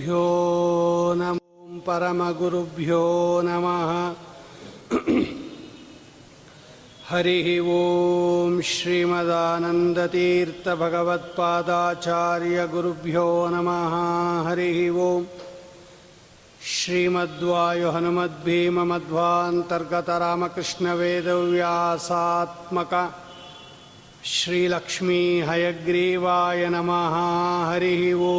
श्रीगुरुभ्यो नमो परमगुरुभ्यो नमः। हरिः ॐ श्रीमदानन्दतीर्थभगवत्पादाचार्यगुरुभ्यो नमः। हरिः ॐ श्रीमद्वायु हनुमद्भीममध्वान्तर्गतरामकृष्णवेदव्यासात्मक श्रीलक्ष्मी हयग्रीवाय नमः। हरिः ॐ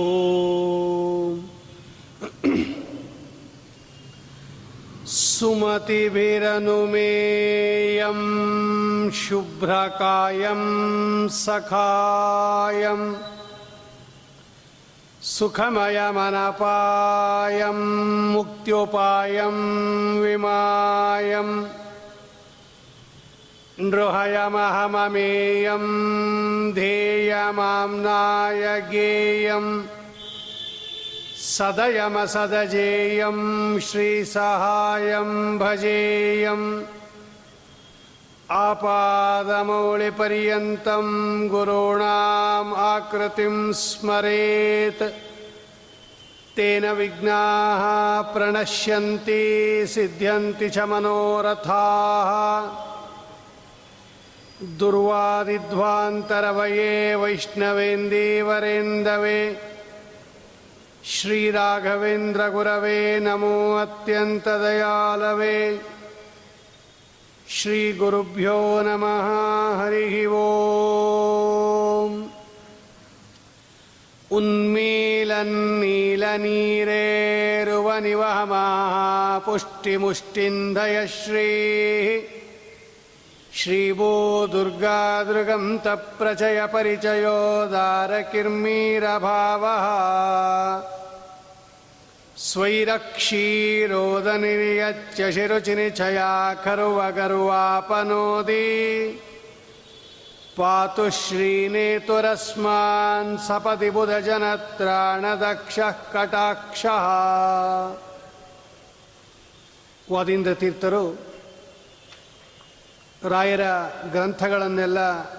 सुमतिभिरनुमेयं शुभ्रकायं सखायम् सुखमयमनपायं मुक्त्योपायं विमायम् नृहयमहममेयं ध्येयमाम्नाय गेयम् सदयमसदजेयं श्रीसहायं भजेयम्। आपादमौलिपर्यन्तं गुरूणाम् आकृतिं स्मरेत्। तेन विघ्नाः प्रणश्यन्ति सिद्ध्यन्ति च मनोरथाः। दुर्वादिध्वान्तरवये वैष्णवेन्दीवरेन्दवे श्रीराघवेन्द्रगुरवे नमो अत्यन्तदयालवे। श्रीगुरुभ्यो नमः हरिः ॐ उन्मीलन्नीलनीरेरुवनिवहमाः पुष्टिमुष्टिन्धय श्रीः श्रीवो दुर्गादृगं तप्रचयपरिचयोदारकिर्मीरभावः स्वैरक्षी खर्वगर्वापनोदि पातु श्रीनेतुरस्मान् सपदि बुधजनत्राणदक्षः कटाक्षः ರಾಯರ ಗ್ರಂಥಗಳನ್ನೆಲ್ಲ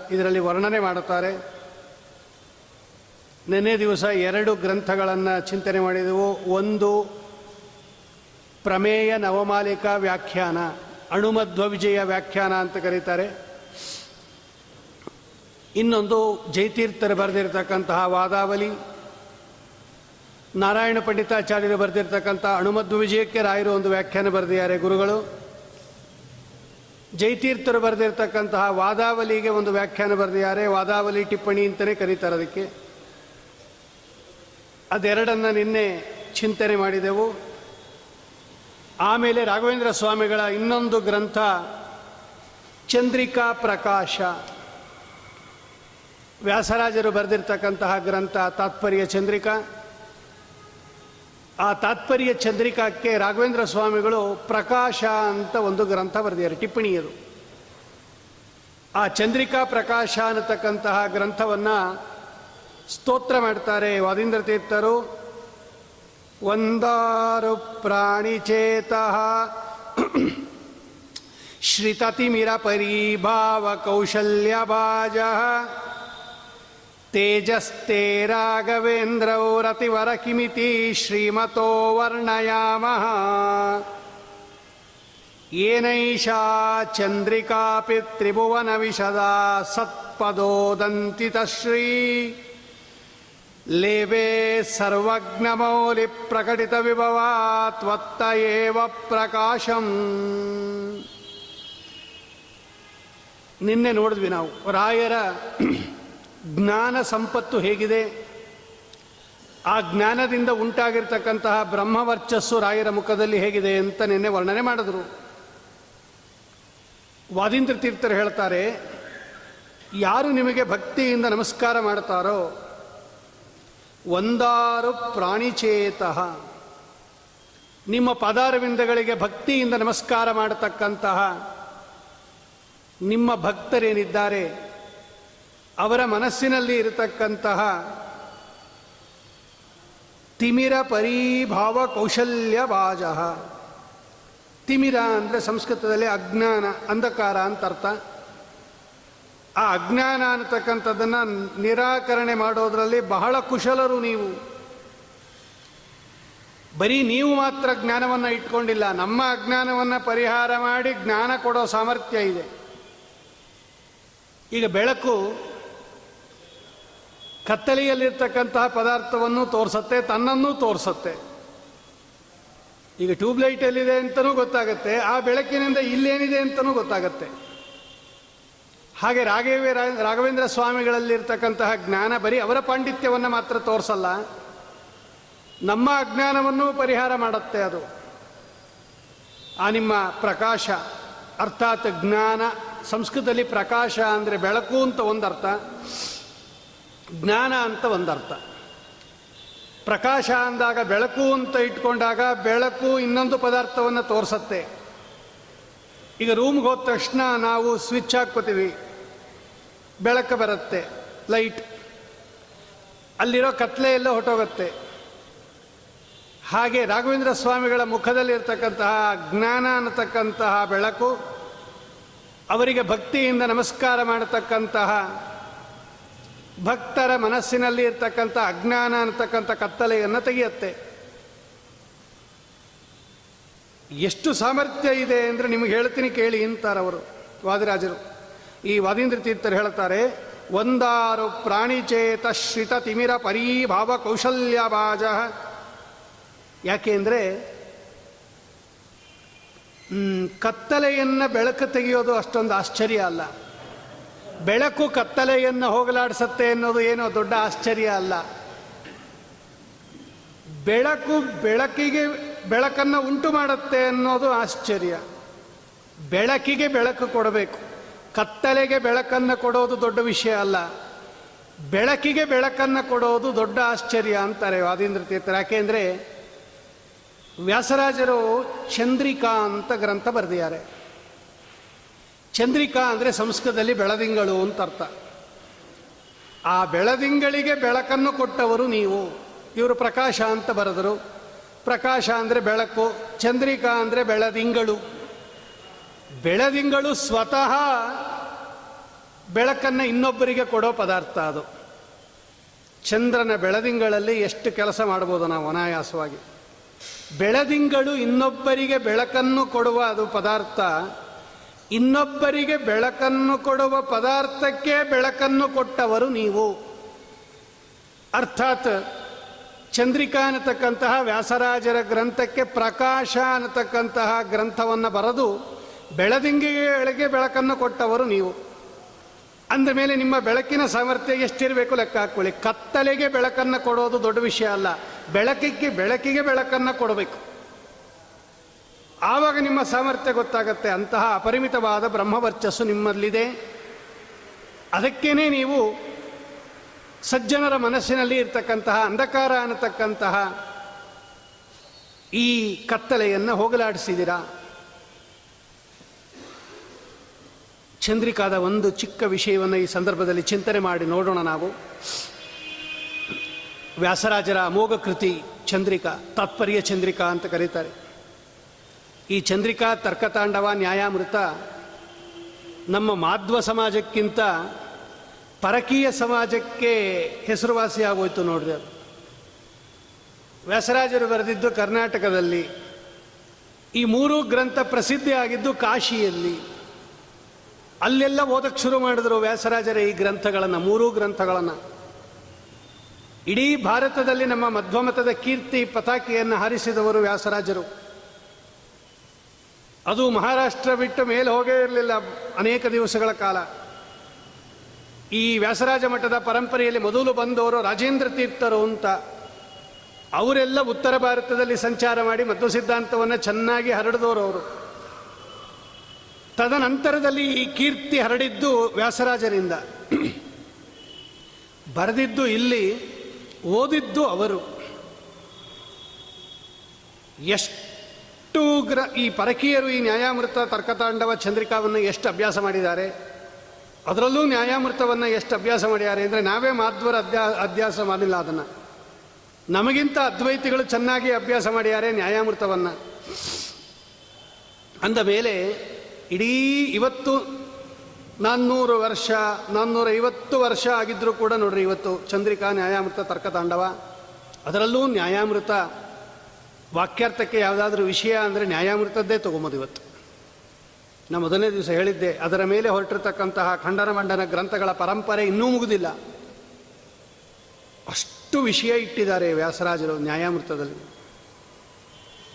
ಇದರಲ್ಲಿ ವರ್ಣನೆ ಮಾಡುತ್ತಾರೆ. ನಿನ್ನೆ ದಿವಸ ಎರಡು ಗ್ರಂಥಗಳನ್ನು ಚಿಂತನೆ ಮಾಡಿದೆವು. ಒಂದು ಪ್ರಮೇಯ ನವಮಾಲಿಕಾ ವ್ಯಾಖ್ಯಾನ ಅಣುಮಧ್ವ ವಿಜಯ ವ್ಯಾಖ್ಯಾನ ಅಂತ ಕರೀತಾರೆ. ಇನ್ನೊಂದು ಜೈತೀರ್ಥರು ಬರೆದಿರತಕ್ಕಂತಹ ವಾದಾವಲಿ, ನಾರಾಯಣ ಪಂಡಿತಾಚಾರ್ಯರು ಬರೆದಿರ್ತಕ್ಕಂಥ ಅಣುಮಧ್ವ ವಿಜಯಕ್ಕೆ ರಾಯರು ಒಂದು ವ್ಯಾಖ್ಯಾನ ಬರೆದಿದ್ದಾರೆ ಗುರುಗಳು. ಜೈತೀರ್ಥರು ಬರೆದಿರ್ತಕ್ಕಂತಹ ವಾದಾವಲಿಗೆ ಒಂದು ವ್ಯಾಖ್ಯಾನ ಬರೆದಿದ್ದಾರೆ. ವಾದಾವಲಿ ಟಿಪ್ಪಣಿ ಅಂತಲೇ ಕರೀತಾರೆ ಅದಕ್ಕೆ. ಅದೆರಡನ್ನು ನಿನ್ನೆ ಚಿಂತನೆ ಮಾಡಿದೆವು. ಆಮೇಲೆ ರಾಘವೇಂದ್ರ ಸ್ವಾಮಿಗಳ ಇನ್ನೊಂದು ಗ್ರಂಥ, ಚಂದ್ರಿಕಾ ಪ್ರಕಾಶ. ವ್ಯಾಸರಾಜರು ಬರೆದಿರ್ತಕ್ಕಂತಹ ಗ್ರಂಥ ತಾತ್ಪರ್ಯ ಚಂದ್ರಿಕಾ. ಆ ತಾತ್ಪರ್ಯ ಚಂದ್ರಿಕಾಕ್ಕೆ ರಾಘವೇಂದ್ರ ಸ್ವಾಮಿಗಳು ಪ್ರಕಾಶ ಅಂತ ಒಂದು ಗ್ರಂಥ ಬರೆದಿದ್ದಾರೆ ಟಿಪ್ಪಣಿ ಅದು ಆ ಚಂದ್ರಿಕಾ ಪ್ರಕಾಶ ಅನ್ನತಕ್ಕಂತಹ ಗ್ರಂಥವನ್ನು ಸ್ತೋತ್ರ ಮಾಡ್ತಾರೆ ವಾದೀಂದ್ರ ತೀರ್ಥರು. ಒಂದಾರು ಪ್ರಾಣಿಚೇತ ಶ್ರಿತತಿಮಿರ ಪರಿಭಾವ ಕೌಶಲ್ಯ ಭಾಜ ಕಿಮಿತಿ ಶ್ರೀಮತೋ ವರ್ಣಯಾಮಃ. ಏನೈಷಾ ಚಂದ್ರಿಕಾಪಿ ತ್ರಿಭುವನ ವಿಶದ ಸತ್ಪದೋದಂತಿತ ಶ್ರೀ. ಲೇವೆ ಸರ್ವಜ್ಞಮೌಲಿ ಪ್ರಕಟಿತ ವಿಭವಾ ತ್ವತ್ತ ಏವ ಪ್ರಕಾಶಂ. ನಿನ್ನೆ ನೋಡಿದ್ವಿ ನಾವು ರಾಯರ ಜ್ಞಾನ ಸಂಪತ್ತು ಹೇಗಿದೆ? ಆ ಜ್ಞಾನದಿಂದ ಉಂಟಾಗಿರ್ತಕ್ಕಂತಹ ಬ್ರಹ್ಮವರ್ಚಸ್ಸು ರಾಯರ ಮುಖದಲ್ಲಿ ಹೇಗಿದೆ ಅಂತ ನಿನ್ನೆ ವರ್ಣನೆ ಮಾಡಿದ್ರು. ವಾದೀಂದ್ರ ತೀರ್ಥರು ಹೇಳ್ತಾರೆ, ಯಾರು ನಿಮಗೆ ಭಕ್ತಿಯಿಂದ ನಮಸ್ಕಾರ ಮಾಡ್ತಾರೋ, ಒಂದಾರು ಪ್ರಾಣಿಚೇತಃ. ನಿಮ್ಮ ಪದಾರವಿಂದಗಳಿಗೆ ಭಕ್ತಿಯಿಂದ ನಮಸ್ಕಾರ ಮಾಡತಕ್ಕಂತಹ ನಿಮ್ಮ ಭಕ್ತರೇನಿದ್ದಾರೆ? ಅವರ ಮನಸ್ಸಿನಲ್ಲಿ ಇರತಕ್ಕಂತಹ ತಿಮಿರ ಪರೀಭಾವ ಕೌಶಲ್ಯ ಬಾಜ ತಿಮಿರ ಅಂದರೆ ಸಂಸ್ಕೃತದಲ್ಲಿ ಅಜ್ಞಾನ, ಅಂಧಕಾರ ಅಂತ ಅರ್ಥ. ಆ ಅಜ್ಞಾನ ಅನ್ನತಕ್ಕಂಥದ್ದನ್ನು ನಿರಾಕರಣೆ ಮಾಡೋದರಲ್ಲಿ ಬಹಳ ಕುಶಲರು ನೀವು. ಬರೀ ನೀವು ಮಾತ್ರ ಜ್ಞಾನವನ್ನು ಇಟ್ಕೊಂಡಿಲ್ಲ, ನಮ್ಮ ಅಜ್ಞಾನವನ್ನು ಪರಿಹಾರ ಮಾಡಿ ಜ್ಞಾನ ಕೊಡೋ ಸಾಮರ್ಥ್ಯ ಇದೆ. ಈಗ ಬೆಳಕು ಕತ್ತಲೆಯಲ್ಲಿರ್ತಕ್ಕಂತಹ ಪದಾರ್ಥವನ್ನು ತೋರಿಸತ್ತೆ, ತನ್ನನ್ನು ತೋರಿಸತ್ತೆ. ಈಗ ಟ್ಯೂಬ್ಲೈಟ್ ಎಲ್ಲಿದೆ ಅಂತಲೂ ಗೊತ್ತಾಗುತ್ತೆ, ಆ ಬೆಳಕಿನಿಂದ ಇಲ್ಲೇನಿದೆ ಅಂತಲೂ ಗೊತ್ತಾಗತ್ತೆ. ಹಾಗೆ ರಾಘವೇ ರಾಘವೇಂದ್ರ ಸ್ವಾಮಿಗಳಲ್ಲಿರ್ತಕ್ಕಂತಹ ಜ್ಞಾನ ಬರೀ ಅವರ ಪಾಂಡಿತ್ಯವನ್ನು ಮಾತ್ರ ತೋರಿಸಲ್ಲ, ನಮ್ಮ ಅಜ್ಞಾನವನ್ನು ಪರಿಹಾರ ಮಾಡುತ್ತೆ ಅದು. ಆ ನಿಮ್ಮ ಪ್ರಕಾಶ, ಅರ್ಥಾತ್ ಜ್ಞಾನ, ಸಂಸ್ಕೃತದಲ್ಲಿ ಪ್ರಕಾಶ ಅಂದರೆ ಬೆಳಕು ಅಂತ ಒಂದರ್ಥ. ಜ್ಞಾನ ಅಂತ ಒಂದರ್ಥ. ಪ್ರಕಾಶ ಅಂದಾಗ ಬೆಳಕು ಅಂತ ಇಟ್ಕೊಂಡಾಗ ಬೆಳಕು ಇನ್ನೊಂದು ಪದಾರ್ಥವನ್ನು ತೋರಿಸತ್ತೆ. ಈಗ ರೂಮ್ಗೆ ಹೋದ ತಕ್ಷಣ ನಾವು ಸ್ವಿಚ್ ಹಾಕ್ಕೋತೀವಿ. ಬೆಳಕು ಬರುತ್ತೆ, ಲೈಟ್. ಅಲ್ಲಿರೋ ಕತ್ಲೆ ಎಲ್ಲ ಹೊಟ್ಟೋಗುತ್ತೆ ಹಾಗೆ ರಾಘವೇಂದ್ರ ಸ್ವಾಮಿಗಳ ಮುಖದಲ್ಲಿರ್ತಕ್ಕಂತಹ ಜ್ಞಾನ ಅನ್ನತಕ್ಕಂತಹ ಬೆಳಕು, ಅವರಿಗೆ ಭಕ್ತಿಯಿಂದ ನಮಸ್ಕಾರ ಮಾಡತಕ್ಕಂತಹ ಭಕ್ತರ ಮನಸ್ಸಿನಲ್ಲಿ ಇರ್ತಕ್ಕಂಥ ಅಜ್ಞಾನ ಅಂತಕ್ಕಂಥ ಕತ್ತಲೆಯನ್ನು ತೆಗೆಯುತ್ತೆ. ಎಷ್ಟು ಸಾಮರ್ಥ್ಯ ಇದೆ ಅಂದರೆ ನಿಮಗೆ ಹೇಳ್ತೀನಿ ಕೇಳಿ ಅಂತಾರವರು, ವಾದಿರಾಜರು. ಈ ವಾದೀಂದ್ರ ತೀರ್ಥರು ಹೇಳ್ತಾರೆ, ಒಂದಾರು ಪ್ರಾಣಿಚೇತ ಶ್ರಿತ ತಿಮಿರ ಪರೀಭಾವ ಕೌಶಲ್ಯ ಬಾಜ. ಯಾಕೆಂದರೆ ಕತ್ತಲೆಯನ್ನು ಬೆಳಕು ತೆಗೆಯೋದು ಅಷ್ಟೊಂದು ಆಶ್ಚರ್ಯ ಅಲ್ಲ. ಬೆಳಕು ಕತ್ತಲೆಯನ್ನು ಹೋಗಲಾಡಿಸುತ್ತೆ ಅನ್ನೋದು ಏನೋ ದೊಡ್ಡ ಆಶ್ಚರ್ಯ ಅಲ್ಲ. ಬೆಳಕು ಬೆಳಕಿಗೆ ಬೆಳಕನ್ನು ಉಂಟು ಮಾಡುತ್ತೆ ಅನ್ನೋದು ಆಶ್ಚರ್ಯ. ಬೆಳಕಿಗೆ ಬೆಳಕು ಕೊಡಬೇಕು. ಕತ್ತಲೆಗೆ ಬೆಳಕನ್ನು ಕೊಡೋದು ದೊಡ್ಡ ವಿಷಯ ಅಲ್ಲ. ಬೆಳಕಿಗೆ ಬೆಳಕನ್ನು ಕೊಡೋದು ದೊಡ್ಡ ಆಶ್ಚರ್ಯ ಅಂತಾರೆ ವಾದೀಂದ್ರ ತೀರ್ಥರು. ಯಾಕೆಂದರೆ ವ್ಯಾಸರಾಜರು ಚಂದ್ರಿಕಾ ಅಂತ ಗ್ರಂಥ ಬರೆದಿದ್ದಾರೆ. ಚಂದ್ರಿಕಾ ಅಂದರೆ ಸಂಸ್ಕೃತದಲ್ಲಿ ಬೆಳದಿಂಗಳು ಅಂತ ಅರ್ಥ. ಆ ಬೆಳದಿಂಗಳಿಗೆ ಬೆಳಕನ್ನು ಕೊಟ್ಟವರು ನೀವು. ಇವರು ಪ್ರಕಾಶ ಅಂತ ಬರೆದರು. ಪ್ರಕಾಶ ಅಂದರೆ ಬೆಳಕು, ಚಂದ್ರಿಕಾ ಅಂದರೆ ಬೆಳದಿಂಗಳು. ಬೆಳದಿಂಗಳು ಸ್ವತಃ ಬೆಳಕನ್ನು ಇನ್ನೊಬ್ಬರಿಗೆ ಕೊಡೋ ಪದಾರ್ಥ ಅದು. ಚಂದ್ರನ ಬೆಳದಿಂಗಳಲ್ಲಿ ಎಷ್ಟು ಕೆಲಸ ಮಾಡ್ಬೋದು ನಾವು ಅನಾಯಾಸವಾಗಿ. ಬೆಳದಿಂಗಳು ಇನ್ನೊಬ್ಬರಿಗೆ ಬೆಳಕನ್ನು ಕೊಡುವ ಅದು ಪದಾರ್ಥ. ಇನ್ನೊಬ್ಬರಿಗೆ ಬೆಳಕನ್ನು ಕೊಡುವ ಪದಾರ್ಥಕ್ಕೆ ಬೆಳಕನ್ನು ಕೊಟ್ಟವರು ನೀವು. ಅರ್ಥಾತ್ ಚಂದ್ರಿಕಾ ಅನ್ನತಕ್ಕಂತಹ ವ್ಯಾಸರಾಜರ ಗ್ರಂಥಕ್ಕೆ ಪ್ರಕಾಶ ಅನ್ನತಕ್ಕಂತಹ ಗ್ರಂಥವನ್ನು ಬರೆದು ಬೆಳದಿಂಗಿಗೆ ಬೆಳಕನ್ನು ಕೊಟ್ಟವರು ನೀವು. ಅಂದ ಮೇಲೆ ನಿಮ್ಮ ಬೆಳಕಿನ ಸಾಮರ್ಥ್ಯ ಎಷ್ಟಿರಬೇಕು ಲೆಕ್ಕ ಹಾಕೊಳ್ಳಿ ಕತ್ತಲೆಗೆ ಬೆಳಕನ್ನು ಕೊಡೋದು ದೊಡ್ಡ ವಿಷಯ ಅಲ್ಲ. ಬೆಳಕಿಗೆ ಬೆಳಕಿಗೆ ಬೆಳಕನ್ನು ಕೊಡಬೇಕು. ಆವಾಗ ನಿಮ್ಮ ಸಾಮರ್ಥ್ಯ ಗೊತ್ತಾಗತ್ತೆ. ಅಂತಹ ಅಪರಿಮಿತವಾದ ಬ್ರಹ್ಮವರ್ಚಸ್ಸು ನಿಮ್ಮಲ್ಲಿದೆ. ಅದಕ್ಕೇನೆ ನೀವು ಸಜ್ಜನರ ಮನಸ್ಸಿನಲ್ಲಿ ಇರ್ತಕ್ಕಂತಹ ಅಂಧಕಾರ ಅನ್ನತಕ್ಕಂತಹ ಈ ಕತ್ತಲೆಯನ್ನು ಹೋಗಲಾಡಿಸಿದಿರಾ ಚಂದ್ರಿಕಾದ ಒಂದು ಚಿಕ್ಕ ವಿಷಯವನ್ನು ಈ ಸಂದರ್ಭದಲ್ಲಿ ಚಿಂತನೆ ಮಾಡಿ ನೋಡೋಣ ನಾವು. ವ್ಯಾಸರಾಜರ ಅಮೋಘ ಕೃತಿ ಚಂದ್ರಿಕಾ, ತಾತ್ಪರ್ಯ ಚಂದ್ರಿಕಾ ಅಂತ ಕರೀತಾರೆ. ಈ ಚಂದ್ರಿಕಾ ತರ್ಕತಾಂಡವ ನ್ಯಾಯಾಮೃತ ನಮ್ಮ ಮಾಧ್ವ ಸಮಾಜಕ್ಕಿಂತ ಪರಕೀಯ ಸಮಾಜಕ್ಕೆ ಹೆಸರುವಾಸಿ ಆಗೋಯ್ತು ನೋಡ್ರಿ ಅದು. ವ್ಯಾಸರಾಜರು ಬರೆದಿದ್ದು ಕರ್ನಾಟಕದಲ್ಲಿ, ಈ ಮೂರು ಗ್ರಂಥ ಪ್ರಸಿದ್ಧಿ ಆಗಿದ್ದು ಕಾಶಿಯಲ್ಲಿ. ಅಲ್ಲೆಲ್ಲ ಓದಕ್ಕೆ ಶುರು ಮಾಡಿದ್ರು ವ್ಯಾಸರಾಜರ ಈ ಗ್ರಂಥಗಳನ್ನು, ಮೂರೂ ಗ್ರಂಥಗಳನ್ನು. ಇಡೀ ಭಾರತದಲ್ಲಿ ನಮ್ಮ ಮಧ್ವಮತದ ಕೀರ್ತಿ ಪತಾಕೆಯನ್ನು ಹಾರಿಸಿದವರು ವ್ಯಾಸರಾಜರು. ಅದು ಮಹಾರಾಷ್ಟ್ರ ಬಿಟ್ಟು ಮೇಲೆ ಹೋಗೇ ಇರಲಿಲ್ಲ ಅನೇಕ ದಿವಸಗಳ ಕಾಲ. ಈ ವ್ಯಾಸರಾಜ ಮಠದ ಪರಂಪರೆಯಲ್ಲಿ ಮೊದಲು ಬಂದವರು ರಾಜೇಂದ್ರ ತೀರ್ಥರು ಅಂತ. ಅವರೆಲ್ಲ ಉತ್ತರ ಭಾರತದಲ್ಲಿ ಸಂಚಾರ ಮಾಡಿ ಮಧ್ವ ಸಿದ್ಧಾಂತವನ್ನು ಚೆನ್ನಾಗಿ ಹರಡಿದವರು ಅವರು. ತದನಂತರದಲ್ಲಿ ಈ ಕೀರ್ತಿ ಹರಡಿದ್ದು ವ್ಯಾಸರಾಜರಿಂದ. ಬರೆದಿದ್ದು ಇಲ್ಲಿ, ಓದಿದ್ದು ಅವರು. ಎಷ್ಟು ಗ್ರ ಈ ಪರಕೀಯರು ಈ ನ್ಯಾಯಾಮೃತ ತರ್ಕತಾಂಡವ ಚಂದ್ರಿಕಾವನ್ನು ಎಷ್ಟು ಅಭ್ಯಾಸ ಮಾಡಿದ್ದಾರೆ? ಅದರಲ್ಲೂ ನ್ಯಾಯಾಮೃತವನ್ನು ಎಷ್ಟು ಅಭ್ಯಾಸ ಮಾಡಿದ್ದಾರೆ ಅಂದರೆ ನಾವೇ ಮಾಧ್ವರ ಅಧ್ಯಾ ಅಭ್ಯಾಸ ಮಾಡಿಲ್ಲ ಅದನ್ನು. ನಮಗಿಂತ ಅದ್ವೈತಿಗಳು ಚೆನ್ನಾಗಿ ಅಭ್ಯಾಸ ಮಾಡಿದ್ದಾರೆ ನ್ಯಾಯಾಮೃತವನ್ನು. ಅಂದ ಮೇಲೆ ಇಡೀ ಇವತ್ತು ನಾನ್ನೂರು ವರ್ಷ ನಾನ್ನೂರ ಐವತ್ತು ವರ್ಷ ಆಗಿದ್ದರೂ ಕೂಡ ನೋಡ್ರಿ ಇವತ್ತು ಚಂದ್ರಿಕಾ ನ್ಯಾಯಾಮೃತ ತರ್ಕತಾಂಡವ. ಅದರಲ್ಲೂ ನ್ಯಾಯಾಮೃತ ವಾಕ್ಯಾರ್ಥಕ್ಕೆ ಯಾವುದಾದ್ರೂ ವಿಷಯ ಅಂದರೆ ನ್ಯಾಯಾಮೃತದ್ದೇ ತೊಗೊಂಬೋದು ಇವತ್ತು. ನಾ ಮೊದಲನೇ ದಿವಸ ಹೇಳಿದ್ದೆ, ಅದರ ಮೇಲೆ ಹೊರಟಿರ್ತಕ್ಕಂತಹ ಖಂಡನ ಮಂಡನ ಗ್ರಂಥಗಳ ಪರಂಪರೆ ಇನ್ನೂ ಮುಗುದಿಲ್ಲ. ಅಷ್ಟು ವಿಷಯ ಇಟ್ಟಿದ್ದಾರೆ ವ್ಯಾಸರಾಜರು ನ್ಯಾಯಾಮೃತದಲ್ಲಿ.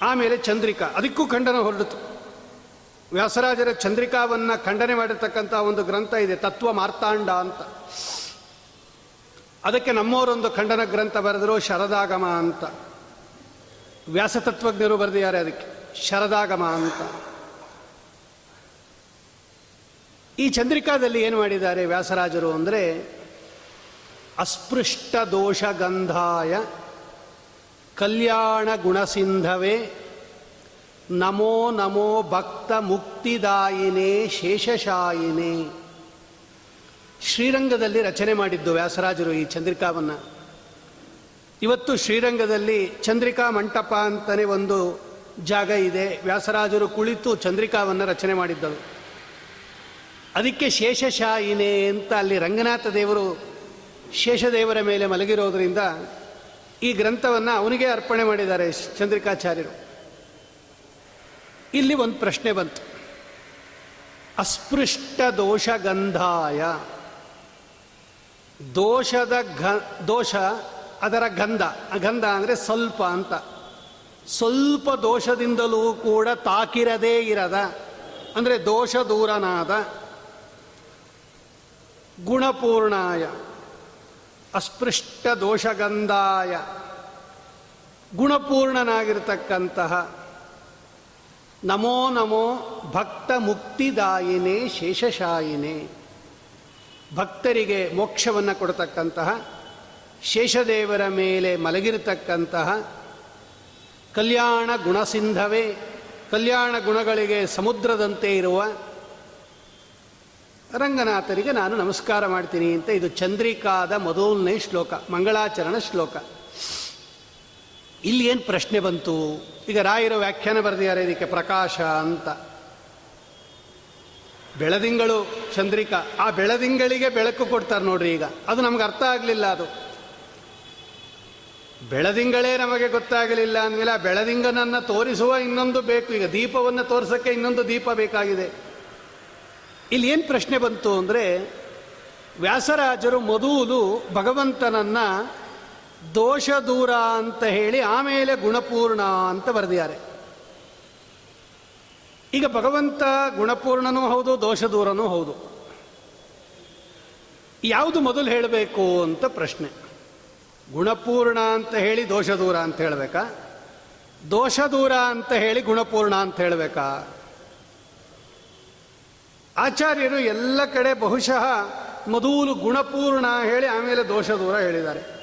ಆಮೇಲೆ ಚಂದ್ರಿಕಾ, ಅದಕ್ಕೂ ಖಂಡನ ಹೊರಡಿತು. ವ್ಯಾಸರಾಜರ ಚಂದ್ರಿಕಾವನ್ನು ಖಂಡನೆ ಮಾಡಿರ್ತಕ್ಕಂಥ ಒಂದು ಗ್ರಂಥ ಇದೆ, ತತ್ವ ಮಾರ್ತಾಂಡ ಅಂತ. ಅದಕ್ಕೆ ನಮ್ಮವರೊಂದು ಖಂಡನ ಗ್ರಂಥ ಬರೆದರು ಶರದಾಗಮ ಅಂತ. ವ್ಯಾಸತತ್ವಜ್ಞರು ಬರೆದಿದ್ದಾರೆ ಅದಕ್ಕೆ. ಶರದಾಗಮ ಅಂತ. ಈ ಚಂದ್ರಿಕಾದಲ್ಲಿ ಏನು ಮಾಡಿದ್ದಾರೆ ವ್ಯಾಸರಾಜರು ಅಂದರೆ, ಅಸ್ಪೃಷ್ಟ ದೋಷ ಗಂಧಾಯ ಕಲ್ಯಾಣ ಗುಣಸಿಂಧವೇ ನಮೋ ನಮೋ ಭಕ್ತ ಮುಕ್ತಿದಾಯಿನೇ ಶೇಷಶಾಯಿನೇ. ಶ್ರೀರಂಗದಲ್ಲಿ ರಚನೆ ಮಾಡಿದ್ದು ವ್ಯಾಸರಾಜರು ಈ ಚಂದ್ರಿಕಾವನ್ನು. ಇವತ್ತು ಶ್ರೀರಂಗದಲ್ಲಿ ಚಂದ್ರಿಕಾ ಮಂಟಪ ಅಂತಲೇ ಒಂದು ಜಾಗ ಇದೆ. ವ್ಯಾಸರಾಜರು ಕುಳಿತು ಚಂದ್ರಿಕಾವನ್ನು ರಚನೆ ಮಾಡಿದ್ದರು. ಅದಕ್ಕೆ ಶೇಷಶಾಯಿನೇ ಅಂತ ಅಲ್ಲಿ ರಂಗನಾಥ ದೇವರು ಶೇಷದೇವರ ಮೇಲೆ ಮಲಗಿರೋದ್ರಿಂದ ಈ ಗ್ರಂಥವನ್ನು ಅವನಿಗೆ ಅರ್ಪಣೆ ಮಾಡಿದ್ದಾರೆ ಚಂದ್ರಿಕಾಚಾರ್ಯರು. ಇಲ್ಲಿ ಒಂದು ಪ್ರಶ್ನೆ ಬಂತು. ಅಸ್ಪೃಷ್ಟ ದೋಷ ಗಂಧಾಯ ದೋಷದ ಘ, ದೋಷ ಅದರ ಗಂಧ. ಗಂಧ ಅಂದರೆ ಸ್ವಲ್ಪ ಅಂತ. ಸ್ವಲ್ಪ ದೋಷದಿಂದಲೂ ಕೂಡ ತಾಕಿರದೇ ಇರದ, ಅಂದರೆ ದೋಷ ದೂರನಾದ ಗುಣಪೂರ್ಣಾಯ, ಅಸ್ಪೃಷ್ಟ ದೋಷಗಂಧಾಯ, ಗುಣಪೂರ್ಣನಾಗಿರ್ತಕ್ಕಂತಹ ನಮೋ ನಮೋ ಭಕ್ತ ಮುಕ್ತಿದಾಯಿನೇ ಶೇಷಶಾಯಿನೇ. ಭಕ್ತರಿಗೆ ಮೋಕ್ಷವನ್ನು ಕೊಡತಕ್ಕಂತಹ ಶೇಷದೇವರ ಮೇಲೆ ಮಲಗಿರತಕ್ಕಂತಹ ಕಲ್ಯಾಣ ಗುಣಸಿಂಧವೇ, ಕಲ್ಯಾಣ ಗುಣಗಳಿಗೆ ಸಮುದ್ರದಂತೆ ಇರುವ ರಂಗನಾಥರಿಗೆ ನಾನು ನಮಸ್ಕಾರ ಮಾಡ್ತೀನಿ ಅಂತ ಇದು ಚಂದ್ರಿಕಾದ ಮೊದಲನೇ ಶ್ಲೋಕ, ಮಂಗಳಾಚರಣ ಶ್ಲೋಕ. ಇಲ್ಲಿ ಏನು ಪ್ರಶ್ನೆ ಬಂತು? ಈಗ ರಾಯರ ವ್ಯಾಖ್ಯಾನ ಬರೆದಿದ್ದಾರೆ, ಇದಕ್ಕೆ ಪ್ರಕಾಶ ಅಂತ. ಬೆಳದಿಂಗಳು, ಚಂದ್ರಿಕಾ, ಆ ಬೆಳದಿಂಗಳಿಗೆ ಬೆಳಕು ಕೊಡ್ತಾರೆ ನೋಡ್ರಿ ಈಗ. ಅದು ನಮ್ಗೆ ಅರ್ಥ ಆಗಲಿಲ್ಲ ಅದು. ಬೆಳದಿಂಗಳೇ ನಮಗೆ ಗೊತ್ತಾಗಲಿಲ್ಲ ಅಂದಮೇಲೆ ಆ ಬೆಳದಿಂಗನನ್ನು ತೋರಿಸುವ ಇನ್ನೊಂದು ಬೇಕು. ಈಗ ದೀಪವನ್ನು ತೋರಿಸೋಕ್ಕೆ ಇನ್ನೊಂದು ದೀಪ ಬೇಕಾಗಿದೆ. ಇಲ್ಲಿ ಏನು ಪ್ರಶ್ನೆ ಬಂತು ಅಂದರೆ, ವ್ಯಾಸರಾಜರು ಮೊದಲು ಭಗವಂತನನ್ನು ದೋಷ ದೂರ ಅಂತ ಹೇಳಿ ಆಮೇಲೆ ಗುಣಪೂರ್ಣ ಅಂತ ಬರೆದಿದ್ದಾರೆ. ಈಗ ಭಗವಂತ ಗುಣಪೂರ್ಣನೂ ಹೌದು ದೋಷ ದೂರನೂ ಹೌದು. ಯಾವುದು ಮೊದಲು ಹೇಳಬೇಕು ಅಂತ ಪ್ರಶ್ನೆ. ಗುಣಪೂರ್ಣ ಅಂತ ಹೇಳಿ ದೋಷ ದೂರ ಅಂತ ಹೇಳಬೇಕಾ? ದೋಷ ದೂರ ಅಂತ ಹೇಳಿ ಗುಣಪೂರ್ಣ ಅಂತ ಹೇಳಬೇಕಾ? ಆಚಾರ್ಯರು ಎಲ್ಲ ಕಡೆ ಬಹುಶಃ ಮೊದಲು ಗುಣಪೂರ್ಣ ಹೇಳಿ ಆಮೇಲೆ ದೋಷ ದೂರ ಹೇಳಿದ್ದಾರೆ.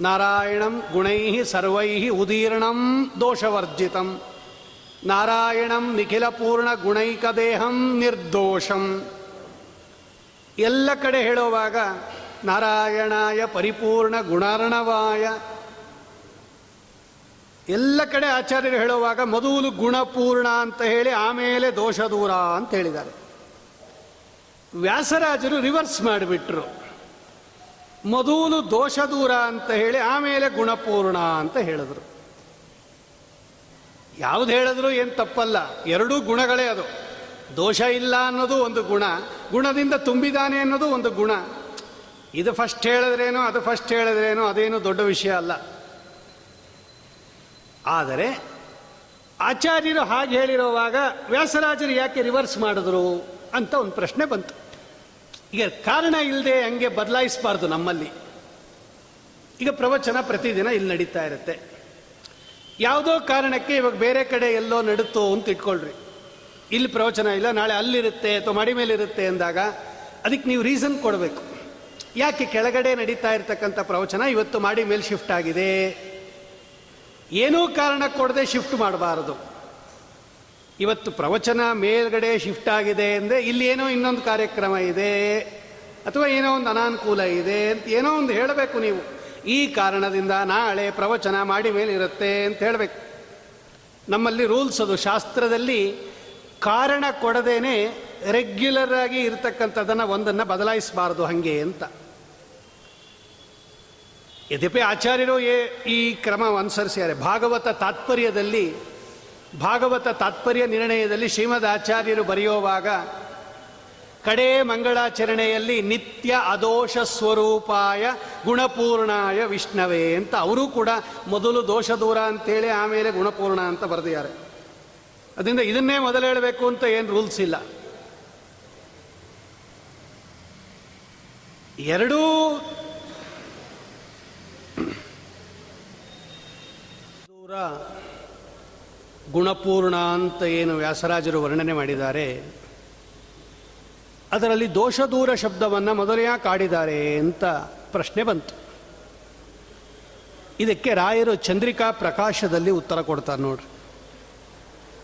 ನಾರಾಯಣಂ ಗುಣೈ ಸರ್ವೈ ಉದೀರ್ಣಂ ದೋಷವರ್ಜಿತಂ. ನಾರಾಯಣಂ ನಿಖಿಲ ಪೂರ್ಣ ಗುಣೈಕ ದೇಹಂ ನಿರ್ದೋಷಂ. ಎಲ್ಲ ಕಡೆ ಹೇಳುವಾಗ ನಾರಾಯಣಾಯ ಪರಿಪೂರ್ಣ ಗುಣಾರ್ಣವಾಯ. ಎಲ್ಲ ಕಡೆ ಆಚಾರ್ಯರು ಹೇಳುವಾಗ ಮೊದಲು ಗುಣಪೂರ್ಣ ಅಂತ ಹೇಳಿ ಆಮೇಲೆ ದೋಷ ದೂರ ಅಂತ ಹೇಳಿದ್ದಾರೆ. ವ್ಯಾಸರಾಜರು ರಿವರ್ಸ್ ಮಾಡಿಬಿಟ್ರು. ಮೊದಲು ದೋಷ ದೂರ ಅಂತ ಹೇಳಿ ಆಮೇಲೆ ಗುಣಪೂರ್ಣ ಅಂತ ಹೇಳಿದ್ರು. ಯಾವ್ದು ಹೇಳಿದ್ರು ಏನು ತಪ್ಪಲ್ಲ, ಎರಡೂ ಗುಣಗಳೇ ಅದು. ದೋಷ ಇಲ್ಲ ಅನ್ನೋದು ಒಂದು ಗುಣ, ಗುಣದಿಂದ ತುಂಬಿದಾನೆ ಅನ್ನೋದು ಒಂದು ಗುಣ. ಇದು ಫಸ್ಟ್ ಹೇಳಿದ್ರೇನು, ಅದು ಫಸ್ಟ್ ಹೇಳಿದ್ರೇನು, ಅದೇನು ದೊಡ್ಡ ವಿಷಯ ಅಲ್ಲ. ಆದರೆ ಆಚಾರ್ಯರು ಹಾಗೆ ಹೇಳಿರುವಾಗ ವ್ಯಾಸರಾಜರು ಯಾಕೆ ರಿವರ್ಸ್ ಮಾಡಿದ್ರು ಅಂತ ಒಂದು ಪ್ರಶ್ನೆ ಬಂತು. ಈಗ ಕಾರಣ ಇಲ್ಲದೆ ಹಂಗೆ ಬದಲಾಯಿಸಬಾರ್ದು ನಮ್ಮಲ್ಲಿ. ಈಗ ಪ್ರವಚನ ಪ್ರತಿದಿನ ಇಲ್ಲಿ ನಡೀತಾ ಇರುತ್ತೆ. ಯಾವುದೋ ಕಾರಣಕ್ಕೆ ಇವಾಗ ಬೇರೆ ಕಡೆ ಎಲ್ಲೋ ನಡುತ್ತೋ ಅಂತ ಇಟ್ಕೊಳ್ರಿ. ಇಲ್ಲಿ ಪ್ರವಚನ ಇಲ್ಲ, ನಾಳೆ ಅಲ್ಲಿರುತ್ತೆ ಅಥವಾ ಮಡಿ ಮೇಲೆ ಇರುತ್ತೆ ಅಂದಾಗ ಅದಕ್ಕೆ ನೀವು ರೀಸನ್ ಕೊಡಬೇಕು. ಯಾಕೆ ಕೆಳಗಡೆ ನಡೀತಾ ಇರ್ತಕ್ಕಂಥ ಪ್ರವಚನ ಇವತ್ತು ಮಾಡಿ ಮೇಲೆ ಶಿಫ್ಟ್ ಆಗಿದೆ? ಏನೂ ಕಾರಣ ಕೊಡದೆ ಶಿಫ್ಟ್ ಮಾಡಬಾರದು. ಇವತ್ತು ಪ್ರವಚನ ಮೇಲ್ಗಡೆ ಶಿಫ್ಟ್ ಆಗಿದೆ ಅಂದರೆ ಇಲ್ಲಿ ಏನೋ ಇನ್ನೊಂದು ಕಾರ್ಯಕ್ರಮ ಇದೆ, ಅಥವಾ ಏನೋ ಒಂದು ಅನಾನುಕೂಲ ಇದೆ ಅಂತ ಏನೋ ಒಂದು ಹೇಳಬೇಕು ನೀವು. ಈ ಕಾರಣದಿಂದ ನಾಳೆ ಪ್ರವಚನ ಮಾಡಿ ಮೇಲೆ ಇರುತ್ತೆ ಅಂತ ಹೇಳಬೇಕು. ನಮ್ಮಲ್ಲಿ ರೂಲ್ಸ್ ಅದು, ಶಾಸ್ತ್ರದಲ್ಲಿ ಕಾರಣ ಕೊಡದೇನೆ ರೆಗ್ಯುಲರ್ ಆಗಿ ಇರತಕ್ಕಂಥದ್ದನ್ನು ಒಂದನ್ನು ಬದಲಾಯಿಸಬಾರ್ದು ಹಾಗೆ ಅಂತ. ಯದ್ಯಪಿ ಆಚಾರ್ಯರು ಏ- ಈ ಕ್ರಮ ಅನುಸರಿಸಿದ್ದಾರೆ. ಭಾಗವತ ತಾತ್ಪರ್ಯದಲ್ಲಿ, ಭಾಗವತ ತಾತ್ಪರ್ಯ ನಿರ್ಣಯದಲ್ಲಿ ಶ್ರೀಮದ್ ಆಚಾರ್ಯರು ಬರೆಯುವಾಗ, ಕಡೇ ಮಂಗಳಾಚರಣೆಯಲ್ಲಿ ನಿತ್ಯ ಅದೋಷ ಸ್ವರೂಪಾಯ ಗುಣಪೂರ್ಣಾಯ ವಿಷ್ಣವೇ ಅಂತ ಅವರು ಕೂಡ ಮೊದಲು ದೋಷ ದೂರ ಅಂತೇಳಿ ಆಮೇಲೆ ಗುಣಪೂರ್ಣ ಅಂತ ಬರೆದಿದ್ದಾರೆ. ಅದರಿಂದ ಇದನ್ನೇ ಮೊದಲು ಹೇಳಬೇಕು ಅಂತ ಏನು ರೂಲ್ಸ್ ಇಲ್ಲ. ಎರಡೂ ದೂರ ಗುಣಪೂರ್ಣ ಅಂತ ಏನು ವ್ಯಾಸರಾಜರು ವರ್ಣನೆ ಮಾಡಿದ್ದಾರೆ, ಅದರಲ್ಲಿ ದೋಷ ದೂರ ಶಬ್ದವನ್ನು ಮೊದಲು ಕಾಡಿದ್ದಾರೆ ಅಂತ ಪ್ರಶ್ನೆ ಬಂತು. ಇದಕ್ಕೆ ರಾಯರು ಚಂದ್ರಿಕಾ ಪ್ರಕಾಶದಲ್ಲಿ ಉತ್ತರ ಕೊಡ್ತಾರೆ ನೋಡ್ರಿ.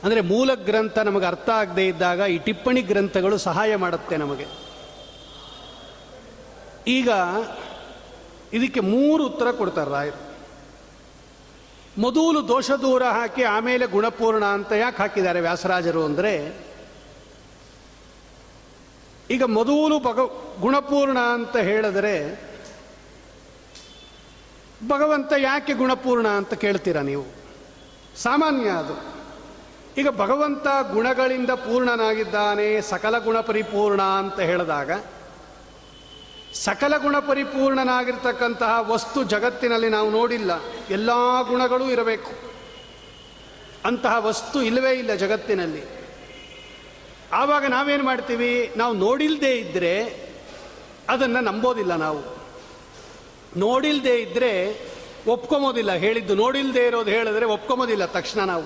ಅಂದರೆ ಮೂಲ ಗ್ರಂಥ ನಮಗೆ ಅರ್ಥ ಆಗದೇ ಇದ್ದಾಗ ಈ ಟಿಪ್ಪಣಿ ಗ್ರಂಥಗಳು ಸಹಾಯ ಮಾಡುತ್ತೆ ನಮಗೆ. ಈಗ ಇದಕ್ಕೆ ಮೂರು ಉತ್ತರ ಕೊಡ್ತಾರೆ ರಾಯರು. ಮೊದಲು ದೋಷ ದೂರ ಹಾಕಿ ಆಮೇಲೆ ಗುಣಪೂರ್ಣ ಅಂತ ಯಾಕೆ ಹಾಕಿದ್ದಾರೆ ವ್ಯಾಸರಾಜರು ಅಂದರೆ, ಈಗ ಮೊದಲು ಭಗ ಗುಣಪೂರ್ಣ ಅಂತ ಹೇಳಿದರೆ, ಭಗವಂತ ಯಾಕೆ ಗುಣಪೂರ್ಣ ಅಂತ ಕೇಳ್ತೀರಾ ನೀವು? ಸಾಮಾನ್ಯ ಅದು. ಈಗ ಭಗವಂತ ಗುಣಗಳಿಂದ ಪೂರ್ಣನಾಗಿದ್ದಾನೆ, ಸಕಲ ಗುಣ ಪರಿಪೂರ್ಣ ಅಂತ ಹೇಳಿದಾಗ ಸಕಲ ಗುಣ ಪರಿಪೂರ್ಣನಾಗಿರ್ತಕ್ಕಂತಹ ವಸ್ತು ಜಗತ್ತಿನಲ್ಲಿ ನಾವು ನೋಡಿಲ್ಲ. ಎಲ್ಲ ಗುಣಗಳೂ ಇರಬೇಕು. ಅಂತಹ ವಸ್ತು ಇಲ್ಲವೇ ಇಲ್ಲ ಜಗತ್ತಿನಲ್ಲಿ. ಆವಾಗ ನಾವೇನು ಮಾಡ್ತೀವಿ? ನಾವು ನೋಡಿಲ್ಲದೇ ಇದ್ದರೆ ಅದನ್ನು ನಂಬೋದಿಲ್ಲ ನಾವು. ನೋಡಿಲ್ಲದೇ ಇದ್ದರೆ ಒಪ್ಕೊಂಬೋದಿಲ್ಲ ಹೇಳಿದ್ದು ನೋಡಿಲ್ಲದೆ ಇರೋದು ಹೇಳಿದ್ರೆ ಒಪ್ಕೊಂಬೋದಿಲ್ಲ ತಕ್ಷಣ ನಾವು.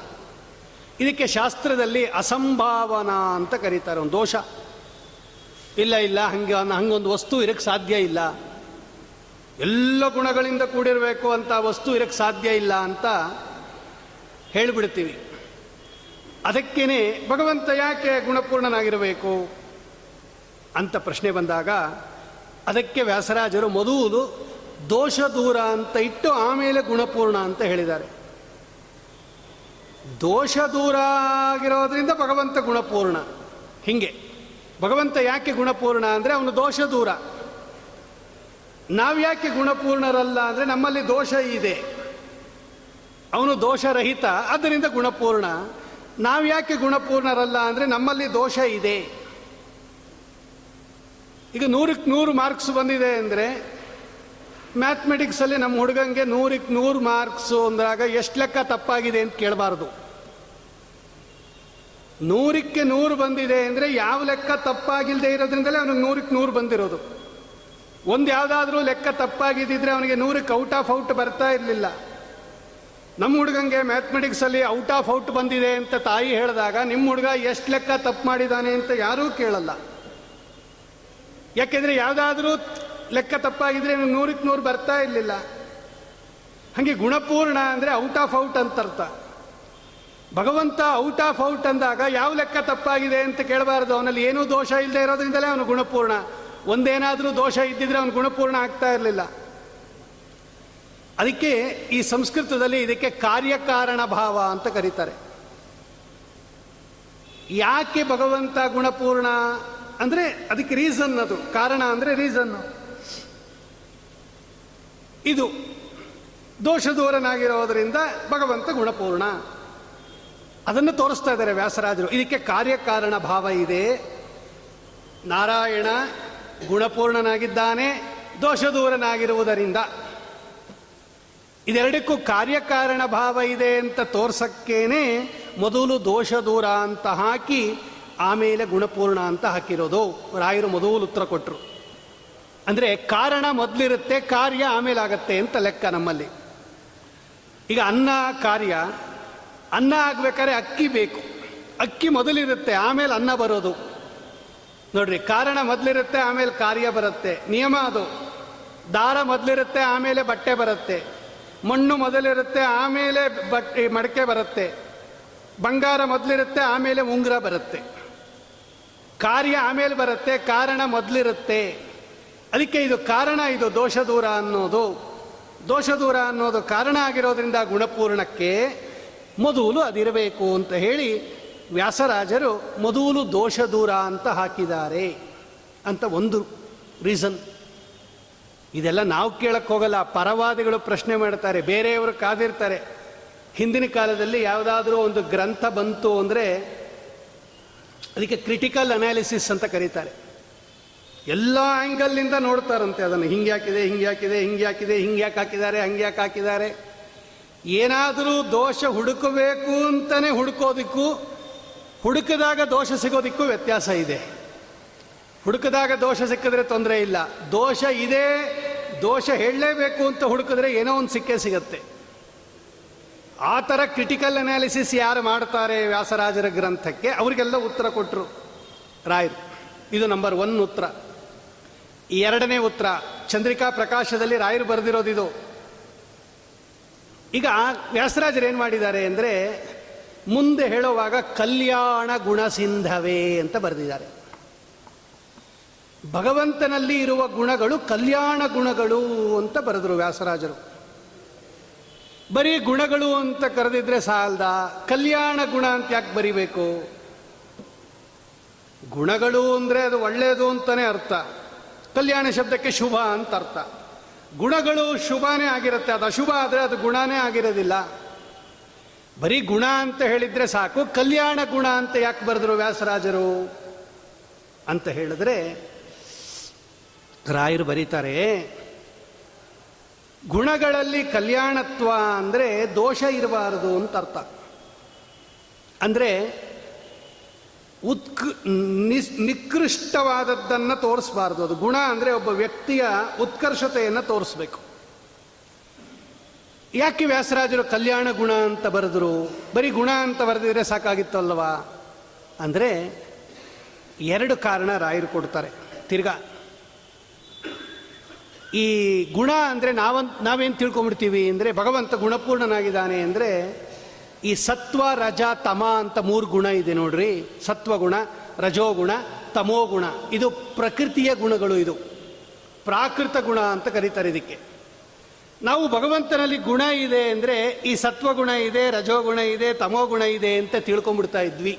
ಇದಕ್ಕೆ ಶಾಸ್ತ್ರದಲ್ಲಿ ಅಸಂಭಾವನಾ ಅಂತ ಕರೀತಾರೆ. ಒಂದು ದೋಷ. ಇಲ್ಲ ಇಲ್ಲ, ಹಂಗೆ ಹಂಗೊಂದು ವಸ್ತು ಇರಕ್ಕೆ ಸಾಧ್ಯ ಇಲ್ಲ. ಎಲ್ಲ ಗುಣಗಳಿಂದ ಕೂಡಿರಬೇಕು ಅಂತ ವಸ್ತು ಇರಕ್ಕೆ ಸಾಧ್ಯ ಇಲ್ಲ ಅಂತ ಹೇಳಿಬಿಡ್ತೀವಿ. ಅದಕ್ಕೇನೆ ಭಗವಂತ ಯಾಕೆ ಗುಣಪೂರ್ಣನಾಗಿರಬೇಕು ಅಂತ ಪ್ರಶ್ನೆ ಬಂದಾಗ, ಅದಕ್ಕೆ ವ್ಯಾಸರಾಜರು ಮೊದಲು ದೋಷ ದೂರ ಅಂತ ಇಟ್ಟು ಆಮೇಲೆ ಗುಣಪೂರ್ಣ ಅಂತ ಹೇಳಿದ್ದಾರೆ. ದೋಷ ದೂರ ಆಗಿರೋದ್ರಿಂದ ಭಗವಂತ ಗುಣಪೂರ್ಣ. ಹಿಂಗೆ. ಭಗವಂತ ಯಾಕೆ ಗುಣಪೂರ್ಣ ಅಂದರೆ ಅವನು ದೋಷ ದೂರ. ನಾವು ಯಾಕೆ ಗುಣಪೂರ್ಣರಲ್ಲ ಅಂದರೆ ನಮ್ಮಲ್ಲಿ ದೋಷ ಇದೆ. ಅವನು ದೋಷರಹಿತ, ಅದರಿಂದ ಗುಣಪೂರ್ಣ. ನಾವು ಯಾಕೆ ಗುಣಪೂರ್ಣರಲ್ಲ ಅಂದರೆ ನಮ್ಮಲ್ಲಿ ದೋಷ ಇದೆ. ಈಗ ನೂರಕ್ಕೆ ನೂರು ಮಾರ್ಕ್ಸ್ ಬಂದಿದೆ ಅಂದರೆ ಮ್ಯಾಥಮೆಟಿಕ್ಸಲ್ಲಿ ನಮ್ಮ ಹುಡುಗಂಗೆ ನೂರಕ್ಕೆ ನೂರು ಮಾರ್ಕ್ಸು ಅಂದಾಗ ಎಷ್ಟು ಲೆಕ್ಕ ತಪ್ಪಾಗಿದೆ ಅಂತ ಕೇಳಬಾರ್ದು. ನೂರಕ್ಕೆ ನೂರು ಬಂದಿದೆ ಅಂದರೆ ಯಾವ ಲೆಕ್ಕ ತಪ್ಪಾಗಿಲ್ಲದೆ ಇರೋದ್ರಿಂದಲೇ ಅವನಿಗೆ ನೂರಕ್ಕೆ ನೂರು ಬಂದಿರೋದು. ಒಂದು ಯಾವುದಾದ್ರೂ ಲೆಕ್ಕ ತಪ್ಪಾಗಿದ್ದಿದ್ರೆ ಅವನಿಗೆ ನೂರಕ್ಕೆ ಔಟ್ ಆಫ್ ಔಟ್ ಬರ್ತಾ ಇರಲಿಲ್ಲ. ನಮ್ಮ ಹುಡುಗಂಗೆ ಮ್ಯಾಥಮೆಟಿಕ್ಸಲ್ಲಿ ಔಟ್ ಆಫ್ ಔಟ್ ಬಂದಿದೆ ಅಂತ ತಾಯಿ ಹೇಳಿದಾಗ ನಿಮ್ಮ ಹುಡುಗ ಎಷ್ಟು ಲೆಕ್ಕ ತಪ್ಪು ಮಾಡಿದ್ದಾನೆ ಅಂತ ಯಾರೂ ಕೇಳಲ್ಲ. ಯಾಕೆಂದರೆ ಯಾವುದಾದ್ರೂ ಲೆಕ್ಕ ತಪ್ಪಾಗಿದ್ರೆ ನೂರಕ್ಕೆ ನೂರು ಬರ್ತಾ ಇರಲಿಲ್ಲ. ಹಾಗೆ ಗುಣಪೂರ್ಣ ಅಂದರೆ ಔಟ್ ಆಫ್ ಔಟ್ ಅಂತ ಅರ್ಥ ಭಗವಂತ ಔಟ್ ಆಫ್ ಔಟ್ ಅಂದಾಗ ಯಾವ ಲೆಕ್ಕ ತಪ್ಪಾಗಿದೆ ಅಂತ ಕೇಳಬಾರ್ದು. ಅವನಲ್ಲಿ ಏನೂ ದೋಷ ಇಲ್ಲದೆ ಇರೋದ್ರಿಂದಲೇ ಅವನು ಗುಣಪೂರ್ಣ. ಒಂದೇನಾದರೂ ದೋಷ ಇದ್ದಿದ್ರೆ ಅವನು ಗುಣಪೂರ್ಣ ಆಗ್ತಾ ಇರಲಿಲ್ಲ. ಅದಕ್ಕೆ ಈ ಸಂಸ್ಕೃತದಲ್ಲಿ ಇದಕ್ಕೆ ಕಾರ್ಯಕಾರಣ ಭಾವ ಅಂತ ಕರೀತಾರೆ. ಯಾಕೆ ಭಗವಂತ ಗುಣಪೂರ್ಣ? ಅಂದರೆ ಅದಕ್ಕೆ ರೀಸನ್ ಅದು. ಕಾರಣ ಅಂದರೆ ರೀಸನ್ನು ಇದು ದೋಷ ದೂರನಾಗಿರೋದರಿಂದ ಭಗವಂತ ಗುಣಪೂರ್ಣ. ಅದನ್ನು ತೋರಿಸ್ತಾ ಇದ್ದಾರೆ ವ್ಯಾಸರಾಜರು. ಇದಕ್ಕೆ ಕಾರ್ಯಕಾರಣ ಭಾವ ಇದೆ. ನಾರಾಯಣ ಗುಣಪೂರ್ಣನಾಗಿದ್ದಾನೆ, ದೋಷದೂರನಾಗಿರುವುದರಿಂದ. ಇದೆರಡಕ್ಕೂ ಕಾರ್ಯಕಾರಣ ಭಾವ ಇದೆ ಅಂತ ತೋರ್ಸಕ್ಕೇನೆ ಮೊದಲು ದೋಷ ದೂರ ಅಂತ ಹಾಕಿ, ಆಮೇಲೆ ಗುಣಪೂರ್ಣ ಅಂತ ಹಾಕಿರೋದು. ರಾಯರು ಮೊದಲು ಉತ್ತರ ಕೊಟ್ಟರು ಅಂದರೆ ಕಾರಣ ಮೊದಲಿರುತ್ತೆ, ಕಾರ್ಯ ಆಮೇಲೆ ಆಗತ್ತೆ ಅಂತ ಲೆಕ್ಕ ನಮ್ಮಲ್ಲಿ. ಈಗ ಅನ್ನ ಕಾರ್ಯ ಅನ್ನ ಆಗ್ಬೇಕಾದ್ರೆ ಅಕ್ಕಿ ಬೇಕು. ಅಕ್ಕಿ ಮೊದಲಿರುತ್ತೆ, ಆಮೇಲೆ ಅನ್ನ ಬರೋದು. ನೋಡ್ರಿ, ಕಾರಣ ಮೊದಲಿರುತ್ತೆ, ಆಮೇಲೆ ಕಾರ್ಯ ಬರುತ್ತೆ. ನಿಯಮ ಅದು. ದಾರ ಮೊದಲಿರುತ್ತೆ, ಆಮೇಲೆ ಬಟ್ಟೆ ಬರುತ್ತೆ. ಮಣ್ಣು ಮೊದಲಿರುತ್ತೆ, ಆಮೇಲೆ ಬಟ್ಟೆ ಮಡಕೆ ಬರುತ್ತೆ. ಬಂಗಾರ ಮೊದಲಿರುತ್ತೆ, ಆಮೇಲೆ ಉಂಗುರ ಬರುತ್ತೆ. ಕಾರ್ಯ ಆಮೇಲೆ ಬರುತ್ತೆ, ಕಾರಣ ಮೊದಲಿರುತ್ತೆ. ಅದಕ್ಕೆ ಇದು ಕಾರಣ, ಇದು ದೋಷ ದೂರ ಅನ್ನೋದು. ದೋಷ ದೂರ ಅನ್ನೋದು ಕಾರಣ ಆಗಿರೋದ್ರಿಂದ ಗುಣಪೂರ್ಣಕ್ಕೆ ಮೊದಲು ಅದಿರಬೇಕು ಅಂತ ಹೇಳಿ ವ್ಯಾಸರಾಜರು ಮೊದಲು ದೋಷ ದೂರ ಅಂತ ಹಾಕಿದ್ದಾರೆ ಅಂತ ಒಂದು ರೀಸನ್ ಇದೆಲ್ಲ ನಾವು ಕೇಳಕ್ಕೆ ಹೋಗಲ್ಲ, ಪರವಾದಿಗಳು ಪ್ರಶ್ನೆ ಮಾಡ್ತಾರೆ, ಬೇರೆಯವರು ಕಾದಿರ್ತಾರೆ. ಹಿಂದಿನ ಕಾಲದಲ್ಲಿ ಯಾವುದಾದ್ರೂ ಒಂದು ಗ್ರಂಥ ಬಂತು ಅಂದರೆ ಅದಕ್ಕೆ ಕ್ರಿಟಿಕಲ್ ಅನಾಲಿಸಿಸ್ ಅಂತ ಕರೀತಾರೆ. ಎಲ್ಲ ಆ್ಯಂಗಲ್ನಿಂದ ನೋಡ್ತಾರಂತೆ ಅದನ್ನು. ಹಿಂಗೆ ಹಾಕಿದೆ ಹಿಂಗೆ ಯಾಕಿದೆ ಹಿಂಗೆ ಹಾಕಿದೆ ಹಿಂಗೆ ಯಾಕೆ ಹಾಕಿದ್ದಾರೆ ಹಂಗೆ ಯಾಕೆ ಹಾಕಿದ್ದಾರೆ. ಏನಾದರೂ ದೋಷ ಹುಡುಕಬೇಕು ಅಂತಲೇ ಹುಡುಕೋದಕ್ಕೂ, ಹುಡುಕಿದಾಗ ದೋಷ ಸಿಗೋದಕ್ಕೂ ವ್ಯತ್ಯಾಸ ಇದೆ. ಹುಡುಕಿದಾಗ ದೋಷ ಸಿಕ್ಕಿದ್ರೆ ತೊಂದರೆ ಇಲ್ಲ. ದೋಷ ಇದೆ, ದೋಷ ಹೇಳಲೇಬೇಕು ಅಂತ ಹುಡುಕಿದ್ರೆ ಏನೋ ಒಂದು ಸಿಕ್ಕೇ ಸಿಗತ್ತೆ. ಆ ಥರ ಕ್ರಿಟಿಕಲ್ ಅನಾಲಿಸಿಸ್ ಯಾರು ಮಾಡ್ತಾರೆ ವ್ಯಾಸರಾಜರ ಗ್ರಂಥಕ್ಕೆ, ಅವರಿಗೆಲ್ಲ ಉತ್ತರ ಕೊಟ್ಟರು ರಾಯರು. ಇದು ನಂಬರ್ ಒನ್ ಉತ್ತರ. ಎರಡನೇ ಉತ್ತರ, ಚಂದ್ರಿಕಾ ಪ್ರಕಾಶದಲ್ಲಿ ರಾಯರು ಬರೆದಿರೋದಿದು ಈಗ ವ್ಯಾಸರಾಜರು ಏನು ಮಾಡಿದ್ದಾರೆ ಅಂದರೆ ಮುಂದೆ ಹೇಳುವಾಗ ಕಲ್ಯಾಣ ಗುಣಸಿಂಧವೇ ಅಂತ ಬರೆದಿದ್ದಾರೆ. ಭಗವಂತನಲ್ಲಿ ಇರುವ ಗುಣಗಳು ಕಲ್ಯಾಣ ಗುಣಗಳು ಅಂತ ಬರೆದರು ವ್ಯಾಸರಾಜರು. ಬರೀ ಗುಣಗಳು ಅಂತ ಕರೆದಿದ್ರೆ ಸಾಲ್ದ, ಕಲ್ಯಾಣ ಗುಣ ಅಂತ ಯಾಕೆ ಬರಿಬೇಕು? ಗುಣಗಳು ಅಂದರೆ ಅದು ಒಳ್ಳೆಯದು ಅಂತಲೇ ಅರ್ಥ. ಕಲ್ಯಾಣ ಶಬ್ದಕ್ಕೆ ಶುಭ ಅಂತ ಅರ್ಥ. ಗುಣಗಳು ಶುಭನೇ ಆಗಿರುತ್ತೆ. ಅದು ಅಶುಭ ಆದರೆ ಅದು ಗುಣನೇ ಆಗಿರೋದಿಲ್ಲ. ಬರೀ ಗುಣ ಅಂತ ಹೇಳಿದ್ರೆ ಸಾಕು. ಕಲ್ಯಾಣ ಗುಣ ಅಂತ ಯಾಕೆ ಬರೆದ್ರು ವ್ಯಾಸರಾಜರು? ಅಂತ ಹೇಳಿದ್ರೆ, ರಾಯರು ಬರೀತಾರೆ, ಗುಣಗಳಲ್ಲಿ ಕಲ್ಯಾಣತ್ವ ಅಂದರೆ ದೋಷ ಇರಬಾರದು ಅಂತ ಅರ್ಥ. ಅಂದರೆ ಉತ್ಕ ನಿಸ್ ನಿಕೃಷ್ಟವಾದದ್ದನ್ನು ತೋರಿಸಬಾರ್ದು. ಅದು ಗುಣ ಅಂದರೆ ಒಬ್ಬ ವ್ಯಕ್ತಿಯ ಉತ್ಕರ್ಷತೆಯನ್ನು ತೋರಿಸ್ಬೇಕು. ಯಾಕೆ ವ್ಯಾಸರಾಜರು ಕಲ್ಯಾಣ ಗುಣ ಅಂತ ಬರೆದರು? ಬರೀ ಗುಣ ಅಂತ ಬರೆದಿದ್ರೆ ಸಾಕಾಗಿತ್ತಲ್ವಾ? ಅಂದರೆ ಎರಡು ಕಾರಣ ರಾಯರು ಕೊಡ್ತಾರೆ. ತಿರ್ಗಾ, ಈ ಗುಣ ಅಂದರೆ ನಾವಂತ ನಾವೇನು ತಿಳ್ಕೊಂಬಿಡ್ತೀವಿ ಅಂದರೆ ಭಗವಂತ ಗುಣಪೂರ್ಣನಾಗಿದ್ದಾನೆ ಅಂದರೆ ಈ ಸತ್ವ, ರಜ, ತಮ ಅಂತ ಮೂರು ಗುಣ ಇದೆ ನೋಡ್ರಿ. ಸತ್ವಗುಣ ರಜೋಗುಣ ತಮೋಗುಣ ಇದು ಪ್ರಕೃತಿಯ ಗುಣಗಳು ಇದು. ಪ್ರಾಕೃತ ಗುಣ ಅಂತ ಕರೀತಾರೆ ಇದಕ್ಕೆ. ನಾವು ಭಗವಂತನಲ್ಲಿ ಗುಣ ಇದೆ ಅಂದರೆ ಈ ಸತ್ವಗುಣ ಇದೆ ರಜೋಗುಣ ಇದೆ ತಮೋಗುಣ ಇದೆ ಅಂತ ತಿಳ್ಕೊಂಡ್ಬಿಡ್ತಾ ಇದ್ವಿ.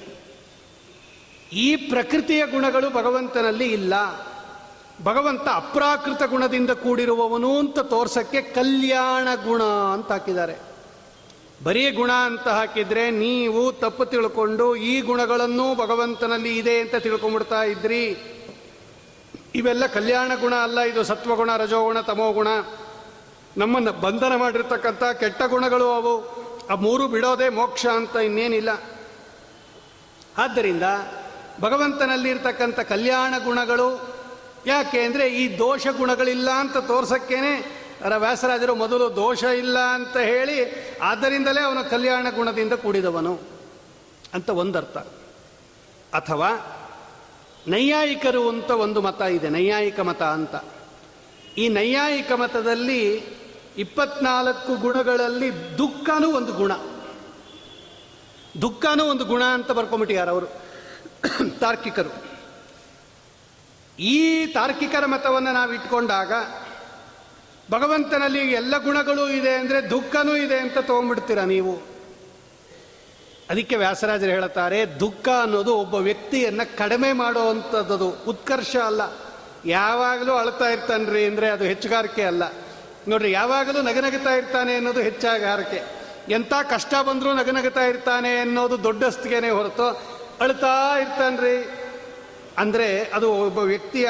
ಈ ಪ್ರಕೃತಿಯ ಗುಣಗಳು ಭಗವಂತನಲ್ಲಿ ಇಲ್ಲ. ಭಗವಂತ ಅಪ್ರಾಕೃತ ಗುಣದಿಂದ ಕೂಡಿರುವವನು ಅಂತ ತೋರ್ಸಕ್ಕೆ ಕಲ್ಯಾಣ ಗುಣ ಅಂತ ಹಾಕಿದ್ದಾರೆ. ಬರೀ ಗುಣ ಅಂತ ಹಾಕಿದ್ರೆ ನೀವು ತಪ್ಪು ತಿಳ್ಕೊಂಡು ಈ ಗುಣಗಳನ್ನು ಭಗವಂತನಲ್ಲಿ ಇದೆ ಅಂತ ತಿಳ್ಕೊಂಬಿಡ್ತಾ ಇದ್ರಿ. ಇವೆಲ್ಲ ಕಲ್ಯಾಣ ಗುಣ ಅಲ್ಲ, ಇದು ಸತ್ವಗುಣ ರಜೋಗುಣ ತಮೋಗುಣ ನಮ್ಮನ್ನು ಬಂಧನ ಮಾಡಿರ್ತಕ್ಕಂಥ ಕೆಟ್ಟ ಗುಣಗಳು ಅವು. ಆ ಮೂರು ಬಿಡೋದೇ ಮೋಕ್ಷ ಅಂತ ಇನ್ನೇನಿಲ್ಲ. ಆದ್ದರಿಂದ ಭಗವಂತನಲ್ಲಿರ್ತಕ್ಕಂಥ ಕಲ್ಯಾಣ ಗುಣಗಳು ಯಾಕೆ ಅಂದರೆ ಈ ದೋಷ ಗುಣಗಳಿಲ್ಲ ಅಂತ ತೋರ್ಸಕ್ಕೇನೆ ವ್ಯಾಸರಾಜರು, ಮೊದಲು ದೋಷ ಇಲ್ಲ ಅಂತ ಹೇಳಿ ಆದ್ದರಿಂದಲೇ ಅವನ ಕಲ್ಯಾಣ ಗುಣದಿಂದ ಕೂಡಿದವನು ಅಂತ ಒಂದರ್ಥ. ಅಥವಾ ನೈಯಾಯಿಕರು ಅಂತ ಒಂದು ಮತ ಇದೆ, ನೈಯಾಯಿಕ ಮತ ಅಂತ. ಈ ನೈಯಾಯಿಕ ಮತದಲ್ಲಿ ಇಪ್ಪತ್ನಾಲ್ಕು ಗುಣಗಳಲ್ಲಿ ದುಃಖನೂ ಒಂದು ಗುಣ. ದುಃಖನೂ ಒಂದು ಗುಣ ಅಂತ ಬರ್ಕೊಂಬಿಟ್ಟಿದ್ದಾರೆ ಅವರು, ತಾರ್ಕಿಕರು. ಈ ತಾರ್ಕಿಕರ ಮತವನ್ನು ನಾವು ಇಟ್ಕೊಂಡಾಗ ಭಗವಂತನಲ್ಲಿ ಎಲ್ಲ ಗುಣಗಳು ಇದೆ ಅಂದರೆ ದುಃಖನೂ ಇದೆ ಅಂತ ತೊಗೊಂಡ್ಬಿಡ್ತೀರ ನೀವು? ಅದಕ್ಕೆ ವ್ಯಾಸರಾಜರು ಹೇಳುತ್ತಾರೆ, ದುಃಖ ಅನ್ನೋದು ಒಬ್ಬ ವ್ಯಕ್ತಿಯನ್ನು ಕಡಿಮೆ ಮಾಡುವಂಥದ್ದು ಉತ್ಕರ್ಷ ಅಲ್ಲ. ಯಾವಾಗಲೂ ಅಳ್ತಾ ಇರ್ತಾನ್ರಿ ಅಂದರೆ ಅದು ಹೆಚ್ಚುಗಾರಿಕೆ ಅಲ್ಲ. ನೋಡ್ರಿ, ಯಾವಾಗಲೂ ನಗನಗುತ್ತಾ ಇರ್ತಾನೆ ಅನ್ನೋದು ಹೆಚ್ಚಾಗಾರಿಕೆ. ಎಂಥ ಕಷ್ಟ ಬಂದರೂ ನಗನಗುತ್ತಾ ಇರ್ತಾನೆ ಅನ್ನೋದು ದೊಡ್ಡಸ್ತಿಗೆನೆ ಹೊರತು ಅಳ್ತಾ ಇರ್ತಾನ್ರಿ. ಅಂದರೆ ಅದು ಒಬ್ಬ ವ್ಯಕ್ತಿಯ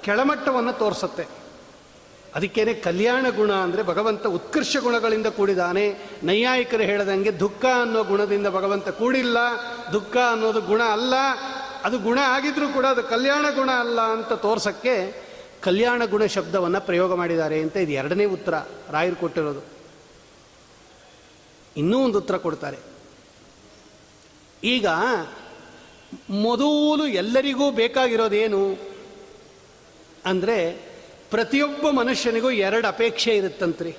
ಕೆಳಮಟ್ಟವನ್ನು ತೋರಿಸುತ್ತೆ. ಅದಕ್ಕೇನೆ ಕಲ್ಯಾಣ ಗುಣ ಅಂದರೆ ಭಗವಂತ ಉತ್ಕರ್ಷ ಗುಣಗಳಿಂದ ಕೂಡಿದಾನೆ. ನೈಯಾಯಿಕರು ಹೇಳದಂಗೆ ದುಃಖ ಅನ್ನೋ ಗುಣದಿಂದ ಭಗವಂತ ಕೂಡಿಲ್ಲ. ದುಃಖ ಅನ್ನೋದು ಗುಣ ಅಲ್ಲ. ಅದು ಗುಣ ಆಗಿದ್ರೂ ಕೂಡ ಅದು ಕಲ್ಯಾಣ ಗುಣ ಅಲ್ಲ ಅಂತ ತೋರ್ಸಕ್ಕೆ ಕಲ್ಯಾಣ ಗುಣ ಶಬ್ದವನ್ನು ಪ್ರಯೋಗ ಮಾಡಿದ್ದಾರೆ ಅಂತ ಇದು ಎರಡನೇ ಉತ್ತರ. ರಾಯರು ಕೊಟ್ಟಿರೋದು. ಇನ್ನೂ ಒಂದು ಉತ್ತರ ಕೊಡ್ತಾರೆ. ಈಗ ಮೊದಲು ಎಲ್ಲರಿಗೂ ಬೇಕಾಗಿರೋದೇನು ಅಂದರೆ ಪ್ರತಿಯೊಬ್ಬ ಮನುಷ್ಯನಿಗೂ ಎರಡು ಅಪೇಕ್ಷೆ ಇರುತ್ತಂತ್ರಿ.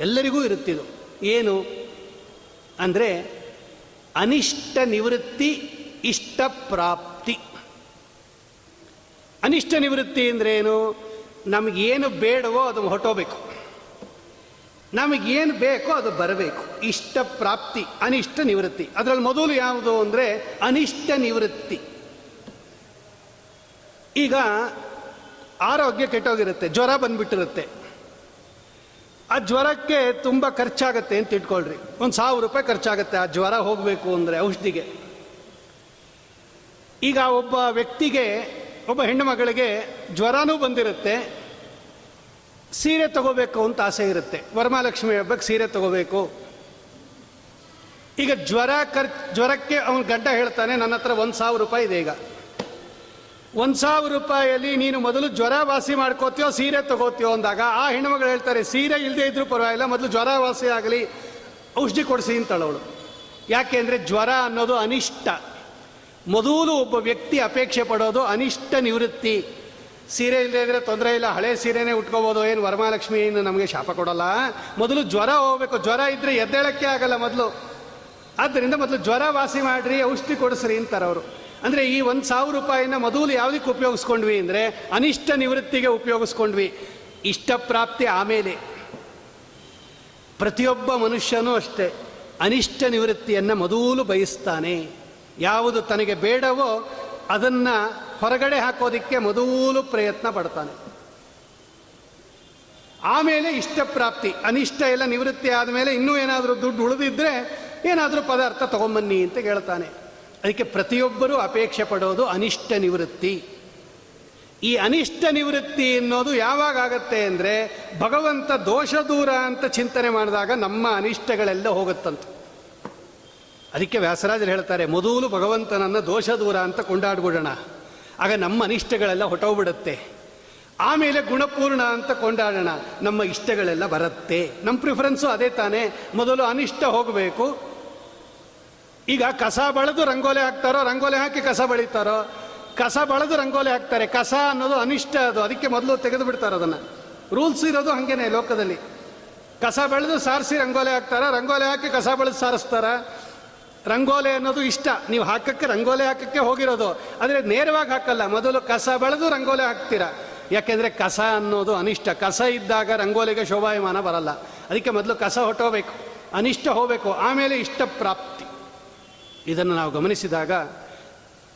ಎಲ್ಲರಿಗೂ ಇರುತ್ತಿದು. ಏನು? ಅಂದರೆ ಅನಿಷ್ಟ ನಿವೃತ್ತಿ, ಇಷ್ಟ ಪ್ರಾಪ್ತಿ. ಅನಿಷ್ಟ ನಿವೃತ್ತಿ ಅಂದರೆ ಏನು? ನಮಗೇನು ಬೇಡವೋ ಅದು ಹೊಟ್ಟೋಬೇಕು ನಮಗೇನು ಬೇಕೋ ಅದು ಬರಬೇಕು. ಇಷ್ಟ ಪ್ರಾಪ್ತಿ, ಅನಿಷ್ಟ ನಿವೃತ್ತಿ. ಅದರಲ್ಲಿ ಮೊದಲು ಯಾವುದು ಅಂದರೆ ಅನಿಷ್ಟ ನಿವೃತ್ತಿ. ಈಗ ಆರೋಗ್ಯ ಕೆಟ್ಟೋಗಿರುತ್ತೆ, ಜ್ವರ ಬಂದ್ಬಿಟ್ಟಿರುತ್ತೆ. ಆ ಜ್ವರಕ್ಕೆ ತುಂಬ ಖರ್ಚಾಗತ್ತೆ ಅಂತ ಇಟ್ಕೊಳ್ರಿ. ಒಂದು ಸಾವಿರ ರೂಪಾಯಿ ಖರ್ಚಾಗತ್ತೆ ಆ ಜ್ವರ ಹೋಗಬೇಕು ಅಂದರೆ ಔಷಧಿಗೆ. ಈಗ ಒಬ್ಬ ವ್ಯಕ್ತಿಗೆ, ಒಬ್ಬ ಹೆಣ್ಣು ಮಗಳಿಗೆ ಜ್ವರನೂ ಬಂದಿರುತ್ತೆ, ಸೀರೆ ತಗೋಬೇಕು ಅಂತ ಆಸೆ ಇರುತ್ತೆ. ವರಮಹಾಲಕ್ಷ್ಮಿ ಹಬ್ಬಕ್ಕೆ ಸೀರೆ ತಗೋಬೇಕು. ಈಗ ಜ್ವರ ಖರ್ಚ್ ಜ್ವರಕ್ಕೆ ಅವನ ಗಡ್ಡ ಹೇಳ್ತಾನೆ, ನನ್ನ ಹತ್ರ ಒಂದು ಸಾವಿರ ರೂಪಾಯಿ ಇದೆ ಈಗ. ಒಂದು ಸಾವಿರ ರೂಪಾಯಿಯಲ್ಲಿ ನೀನು ಮೊದಲು ಜ್ವರ ವಾಸಿ ಮಾಡ್ಕೋತೀಯೋ, ಸೀರೆ ತಗೋತೀಯೋ ಅಂದಾಗ ಆ ಹೆಣ್ಣುಮಗಳು ಹೇಳ್ತಾರೆ, ಸೀರೆ ಇಲ್ಲದೆ ಇದ್ರೂ ಪರವಾಗಿಲ್ಲ, ಮೊದಲು ಜ್ವರ ವಾಸಿ ಆಗಲಿ, ಔಷಧಿ ಕೊಡಿಸಿ ಅಂತಳವಳು ಯಾಕೆ ಅಂದರೆ ಜ್ವರ ಅನ್ನೋದು ಅನಿಷ್ಟ. ಮೊದಲು ಒಬ್ಬ ವ್ಯಕ್ತಿ ಅಪೇಕ್ಷೆ ಪಡೋದು ಅನಿಷ್ಟ ನಿವೃತ್ತಿ. ಸೀರೆ ಇಲ್ಲದೆ ಇದ್ರೆ ತೊಂದರೆ ಇಲ್ಲ, ಹಳೆ ಸೀರೆನೇ ಉಟ್ಕೋಬೋದು, ಏನು ವರಮಹಾಲಕ್ಷ್ಮಿ ಏನು ನಮಗೆ ಶಾಪ ಕೊಡಲ್ಲ. ಮೊದಲು ಜ್ವರ ಹೋಗ್ಬೇಕು, ಜ್ವರ ಇದ್ರೆ ಎದ್ದೇಳಕ್ಕೆ ಆಗಲ್ಲ ಮೊದಲು. ಆದ್ದರಿಂದ ಮೊದಲು ಜ್ವರ ವಾಸಿ ಮಾಡಿರಿ, ಔಷಧಿ ಕೊಡಿಸ್ರಿ ಅಂತಾರೆ ಅವರು. ಅಂದರೆ ಈ ಒಂದು ಸಾವಿರ ರೂಪಾಯಿನ ಮೊದಲು ಯಾವುದಕ್ಕೆ ಉಪಯೋಗಿಸ್ಕೊಂಡ್ವಿ ಅಂದರೆ ಅನಿಷ್ಟ ನಿವೃತ್ತಿಗೆ ಉಪಯೋಗಿಸ್ಕೊಂಡ್ವಿ. ಇಷ್ಟಪ್ರಾಪ್ತಿ ಆಮೇಲೆ. ಪ್ರತಿಯೊಬ್ಬ ಮನುಷ್ಯನೂ ಅಷ್ಟೇ, ಅನಿಷ್ಟ ನಿವೃತ್ತಿಯನ್ನು ಮೊದಲು ಬಯಸ್ತಾನೆ. ಯಾವುದು ತನಗೆ ಬೇಡವೋ ಅದನ್ನು ಹೊರಗಡೆ ಹಾಕೋದಿಕ್ಕೆ ಮೊದಲು ಪ್ರಯತ್ನ ಪಡ್ತಾನೆ. ಆಮೇಲೆ ಇಷ್ಟಪ್ರಾಪ್ತಿ ಅನಿಷ್ಟ ಎಲ್ಲ ನಿವೃತ್ತಿ ಆದಮೇಲೆ ಇನ್ನೂ ಏನಾದರೂ ದುಡ್ಡು ಉಳಿದಿದ್ರೆ ಏನಾದರೂ ಪದಾರ್ಥ ತಗೊಂಬನ್ನಿ ಅಂತ ಹೇಳ್ತಾನೆ ಅದಕ್ಕೆ ಪ್ರತಿಯೊಬ್ಬರೂ ಅಪೇಕ್ಷೆ ಪಡೋದು ಅನಿಷ್ಟ ನಿವೃತ್ತಿ. ಈ ಅನಿಷ್ಟ ನಿವೃತ್ತಿ ಅನ್ನೋದು ಯಾವಾಗ ಆಗತ್ತೆ ಅಂದರೆ ಭಗವಂತ ದೋಷ ದೂರ ಅಂತ ಚಿಂತನೆ ಮಾಡಿದಾಗ ನಮ್ಮ ಅನಿಷ್ಟಗಳೆಲ್ಲ ಹೋಗುತ್ತಂತ. ಅದಕ್ಕೆ ವ್ಯಾಸರಾಜರು ಹೇಳ್ತಾರೆ, ಮೊದಲು ಭಗವಂತನನ್ನು ದೋಷ ದೂರ ಅಂತ ಕೊಂಡಾಡ್ಬಿಡೋಣ. ಆಗ ನಮ್ಮ ಅನಿಷ್ಟಗಳೆಲ್ಲ ಹೊಟ್ಟೋಗ್ಬಿಡುತ್ತೆ ಆಮೇಲೆ ಗುಣಪೂರ್ಣ ಅಂತ ಕೊಂಡಾಡೋಣ. ನಮ್ಮ ಇಷ್ಟಗಳೆಲ್ಲ ಬರುತ್ತೆ. ನಮ್ಮ ಪ್ರಿಫರೆನ್ಸು ಅದೇ ತಾನೇ. ಮೊದಲು ಅನಿಷ್ಟ ಹೋಗಬೇಕು ಈಗ ಕಸ ಬಳದು ರಂಗೋಲಿ ಹಾಕ್ತಾರೋ, ರಂಗೋಲಿ ಹಾಕಿ ಕಸ ಬಳಿತಾರೋ? ಕಸ ಬಳದು ರಂಗೋಲಿ ಹಾಕ್ತಾರೆ. ಕಸ ಅನ್ನೋದು ಅನಿಷ್ಟ ಅದು. ಅದಕ್ಕೆ ಮೊದಲು ತೆಗೆದು ಬಿಡ್ತಾರೆ ಅದನ್ನು. ರೂಲ್ಸ್ ಇರೋದು ಹಾಗೇನೆ ಲೋಕದಲ್ಲಿ. ಕಸ ಬೆಳೆದು ಸಾರಿಸಿ ರಂಗೋಲಿ ಹಾಕ್ತಾರೆ? ರಂಗೋಲಿ ಹಾಕಿ ಕಸ ಬೆಳೆದು ಸಾರಿಸ್ತಾರೆ? ರಂಗೋಲಿ ಅನ್ನೋದು ಇಷ್ಟ. ನೀವು ಹಾಕಕ್ಕೆ, ರಂಗೋಲಿ ಹಾಕಕ್ಕೆ ಹೋಗಿರೋದು. ಆದರೆ ನೇರವಾಗಿ ಹಾಕಲ್ಲ. ಮೊದಲು ಕಸ ಬೆಳೆದು ರಂಗೋಲಿ ಹಾಕ್ತೀರಾ? ಯಾಕೆಂದರೆ ಕಸ ಅನ್ನೋದು ಅನಿಷ್ಟ. ಕಸ ಇದ್ದಾಗ ರಂಗೋಲಿಗೆ ಶೋಭಾಯಮಾನ ಬರಲ್ಲ. ಅದಕ್ಕೆ ಮೊದಲು ಕಸ ಹೊಟ್ಟೋಬೇಕು ಅನಿಷ್ಟ ಹೋಗಬೇಕು. ಆಮೇಲೆ ಇಷ್ಟ ಪ್ರಾಪ್ತಿ ಇದನ್ನು ನಾವು ಗಮನಿಸಿದಾಗ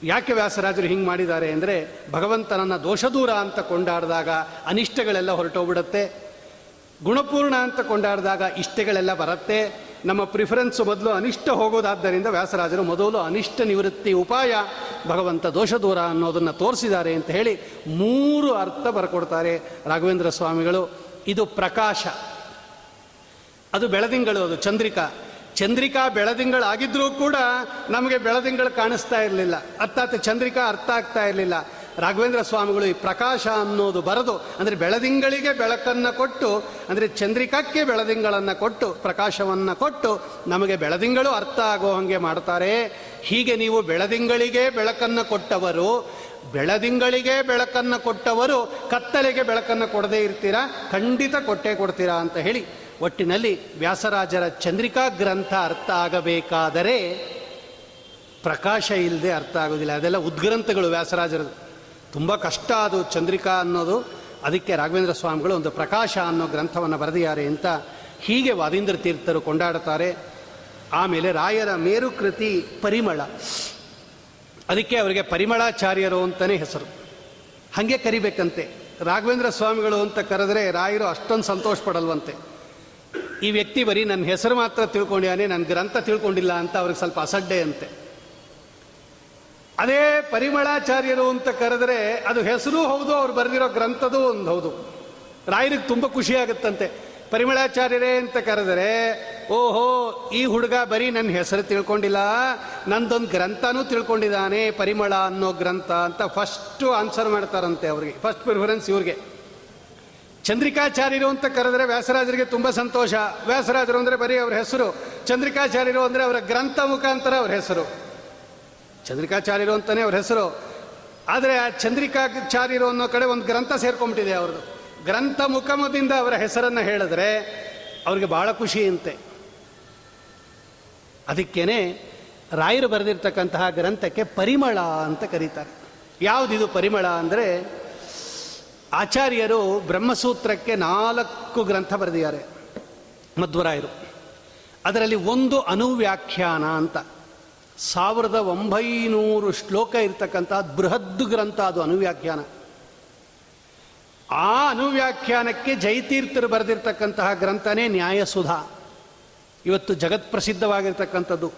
ಯಾಕೆ ವ್ಯಾಸರಾಜರು ಹಿಂಗೆ ಮಾಡಿದ್ದಾರೆ ಅಂದರೆ ಭಗವಂತನನ್ನು ದೋಷದೂರ ಅಂತ ಕೊಂಡಾಡಿದಾಗ ಅನಿಷ್ಟಗಳೆಲ್ಲ ಹೊರಟೋಗ್ಬಿಡುತ್ತೆ, ಗುಣಪೂರ್ಣ ಅಂತ ಕೊಂಡಾಡಿದಾಗ ಇಷ್ಟಗಳೆಲ್ಲ ಬರುತ್ತೆ. ನಮ್ಮ ಪ್ರಿಫರೆನ್ಸು ಮೊದಲು ಅನಿಷ್ಟ ಹೋಗೋದಾದ್ದರಿಂದ ವ್ಯಾಸರಾಜರು ಮೊದಲು ಅನಿಷ್ಟ ನಿವೃತ್ತಿ ಉಪಾಯ, ಭಗವಂತ ದೋಷ ದೂರ ಅನ್ನೋದನ್ನು ತೋರಿಸಿದ್ದಾರೆ ಅಂತ ಹೇಳಿ ಮೂರು ಅರ್ಥ ಬರ್ಕೊಡ್ತಾರೆ ರಾಘವೇಂದ್ರ ಸ್ವಾಮಿಗಳು. ಇದು ಪ್ರಕಾಶ, ಅದು ಬೆಳದಿಂಗಳು, ಅದು ಚಂದ್ರಿಕಾ. ಚಂದ್ರಿಕಾ ಬೆಳದಿಂಗಳಾಗಿದ್ರೂ ಕೂಡ ನಮಗೆ ಬೆಳದಿಂಗಳು ಕಾಣಿಸ್ತಾ ಇರಲಿಲ್ಲ. ಅರ್ಥಾತ್ ಚಂದ್ರಿಕಾ ಅರ್ಥ ಆಗ್ತಾ ಇರಲಿಲ್ಲ. ರಾಘವೇಂದ್ರ ಸ್ವಾಮಿಗಳು ಈ ಪ್ರಕಾಶ ಅನ್ನೋದು ಬರೆದು, ಅಂದರೆ ಬೆಳದಿಂಗಳಿಗೆ ಬೆಳಕನ್ನು ಕೊಟ್ಟು, ಅಂದರೆ ಚಂದ್ರಿಕಾಕ್ಕೆ ಬೆಳದಿಂಗಳನ್ನು ಕೊಟ್ಟು, ಪ್ರಕಾಶವನ್ನು ಕೊಟ್ಟು, ನಮಗೆ ಬೆಳದಿಂಗಳು ಅರ್ಥ ಆಗೋ ಹಾಗೆ ಮಾಡ್ತಾರೆ. ಹೀಗೆ ನೀವು ಬೆಳದಿಂಗಳಿಗೆ ಬೆಳಕನ್ನು ಕೊಟ್ಟವರು, ಬೆಳದಿಂಗಳಿಗೆ ಬೆಳಕನ್ನು ಕೊಟ್ಟವರು ಕತ್ತಲೆಗೆ ಬೆಳಕನ್ನು ಕೊಡದೇ ಇರ್ತೀರಾ? ಖಂಡಿತ ಕೊಟ್ಟೆ ಕೊಡ್ತೀರಾ ಅಂತ ಹೇಳಿ ಒಟ್ಟಿನಲ್ಲಿ ವ್ಯಾಸರಾಜರ ಚಂದ್ರಿಕಾ ಗ್ರಂಥ ಅರ್ಥ ಆಗಬೇಕಾದರೆ ಪ್ರಕಾಶ ಇಲ್ಲದೆ ಅರ್ಥ ಆಗೋದಿಲ್ಲ. ಅದೆಲ್ಲ ಉದ್ಗ್ರಂಥಗಳು ವ್ಯಾಸರಾಜರದು ತುಂಬ ಕಷ್ಟ ಅದು ಚಂದ್ರಿಕಾ ಅನ್ನೋದು. ಅದಕ್ಕೆ ರಾಘವೇಂದ್ರ ಸ್ವಾಮಿಗಳು ಒಂದು ಪ್ರಕಾಶ ಅನ್ನೋ ಗ್ರಂಥವನ್ನು ಬರೆದಿದ್ದಾರೆ ಅಂತ ಹೀಗೆ ವಾದೀಂದ್ರ ತೀರ್ಥರು ಕೊಂಡಾಡುತ್ತಾರೆ. ಆಮೇಲೆ ರಾಯರ ಮೇರುಕೃತಿ ಪರಿಮಳ. ಅದಕ್ಕೆ ಅವರಿಗೆ ಪರಿಮಳಾಚಾರ್ಯರು ಅಂತಲೇ ಹೆಸರು. ಹಾಗೆ ಕರಿಬೇಕಂತೆ. ರಾಘವೇಂದ್ರ ಸ್ವಾಮಿಗಳು ಅಂತ ಕರೆದ್ರೆ ರಾಯರು ಅಷ್ಟೊಂದು ಸಂತೋಷ ಪಡಲ್ವಂತೆ. ಈ ವ್ಯಕ್ತಿ ಬರೀ ನನ್ನ ಹೆಸರು ಮಾತ್ರ ತಿಳ್ಕೊಂಡಿದ್ದಾನೆ, ನನ್ನ ಗ್ರಂಥ ತಿಳ್ಕೊಂಡಿಲ್ಲ ಅಂತ ಅವ್ರಿಗೆ ಸ್ವಲ್ಪ ಅಸಡ್ಡೆ ಅಂತೆ. ಅದೇ ಪರಿಮಳಾಚಾರ್ಯರು ಅಂತ ಕರೆದ್ರೆ ಅದು ಹೆಸರು ಹೌದು, ಅವ್ರು ಬರೆದಿರೋ ಗ್ರಂಥದೂ ಒಂದು ಹೌದು. ರಾಯರಿಗೆ ತುಂಬ ಖುಷಿ ಪರಿಮಳಾಚಾರ್ಯರೇ ಅಂತ ಕರೆದರೆ, ಓಹೋ, ಈ ಹುಡುಗ ಬರೀ ನನ್ನ ಹೆಸರು ತಿಳ್ಕೊಂಡಿಲ್ಲ, ನಂದೊಂದು ಗ್ರಂಥನೂ ತಿಳ್ಕೊಂಡಿದ್ದಾನೆ, ಪರಿಮಳ ಅನ್ನೋ ಗ್ರಂಥ ಅಂತ ಫಸ್ಟು ಆನ್ಸರ್ ಮಾಡ್ತಾರಂತೆ ಅವ್ರಿಗೆ ಫಸ್ಟ್ ಪ್ರಿಫರೆನ್ಸ್ ಇವ್ರಿಗೆ. ಚಂದ್ರಿಕಾಚಾರ್ಯರು ಅಂತ ಕರೆದ್ರೆ ವ್ಯಾಸರಾಜರಿಗೆ ತುಂಬ ಸಂತೋಷ. ವ್ಯಾಸರಾಜರು ಅಂದರೆ ಬರೀ ಅವ್ರ ಹೆಸರು. ಚಂದ್ರಿಕಾಚಾರ್ಯರು ಅಂದರೆ ಅವರ ಗ್ರಂಥ ಮುಖಾಂತರ ಅವ್ರ ಹೆಸರು. ಚಂದ್ರಿಕಾಚಾರ್ಯರು ಅಂತಲೇ ಅವ್ರ ಹೆಸರು. ಆದರೆ ಆ ಚಂದ್ರಿಕಾಚಾರ್ಯರು ಅನ್ನೋ ಕಡೆ ಒಂದು ಗ್ರಂಥ ಸೇರ್ಕೊಂಡ್ಬಿಟ್ಟಿದೆ ಅವ್ರದ್ದು. ಗ್ರಂಥ ಮುಖಮದಿಂದ ಅವರ ಹೆಸರನ್ನು ಹೇಳಿದ್ರೆ ಅವ್ರಿಗೆ ಭಾಳ ಖುಷಿ ಅಂತೆ. ಅದಕ್ಕೇನೆ ರಾಯರು ಬರೆದಿರ್ತಕ್ಕಂತಹ ಗ್ರಂಥಕ್ಕೆ ಪರಿಮಳ ಅಂತ ಕರೀತಾರೆ. ಯಾವುದಿದು ಪರಿಮಳ ಅಂದರೆ ಆಚಾರ್ಯರು ಬ್ರಹ್ಮಸೂತ್ರಕ್ಕೆ ನಾಲ್ಕು ಗ್ರಂಥ ಬರೆದಿದ್ದಾರೆ. ಮಧ್ವರಾಯರು. ಅದರಲ್ಲಿ ಒಂದು ಅನುವ್ಯಾಖ್ಯಾನ ಅಂತ. ಸಾವಿರದ ಒಂಬೈನೂರು ಶ್ಲೋಕ ಇರತಕ್ಕಂಥ ಬೃಹದ್ ಗ್ರಂಥ ಅದು ಅನುವ್ಯಾಖ್ಯಾನ. ಆ ಅನುವ್ಯಾಖ್ಯಾನಕ್ಕೆ ಜೈತೀರ್ಥರು ಬರೆದಿರ್ತಕ್ಕಂತಹ ಗ್ರಂಥನೇ ನ್ಯಾಯಸುಧ. ಇವತ್ತು ಜಗತ್ಪ್ರಸಿದ್ಧವಾಗಿರ್ತಕ್ಕಂಥದ್ದು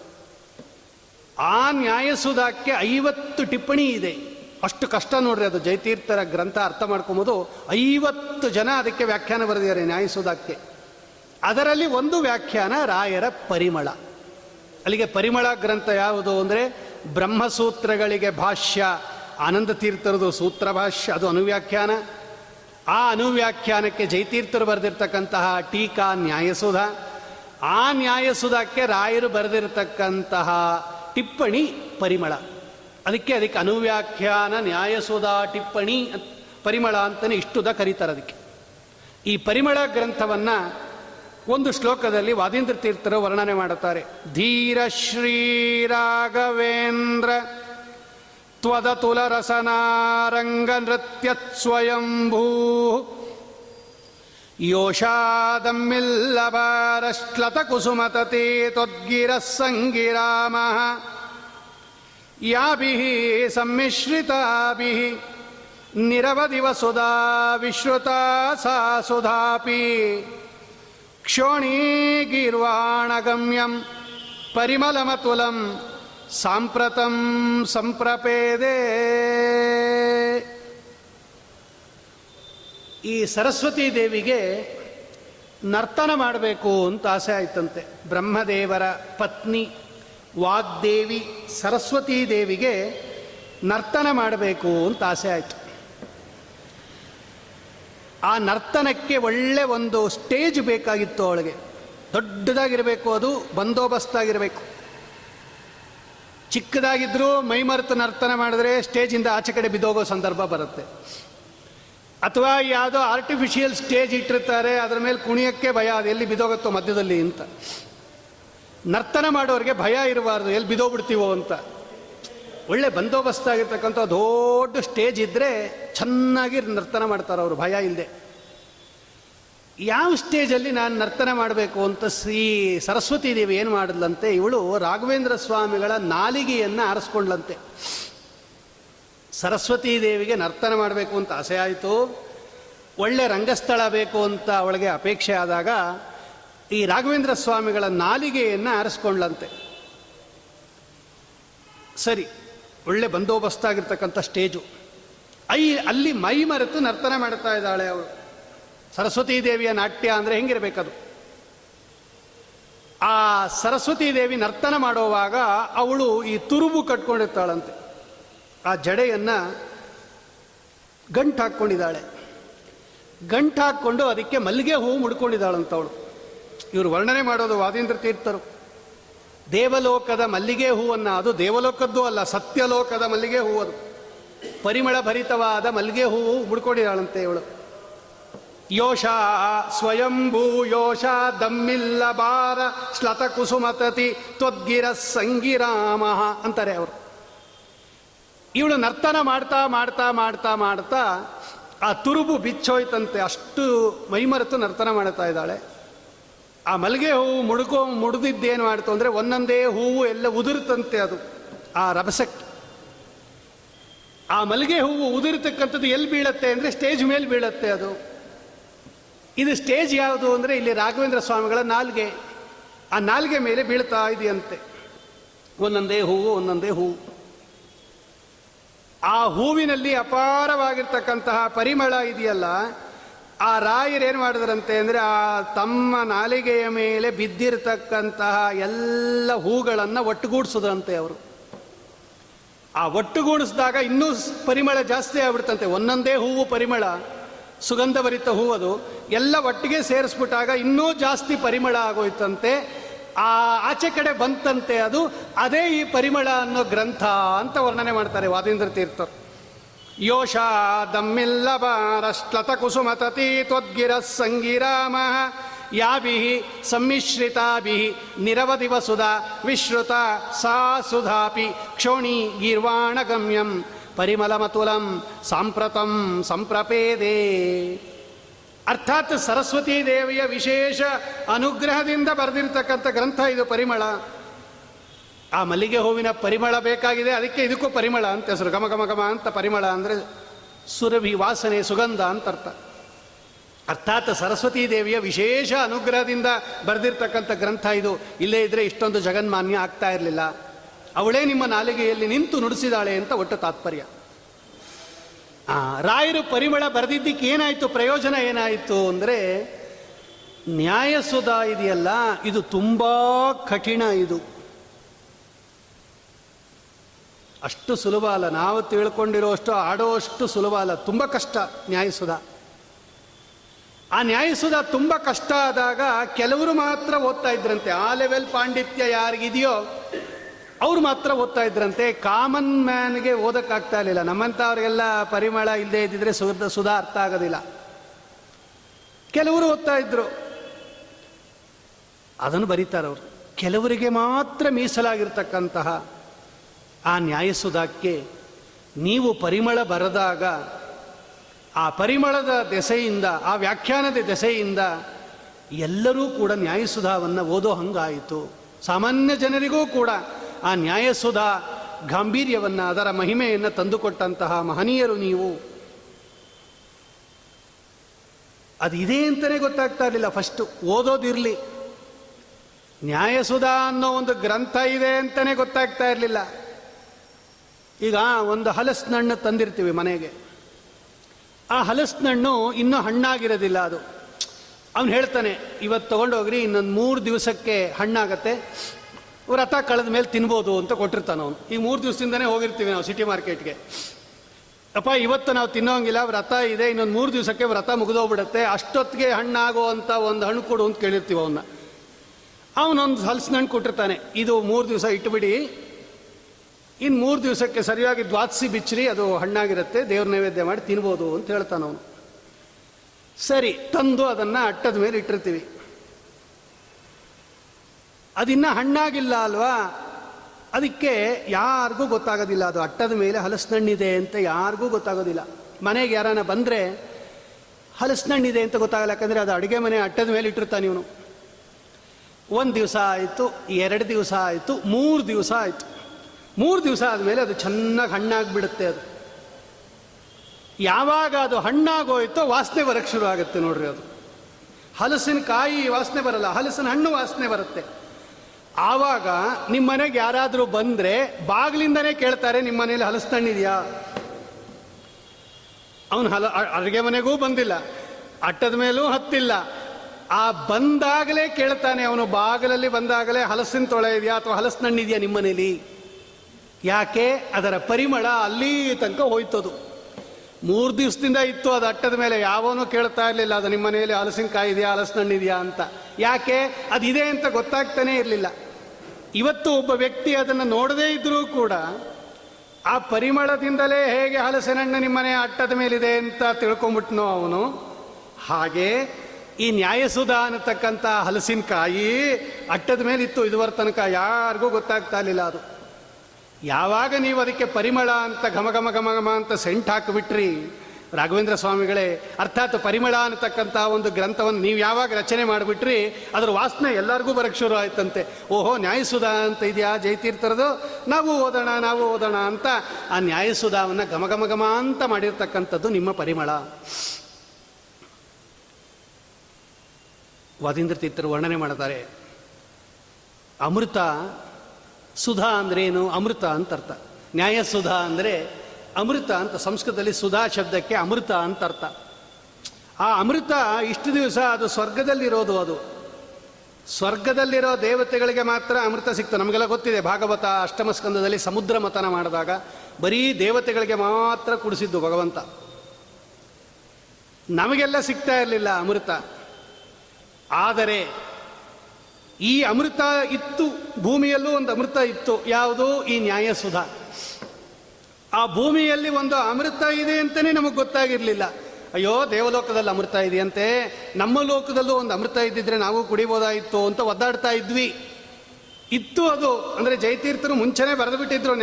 ಆ ನ್ಯಾಯಸುಧಕ್ಕೆ ಐವತ್ತು ಟಿಪ್ಪಣಿ ಇದೆ. ಅಷ್ಟು ಕಷ್ಟ ನೋಡ್ರಿ ಅದು ಜಯತೀರ್ಥರ ಗ್ರಂಥ ಅರ್ಥ ಮಾಡ್ಕೊಬೋದು. ಐವತ್ತು ಜನ ಅದಕ್ಕೆ ವ್ಯಾಖ್ಯಾನ ಬರೆದಿದ್ದಾರೆ ನ್ಯಾಯಿಸೋದಕ್ಕೆ ಅದರಲ್ಲಿ ಒಂದು ವ್ಯಾಖ್ಯಾನ ರಾಯರ ಪರಿಮಳ. ಅಲ್ಲಿಗೆ ಪರಿಮಳ ಗ್ರಂಥ ಯಾವುದು ಅಂದರೆ ಬ್ರಹ್ಮಸೂತ್ರಗಳಿಗೆ ಭಾಷ್ಯ, ಆನಂದ ತೀರ್ಥರದು ಸೂತ್ರ ಭಾಷ್ಯ, ಅದು ಅನುವ್ಯಾಖ್ಯಾನ. ಆ ಅನುವ್ಯಾಖ್ಯಾನಕ್ಕೆ ಜೈತೀರ್ಥರು ಬರೆದಿರ್ತಕ್ಕಂತಹ ಟೀಕಾ ನ್ಯಾಯಸುಧ. ಆ ನ್ಯಾಯಸುಧಕ್ಕೆ ರಾಯರು ಬರೆದಿರತಕ್ಕಂತಹ ಟಿಪ್ಪಣಿ ಪರಿಮಳ. ಅದಕ್ಕೆ ಅದಕ್ಕೆ ಅನುವ್ಯಾಖ್ಯಾನ, ನ್ಯಾಯಸುಧಾ ಟಿಪ್ಪಣಿ ಪರಿಮಳ ಅಂತಲೇ ಇಷ್ಟುದ ಕರೀತಾರೆ ಅದಕ್ಕೆ. ಈ ಪರಿಮಳ ಗ್ರಂಥವನ್ನು ಒಂದು ಶ್ಲೋಕದಲ್ಲಿ ವಾದೇಂದ್ರ ತೀರ್ಥರು ವರ್ಣನೆ ಮಾಡುತ್ತಾರೆ. ಧೀರ ಶ್ರೀರಾಘವೇಂದ್ರ ತ್ವದತುಲ ರಸನಾರಂಗ ನೃತ್ಯ ಸ್ವಯಂಭೂ ಯೋಷಾದಮ್ಮಿಲ್ಲಬಾರಶ್ಲತ ಕುಸುಮತತಿ ತ್ವದ್ಗಿರ ಸಂಗಿರಾಮ ಯಾಭಿ ಸಮ್ಮಿಶ್ರಿತಾಭಿ. ನಿರವಧಿವ ಸುಧಾ ವಿಶ್ರುತ ಸಾ ಸುಧಾಪಿ. ಕ್ಷೋಣೀಗೀರ್ವಾಣಗಮ್ಯಂ ಪರಿಮಲಮತುಲಂ ಸಾಂಪ್ರತಂ ಸಂಪ್ರಪೇದೆ. ಈ ಸರಸ್ವತೀ ದೇವಿಗೆ ನರ್ತನ ಮಾಡಬೇಕು ಅಂತ ಆಸೆ ಆಯ್ತಂತೆ. ಬ್ರಹ್ಮದೇವರ ಪತ್ನಿ ವಾಗ್ದೇವಿ ಸರಸ್ವತೀ ದೇವಿಗೆ ನರ್ತನ ಮಾಡಬೇಕು ಅಂತ ಆಸೆ ಆಯಿತು. ಆ ನರ್ತನಕ್ಕೆ ಒಳ್ಳೆ ಒಂದು ಸ್ಟೇಜ್ ಬೇಕಾಗಿತ್ತು ಅವಳಿಗೆ. ದೊಡ್ಡದಾಗಿರಬೇಕು ಅದು, ಬಂದೋಬಸ್ತಾಗಿರಬೇಕು. ಚಿಕ್ಕದಾಗಿದ್ದರೂ ಮೈಮರೆತು ನರ್ತನ ಮಾಡಿದ್ರೆ ಸ್ಟೇಜಿಂದ ಆಚೆ ಕಡೆ ಬಿದ್ದೋಗೋ ಸಂದರ್ಭ ಬರುತ್ತೆ. ಅಥವಾ ಯಾವುದೋ ಆರ್ಟಿಫಿಷಿಯಲ್ ಸ್ಟೇಜ್ ಇಟ್ಟಿರ್ತಾರೆ, ಅದರ ಮೇಲೆ ಕುಣಿಯೋಕ್ಕೆ ಭಯ, ಅದು ಎಲ್ಲಿ ಬಿದ್ದೋಗುತ್ತೋ ಮಧ್ಯದಲ್ಲಿ ಅಂತ. ನರ್ತನ ಮಾಡೋರಿಗೆ ಭಯ ಇರಬಾರ್ದು. ಎಲ್ಲಿ ಬಿದೋಗ್ಬಿಡ್ತೀವೋ ಅಂತ. ಒಳ್ಳೆ ಬಂದೋಬಸ್ತಾಗಿರ್ತಕ್ಕಂಥ ದೊಡ್ಡ ಸ್ಟೇಜ್ ಇದ್ದರೆ ಚೆನ್ನಾಗಿ ನರ್ತನ ಮಾಡ್ತಾರೆ ಅವರು ಭಯ ಇಲ್ಲದೆ ಯಾವ ಸ್ಟೇಜಲ್ಲಿ ನಾನು ನರ್ತನ ಮಾಡಬೇಕು ಅಂತ ಶ್ರೀ ಸರಸ್ವತಿ ದೇವಿ ಏನು ಮಾಡಿದ್ಲಂತೆ, ಇವಳು ರಾಘವೇಂದ್ರ ಸ್ವಾಮಿಗಳ ನಾಲಿಗೆಯನ್ನು ಆರಿಸ್ಕೊಂಡ್ಲಂತೆ. ಸರಸ್ವತಿ ದೇವಿಗೆ ನರ್ತನ ಮಾಡಬೇಕು ಅಂತ ಆಸೆ ಆಯಿತು. ಒಳ್ಳೆ ರಂಗಸ್ಥಳ ಬೇಕು ಅಂತ ಅವಳಿಗೆ ಅಪೇಕ್ಷೆ ಆದಾಗ ಈ ರಾಘವೇಂದ್ರ ಸ್ವಾಮಿಗಳ ನಾಲಿಗೆಯನ್ನು ಆರಿಸ್ಕೊಂಡ್ಲಂತೆ ಸರಿ, ಒಳ್ಳೆ ಬಂದೋಬಸ್ತಾಗಿರ್ತಕ್ಕಂಥ ಸ್ಟೇಜು. ಐ, ಅಲ್ಲಿ ಮೈ ಮರೆತು ನರ್ತನ ಮಾಡ್ತಾ ಇದ್ದಾಳೆ ಅವಳು. ಸರಸ್ವತೀ ದೇವಿಯ ನಾಟ್ಯ ಅಂದರೆ ಹೆಂಗಿರಬೇಕದು? ಆ ಸರಸ್ವತೀ ದೇವಿ ನರ್ತನ ಮಾಡುವಾಗ ಅವಳು ಈ ತುರುಬು ಕಟ್ಕೊಂಡಿರ್ತಾಳಂತೆ. ಆ ಜಡೆಯನ್ನು ಗಂಟು ಹಾಕ್ಕೊಂಡಿದ್ದಾಳೆ. ಗಂಟು ಹಾಕ್ಕೊಂಡು ಅದಕ್ಕೆ ಮಲ್ಲಿಗೆ ಹೂವು ಮುಡ್ಕೊಂಡಿದ್ದಾಳಂತ ಅವಳು. ಇವರು ವರ್ಣನೆ ಮಾಡೋದು ವಾದೀಂದ್ರ ತೀರ್ಥರು. ದೇವಲೋಕದ ಮಲ್ಲಿಗೆ ಹೂವನ್ನು ಅದು ದೇವಲೋಕದ್ದು ಅಲ್ಲ, ಸತ್ಯಲೋಕದ ಮಲ್ಲಿಗೆ ಹೂವು ಅದು. ಪರಿಮಳ ಭರಿತವಾದ ಮಲ್ಲಿಗೆ ಹೂವು ಮುಡ್ಕೊಂಡಿದ್ದಾಳಂತೆ ಇವಳು. ಯೋಷ ಸ್ವಯಂಭೂ ಯೋಷ ದಮ್ಮಿಲ್ಲ ಬಾರ ಶ್ಲತ ಕುಸುಮತತಿ ತ್ವದ್ಗಿರ ಸಂಗಿರಾಮ ಅಂತಾರೆ ಅವರು. ಇವಳು ನರ್ತನ ಮಾಡ್ತಾ ಮಾಡ್ತಾ ಮಾಡ್ತಾ ಮಾಡ್ತಾ ಆ ತುರುಬು ಬಿಚ್ಚೋಯ್ತಂತೆ, ಅಷ್ಟು ಮೈಮರೆತು ನರ್ತನ ಮಾಡ್ತಾ ಇದ್ದಾಳೆ. ಆ ಮಲ್ಲಿಗೆ ಹೂವು ಮುಡುಕೋ ಮುಡಿದಿದ್ದೇನು ಮಾಡ್ತು ಅಂದರೆ ಒಂದೊಂದೇ ಹೂವು ಎಲ್ಲ ಉದುರುತ್ತಂತೆ ಅದು, ಆ ರಭಸಕ್ಕೆ. ಆ ಮಲ್ಲಿಗೆ ಹೂವು ಉದುರ್ತಕ್ಕಂಥದ್ದು ಎಲ್ಲಿ ಬೀಳತ್ತೆ ಅಂದರೆ ಸ್ಟೇಜ್ ಮೇಲೆ ಬೀಳತ್ತೆ ಅದು. ಇದು ಸ್ಟೇಜ್ ಯಾವುದು ಅಂದರೆ ಇಲ್ಲಿ ರಾಘವೇಂದ್ರ ಸ್ವಾಮಿಗಳ ನಾಲ್ಗೆ. ಆ ನಾಲ್ಗೆ ಮೇಲೆ ಬೀಳ್ತಾ ಇದೆಯಂತೆ. ಒಂದೊಂದೇ ಹೂವು ಒಂದೊಂದೇ ಹೂವು. ಆ ಹೂವಿನಲ್ಲಿ ಅಪಾರವಾಗಿರ್ತಕ್ಕಂತಹ ಪರಿಮಳ ಇದೆಯಲ್ಲ ಆ ರಾಯರೇನು ಮಾಡಿದ್ರಂತೆ ಅಂದರೆ ಆ ತಮ್ಮ ನಾಲಿಗೆಯ ಮೇಲೆ ಬಿದ್ದಿರತಕ್ಕಂತಹ ಎಲ್ಲ ಹೂಗಳನ್ನು ಒಟ್ಟುಗೂಡಿಸಿದ್ರಂತೆ ಅವರು. ಆ ಒಟ್ಟುಗೂಡಿಸಿದಾಗ ಇನ್ನೂ ಪರಿಮಳ ಜಾಸ್ತಿ ಆಗ್ಬಿಡ್ತಂತೆ. ಒಂದೊಂದೇ ಹೂವು ಪರಿಮಳ, ಸುಗಂಧಭರಿತ ಹೂವದು ಎಲ್ಲ ಒಟ್ಟಿಗೆ ಸೇರಿಸ್ಬಿಟ್ಟಾಗ ಇನ್ನೂ ಜಾಸ್ತಿ ಪರಿಮಳ ಆಗೋಯ್ತಂತೆ. ಆ ಆಚೆ ಕಡೆ ಬಂತಂತೆ ಅದು. ಅದೇ ಈ ಪರಿಮಳ ಅನ್ನೋ ಗ್ರಂಥ ಅಂತ ವರ್ಣನೆ ಮಾಡ್ತಾರೆ ವಾದೇಂದ್ರ ತೀರ್ಥರು. ಯೋಷ ದಮ್ಮಿಲ್ಲ ಬಾರಶ್ಲತ ಕುಸುಮತತಿ ತ್ವದ್ಗಿರ ಸಂಗಿರಾಮ ಯಾಭಿ ಸಮ್ಮಿಶ್ರಿತಾಭಿ ನಿರವಧಿವ ಸುಧಾ ವಿಶ್ರುತ ಸಾ ಸುಧಾಪಿ ಕ್ಷೋಣಿ ಗೀರ್ವಾಣಗಮ್ಯಂ ಪರಿಮಲಮತುಲಂ ಸಾಂಪ್ರತಂ ಸಂಪ್ರಪೇದೆ. ಅರ್ಥಾತ್ ಸರಸ್ವತೀ ದೇವಿಯ ವಿಶೇಷ ಅನುಗ್ರಹದಿಂದ ಬರೆದಿರ್ತಕ್ಕಂಥ ಗ್ರಂಥ ಇದು ಪರಿಮಳ. ಆ ಮಲ್ಲಿಗೆ ಹೂವಿನ ಪರಿಮಳ ಬೇಕಾಗಿದೆ. ಅದಕ್ಕೆ ಇದಕ್ಕೂ ಪರಿಮಳ ಅಂತ ಹೆಸರು. ಗಮ ಗಮ ಗಮ ಅಂತ ಪರಿಮಳ ಅಂದರೆ ಸುರಭಿ ವಾಸನೆ ಸುಗಂಧ ಅಂತ ಅರ್ಥ. ಅರ್ಥಾತ್ ಸರಸ್ವತೀ ದೇವಿಯ ವಿಶೇಷ ಅನುಗ್ರಹದಿಂದ ಬರೆದಿರ್ತಕ್ಕಂಥ ಗ್ರಂಥ ಇದು. ಇಲ್ಲೇ ಇದ್ರೆ ಇಷ್ಟೊಂದು ಜಗನ್ಮಾನ್ಯ ಆಗ್ತಾ ಇರಲಿಲ್ಲ. ಅವಳೇ ನಿಮ್ಮ ನಾಲಿಗೆಯಲ್ಲಿ ನಿಂತು ನುಡಿಸಿದಾಳೆ ಅಂತ ಒಟ್ಟು ತಾತ್ಪರ್ಯ. ಆ, ರಾಯರು ಪರಿಮಳ ಬರೆದಿದ್ದಕ್ಕೆ ಏನಾಯಿತು? ಪ್ರಯೋಜನ ಏನಾಯಿತು ಅಂದರೆ ನ್ಯಾಯಸುದ ಇದೆಯಲ್ಲ ಇದು ತುಂಬ ಕಠಿಣ ಇದು. ಅಷ್ಟು ಸುಲಭ ಅಲ್ಲ. ನಾವು ತಿಳ್ಕೊಂಡಿರೋಷ್ಟು ಆಡೋಷ್ಟು ಸುಲಭ ಅಲ್ಲ. ತುಂಬ ಕಷ್ಟ ನ್ಯಾಯಸುಧ ಆ ನ್ಯಾಯಸುಧ ತುಂಬ ಕಷ್ಟ ಆದಾಗ ಕೆಲವರು ಮಾತ್ರ ಓದ್ತಾ ಇದ್ರಂತೆ. ಆ ಲೆವೆಲ್ ಪಾಂಡಿತ್ಯ ಯಾರಿಗಿದೆಯೋ ಅವ್ರು ಮಾತ್ರ ಓದ್ತಾ ಇದ್ರಂತೆ. ಕಾಮನ್ ಮ್ಯಾನ್ಗೆ ಓದಕ್ಕಾಗ್ತಾ ಇರಲಿಲ್ಲ. ನಮ್ಮಂಥವ್ರಿಗೆಲ್ಲ ಪರಿಮಳ ಇಲ್ಲದೆ ಇದ್ದಿದ್ರೆ ಸುಧ ಸುಧಾ ಅರ್ಥ ಆಗೋದಿಲ್ಲ. ಕೆಲವರು ಓದ್ತಾ ಇದ್ರು. ಅದನ್ನು ಬರೀತಾರೆ ಅವರು. ಕೆಲವರಿಗೆ ಮಾತ್ರ ಮೀಸಲಾಗಿರ್ತಕ್ಕಂತಹ ಆ ನ್ಯಾಯಸುಧಾಕ್ಕೆ ನೀವು ಪರಿಮಳ ಬರೆದಾಗ ಆ ಪರಿಮಳದ ದೆಸೆಯಿಂದ, ಆ ವ್ಯಾಖ್ಯಾನದ ದೆಸೆಯಿಂದ ಎಲ್ಲರೂ ಕೂಡ ನ್ಯಾಯಸುಧಾವನ್ನು ಓದೋ ಹಂಗಾಯಿತು. ಸಾಮಾನ್ಯ ಜನರಿಗೂ ಕೂಡ ಆ ನ್ಯಾಯಸುಧ ಗಾಂಭೀರ್ಯವನ್ನು, ಅದರ ಮಹಿಮೆಯನ್ನು ತಂದುಕೊಟ್ಟಂತಹ ಮಹನೀಯರು ನೀವು. ಅದು ಇದೆ ಅಂತಲೇ ಗೊತ್ತಾಗ್ತಾ ಇರಲಿಲ್ಲ. ಫಸ್ಟು ಓದೋದಿರಲಿ ನ್ಯಾಯಸುಧಾ ಅನ್ನೋ ಒಂದು ಗ್ರಂಥ ಇದೆ ಅಂತಲೇ ಗೊತ್ತಾಗ್ತಾ ಇರಲಿಲ್ಲ. ಈಗ ಒಂದು ಹಲಸಿನಣ್ಣು ತಂದಿರ್ತೀವಿ ಮನೆಗೆ. ಆ ಹಲಸಿನಣ್ಣು ಇನ್ನೂ ಹಣ್ಣಾಗಿರೋದಿಲ್ಲ ಅದು. ಅವನು ಹೇಳ್ತಾನೆ ಇವತ್ತು ತೊಗೊಂಡೋಗ್ರಿ, ಇನ್ನೊಂದು ಮೂರು ದಿವಸಕ್ಕೆ ಹಣ್ಣಾಗತ್ತೆ. ವ್ರತ ಕಳೆದ ಮೇಲೆ ತಿನ್ಬೋದು ಅಂತ ಕೊಟ್ಟಿರ್ತಾನೆ ಅವನು. ಈ ಮೂರು ದಿವಸದಿಂದನೇ ಹೋಗಿರ್ತೀವಿ ನಾವು ಸಿಟಿ ಮಾರ್ಕೆಟ್ಗೆ. ಅಪ್ಪ, ಇವತ್ತು ನಾವು ತಿನ್ನೋಂಗಿಲ್ಲ, ವ್ರತ ಇದೆ, ಇನ್ನೊಂದು ಮೂರು ದಿವಸಕ್ಕೆ ವ್ರತ ಮುಗಿದೋಗ್ಬಿಡುತ್ತೆ. ಅಷ್ಟೊತ್ತಿಗೆ ಹಣ್ಣಾಗೋ ಅಂತ ಒಂದು ಹಣ್ಣು ಕೊಡು ಅಂತ ಕೇಳಿರ್ತೀವಿ ಅವನ್ನ ಅವನೊಂದು ಹಲಸಿನ ಹಣ್ಣು ಕೊಟ್ಟಿರ್ತಾನೆ. ಇದು ಮೂರು ದಿವಸ ಇಟ್ಬಿಡಿ ಇನ್ನು ಮೂರು ದಿವಸಕ್ಕೆ ಸರಿಯಾಗಿ ದ್ವಾದಸಿ ಬಿಚ್ಚಿರಿ ಅದು ಹಣ್ಣಾಗಿರುತ್ತೆ, ದೇವ್ರ ನೈವೇದ್ಯ ಮಾಡಿ ತಿನ್ಬೋದು ಅಂತ ಹೇಳ್ತಾನೆ ಅವನು. ಸರಿ, ತಂದು ಅದನ್ನು ಅಟ್ಟದ ಮೇಲೆ ಇಟ್ಟಿರ್ತೀವಿ. ಅದಿನ್ನ ಹಣ್ಣಾಗಿಲ್ಲ ಅಲ್ವಾ? ಅದಕ್ಕೆ ಯಾರಿಗೂ ಗೊತ್ತಾಗೋದಿಲ್ಲ, ಅದು ಅಟ್ಟದ ಮೇಲೆ ಹಲಸಿನಣ್ಣಿದೆ ಅಂತ ಯಾರಿಗೂ ಗೊತ್ತಾಗೋದಿಲ್ಲ. ಮನೆಗೆ ಯಾರಾನ ಬಂದರೆ ಹಲಸಿನಣ್ಣಿದೆ ಅಂತ ಗೊತ್ತಾಗಲ್ಲ, ಯಾಕಂದರೆ ಅದು ಅಡುಗೆ ಮನೆ ಅಟ್ಟದ ಮೇಲೆ ಇಟ್ಟಿರ್ತಾನೆ ಇವನು. ಒಂದು ದಿವಸ ಆಯಿತು, ಎರಡು ದಿವಸ ಆಯಿತು, ಮೂರು ದಿವಸ ಆಯಿತು. ಮೂರು ದಿವಸ ಆದಮೇಲೆ ಅದು ಚೆನ್ನಾಗಿ ಹಣ್ಣಾಗಿಬಿಡುತ್ತೆ ಅದು. ಯಾವಾಗ ಅದು ಹಣ್ಣಾಗೋಯ್ತೋ ವಾಸನೆ ಬರಕ್ಕೆ ಶುರು ಆಗುತ್ತೆ ನೋಡ್ರಿ ಅದು. ಹಲಸಿನ ಕಾಯಿ ವಾಸನೆ ಬರಲ್ಲ, ಹಲಸಿನ ಹಣ್ಣು ವಾಸನೆ ಬರುತ್ತೆ. ಆವಾಗ ನಿಮ್ಮ ಮನೆಗೆ ಯಾರಾದರೂ ಬಂದರೆ ಬಾಗಿಲಿಂದನೇ ಕೇಳ್ತಾರೆ ನಿಮ್ಮ ಮನೇಲಿ ಹಲಸಿನ ಹಣ್ಣಿದೆಯಾ? ಅವನು ಹಲ ಅಡುಗೆ ಮನೆಗೂ ಬಂದಿಲ್ಲ, ಅಟ್ಟದ ಮೇಲೂ ಹತ್ತಿಲ್ಲ. ಆ ಬಂದಾಗಲೇ ಕೇಳ್ತಾನೆ ಅವನು, ಬಾಗಿಲಲ್ಲಿ ಬಂದಾಗಲೇ ಹಲಸಿನ ತೊಳೆ ಇದೆಯಾ ಅಥವಾ ಹಲಸಿನ ಹಣ್ಣಿದೆಯಾ ನಿಮ್ಮ ಮನೇಲಿ? ಯಾಕೆ? ಅದರ ಪರಿಮಳ ಅಲ್ಲಿ ತನಕ ಹೋಯ್ತದು. ಮೂರು ದಿವಸದಿಂದ ಇತ್ತು ಅದು ಅಟ್ಟದ ಮೇಲೆ. ಯಾವನೂ ಕೇಳ್ತಾ ಇರಲಿಲ್ಲ. ಅದು ನಿಮ್ಮ ಮನೆಯಲ್ಲಿ ಹಲಸಿನಕಾಯಿ ಇದೆಯಾ ಹಲಸಿನ ಹಣ್ಣು ಇದೆಯಾ ಅಂತ. ಯಾಕೆ? ಅದಿದೆ ಅಂತ ಗೊತ್ತಾಗ್ತಾನೇ ಇರಲಿಲ್ಲ. ಇವತ್ತು ಒಬ್ಬ ವ್ಯಕ್ತಿ ಅದನ್ನು ನೋಡದೇ ಇದ್ದರೂ ಕೂಡ ಆ ಪರಿಮಳದಿಂದಲೇ ಹೇಗೆ ಹಲಸಿನ ಹಣ್ಣು ನಿಮ್ಮನೆ ಅಟ್ಟದ ಮೇಲಿದೆ ಅಂತ ತಿಳ್ಕೊಂಬಿಟ್ನೋ ಅವನು. ಹಾಗೆ ಈ ನ್ಯಾಯಸುಧ ಅನ್ನತಕ್ಕಂಥ ಹಲಸಿನಕಾಯಿ ಅಟ್ಟದ ಮೇಲೆ ಇತ್ತು ಇದುವರ ತನಕ ಯಾರಿಗೂ ಗೊತ್ತಾಗ್ತಾ ಇರಲಿಲ್ಲ ಅದು. ಯಾವಾಗ ನೀವು ಅದಕ್ಕೆ ಪರಿಮಳ ಅಂತ ಘಮ ಘಮ ಘಮ ಘಮ ಅಂತ ಸೆಂಟ್ ಹಾಕಿಬಿಟ್ರಿ, ರಾಘವೇಂದ್ರ ಸ್ವಾಮಿಗಳೇ, ಅರ್ಥಾತ್ ಪರಿಮಳ ಅನ್ನತಕ್ಕಂಥ ಒಂದು ಗ್ರಂಥವನ್ನು ನೀವು ಯಾವಾಗ ರಚನೆ ಮಾಡಿಬಿಟ್ರಿ, ಅದರ ವಾಸನೆ ಎಲ್ಲರಿಗೂ ಬರಕ್ಕೆ ಶುರು ಆಯ್ತಂತೆ. ಓಹೋ, ನ್ಯಾಯಸುಧ ಅಂತ ಇದೆಯಾ ಜೈತೀರ್ಥರದು? ನಾವು ಓದೋಣ ನಾವು ಓದೋಣ ಅಂತ ಆ ನ್ಯಾಯಸುಧಾವನ್ನು ಘಮ ಘಮ ಘಮ ಅಂತ ಮಾಡಿರ್ತಕ್ಕಂಥದ್ದು ನಿಮ್ಮ ಪರಿಮಳ. ವಾದೀಂದ್ರ ತೀರ್ಥರು ವರ್ಣನೆ ಮಾಡ್ತಾರೆ, ಅಮೃತ ಸುಧಾ ಅಂದ್ರೇನು ಅಮೃತ ಅಂತ ಅರ್ಥ. ನ್ಯಾಯಸುಧಾ ಅಂದರೆ ಅಮೃತ ಅಂತ, ಸಂಸ್ಕೃತದಲ್ಲಿ ಸುಧಾ ಶಬ್ದಕ್ಕೆ ಅಮೃತ ಅಂತ ಅರ್ಥ. ಆ ಅಮೃತ ಇಷ್ಟು ದಿವಸ ಅದು ಸ್ವರ್ಗದಲ್ಲಿರೋದು ಅದು. ಸ್ವರ್ಗದಲ್ಲಿರೋ ದೇವತೆಗಳಿಗೆ ಮಾತ್ರ ಅಮೃತ ಸಿಕ್ತು. ನಮಗೆಲ್ಲ ಗೊತ್ತಿದೆ, ಭಾಗವತ ಅಷ್ಟಮ ಸ್ಕಂದದಲ್ಲಿ ಸಮುದ್ರ ಮತನ ಮಾಡಿದಾಗ ಬರೀ ದೇವತೆಗಳಿಗೆ ಮಾತ್ರ ಕುಡಿಸಿದ್ದು ಭಗವಂತ. ನಮಗೆಲ್ಲ ಸಿಗ್ತಾ ಇರಲಿಲ್ಲ ಅಮೃತ. ಆದರೆ ಈ ಅಮೃತ ಇತ್ತು, ಭೂಮಿಯಲ್ಲೂ ಒಂದು ಅಮೃತ ಇತ್ತು. ಯಾವುದು ಈ ನ್ಯಾಯಸುಧ ಆ ಭೂಮಿಯಲ್ಲಿ ಒಂದು ಅಮೃತ ಇದೆ ಅಂತಲೇ ನಮಗೆ ಗೊತ್ತಾಗಿರಲಿಲ್ಲ. ಅಯ್ಯೋ, ದೇವಲೋಕದಲ್ಲಿ ಅಮೃತ ಇದೆಯಂತೆ. ನಮ್ಮ ಲೋಕದಲ್ಲೂ ಒಂದು ಅಮೃತ ಇದ್ದಿದ್ರೆ ನಾವು ಕುಡಿಬೋದಾಯಿತು ಅಂತ ಒದ್ದಾಡ್ತಾ ಇದ್ವಿ. ಇತ್ತು ಅದು. ಅಂದರೆ ಜಯತೀರ್ಥರು ಮುಂಚೆನೇ ಬರೆದು ಬಿಟ್ಟಿದ್ರು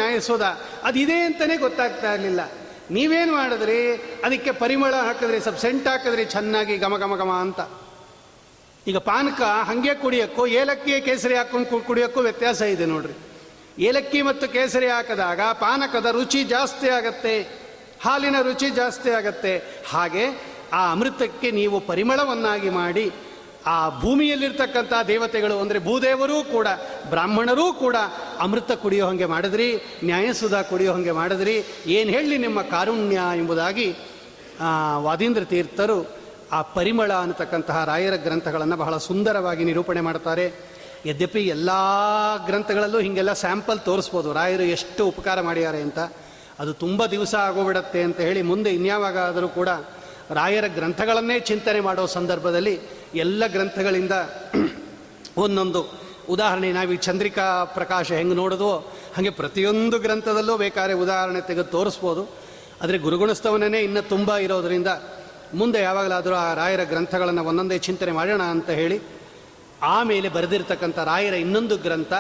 ಅದು ಇದೆ ಅಂತಲೇ ಗೊತ್ತಾಗ್ತಾ ಇರಲಿಲ್ಲ. ನೀವೇನು ಮಾಡಿದ್ರಿ? ಅದಕ್ಕೆ ಪರಿಮಳ ಹಾಕಿದ್ರಿ ಸ್ವಲ್ಪ ಸೆಂಟ್ ಹಾಕಿದ್ರಿ, ಚೆನ್ನಾಗಿ ಘಮ ಘಮ ಘಮ ಅಂತ. ಈಗ ಪಾನಕ ಹಾಗೆ ಕುಡಿಯೋಕ್ಕೂ, ಏಲಕ್ಕಿ, ಕೇಸರಿ ಹಾಕೊಂಡು ಕುಡಿಯೋಕ್ಕೂ ವ್ಯತ್ಯಾಸ ಇದೆ ನೋಡ್ರಿ. ಏಲಕ್ಕಿ ಮತ್ತು ಕೇಸರಿ ಹಾಕಿದಾಗ ಪಾನಕದ ರುಚಿ ಜಾಸ್ತಿ ಆಗತ್ತೆ, ಹಾಲಿನ ರುಚಿ ಜಾಸ್ತಿ ಆಗತ್ತೆ. ಹಾಗೆ ಆ ಅಮೃತಕ್ಕೆ ನೀವು ಪರಿಮಳವನ್ನಾಗಿ ಮಾಡಿ, ಆ ಭೂಮಿಯಲ್ಲಿರ್ತಕ್ಕಂಥ ದೇವತೆಗಳು ಅಂದರೆ ಭೂದೇವರೂ ಕೂಡ, ಬ್ರಾಹ್ಮಣರೂ ಕೂಡ ಅಮೃತ ಕುಡಿಯೋ ಹಾಗೆ ಮಾಡಿದ್ರಿ, ನ್ಯಾಯಸುಧ ಕುಡಿಯೋ ಹಾಗೆ ಮಾಡಿದ್ರಿ. ಏನು ಹೇಳಿ ನಿಮ್ಮ ಕಾರುಣ್ಯ ಎಂಬುದಾಗಿ ವಾದೀಂದ್ರ ತೀರ್ಥರು ಆ ಪರಿಮಳ ಅನ್ನತಕ್ಕಂತಹ ರಾಯರ ಗ್ರಂಥಗಳನ್ನು ಬಹಳ ಸುಂದರವಾಗಿ ನಿರೂಪಣೆ ಮಾಡ್ತಾರೆ ಯದ್ಯಪಿ ಎಲ್ಲ ಗ್ರಂಥಗಳಲ್ಲೂ ಹೀಗೆಲ್ಲ ಸ್ಯಾಂಪಲ್ ತೋರಿಸ್ಬೋದು. ರಾಯರು ಎಷ್ಟು ಉಪಕಾರ ಮಾಡಿದ್ದಾರೆ ಅಂತ. ಅದು ತುಂಬ ದಿವಸ ಆಗೋಗ್ಬಿಡತ್ತೆ ಅಂತ ಹೇಳಿ ಮುಂದೆ ಇನ್ಯಾವಾಗಾದರೂ ಕೂಡ ರಾಯರ ಗ್ರಂಥಗಳನ್ನೇ ಚಿಂತನೆ ಮಾಡೋ ಸಂದರ್ಭದಲ್ಲಿ ಎಲ್ಲ ಗ್ರಂಥಗಳಿಂದ ಒಂದೊಂದು ಉದಾಹರಣೆ. ನಾವು ಈ ಚಂದ್ರಿಕಾ ಪ್ರಕಾಶ ಹೆಂಗೆ ನೋಡಿದ್ವೋ ಹಾಗೆ ಪ್ರತಿಯೊಂದು ಗ್ರಂಥದಲ್ಲೂ ಬೇಕಾದ್ರೆ ಉದಾಹರಣೆ ತೆಗೆದು ತೋರಿಸ್ಬೋದು. ಆದರೆ ಗುರುಗುಣಸ್ತವನೇ ಇನ್ನೂ ತುಂಬ ಇರೋದರಿಂದ ಮುಂದೆ ಯಾವಾಗಲಾದರೂ ಆ ರಾಯರ ಗ್ರಂಥಗಳನ್ನು ಒಂದೊಂದೇ ಚಿಂತನೆ ಮಾಡೋಣ ಅಂತ ಹೇಳಿ ಆಮೇಲೆ ಬರೆದಿರ್ತಕ್ಕಂಥ ರಾಯರ ಇನ್ನೊಂದು ಗ್ರಂಥ,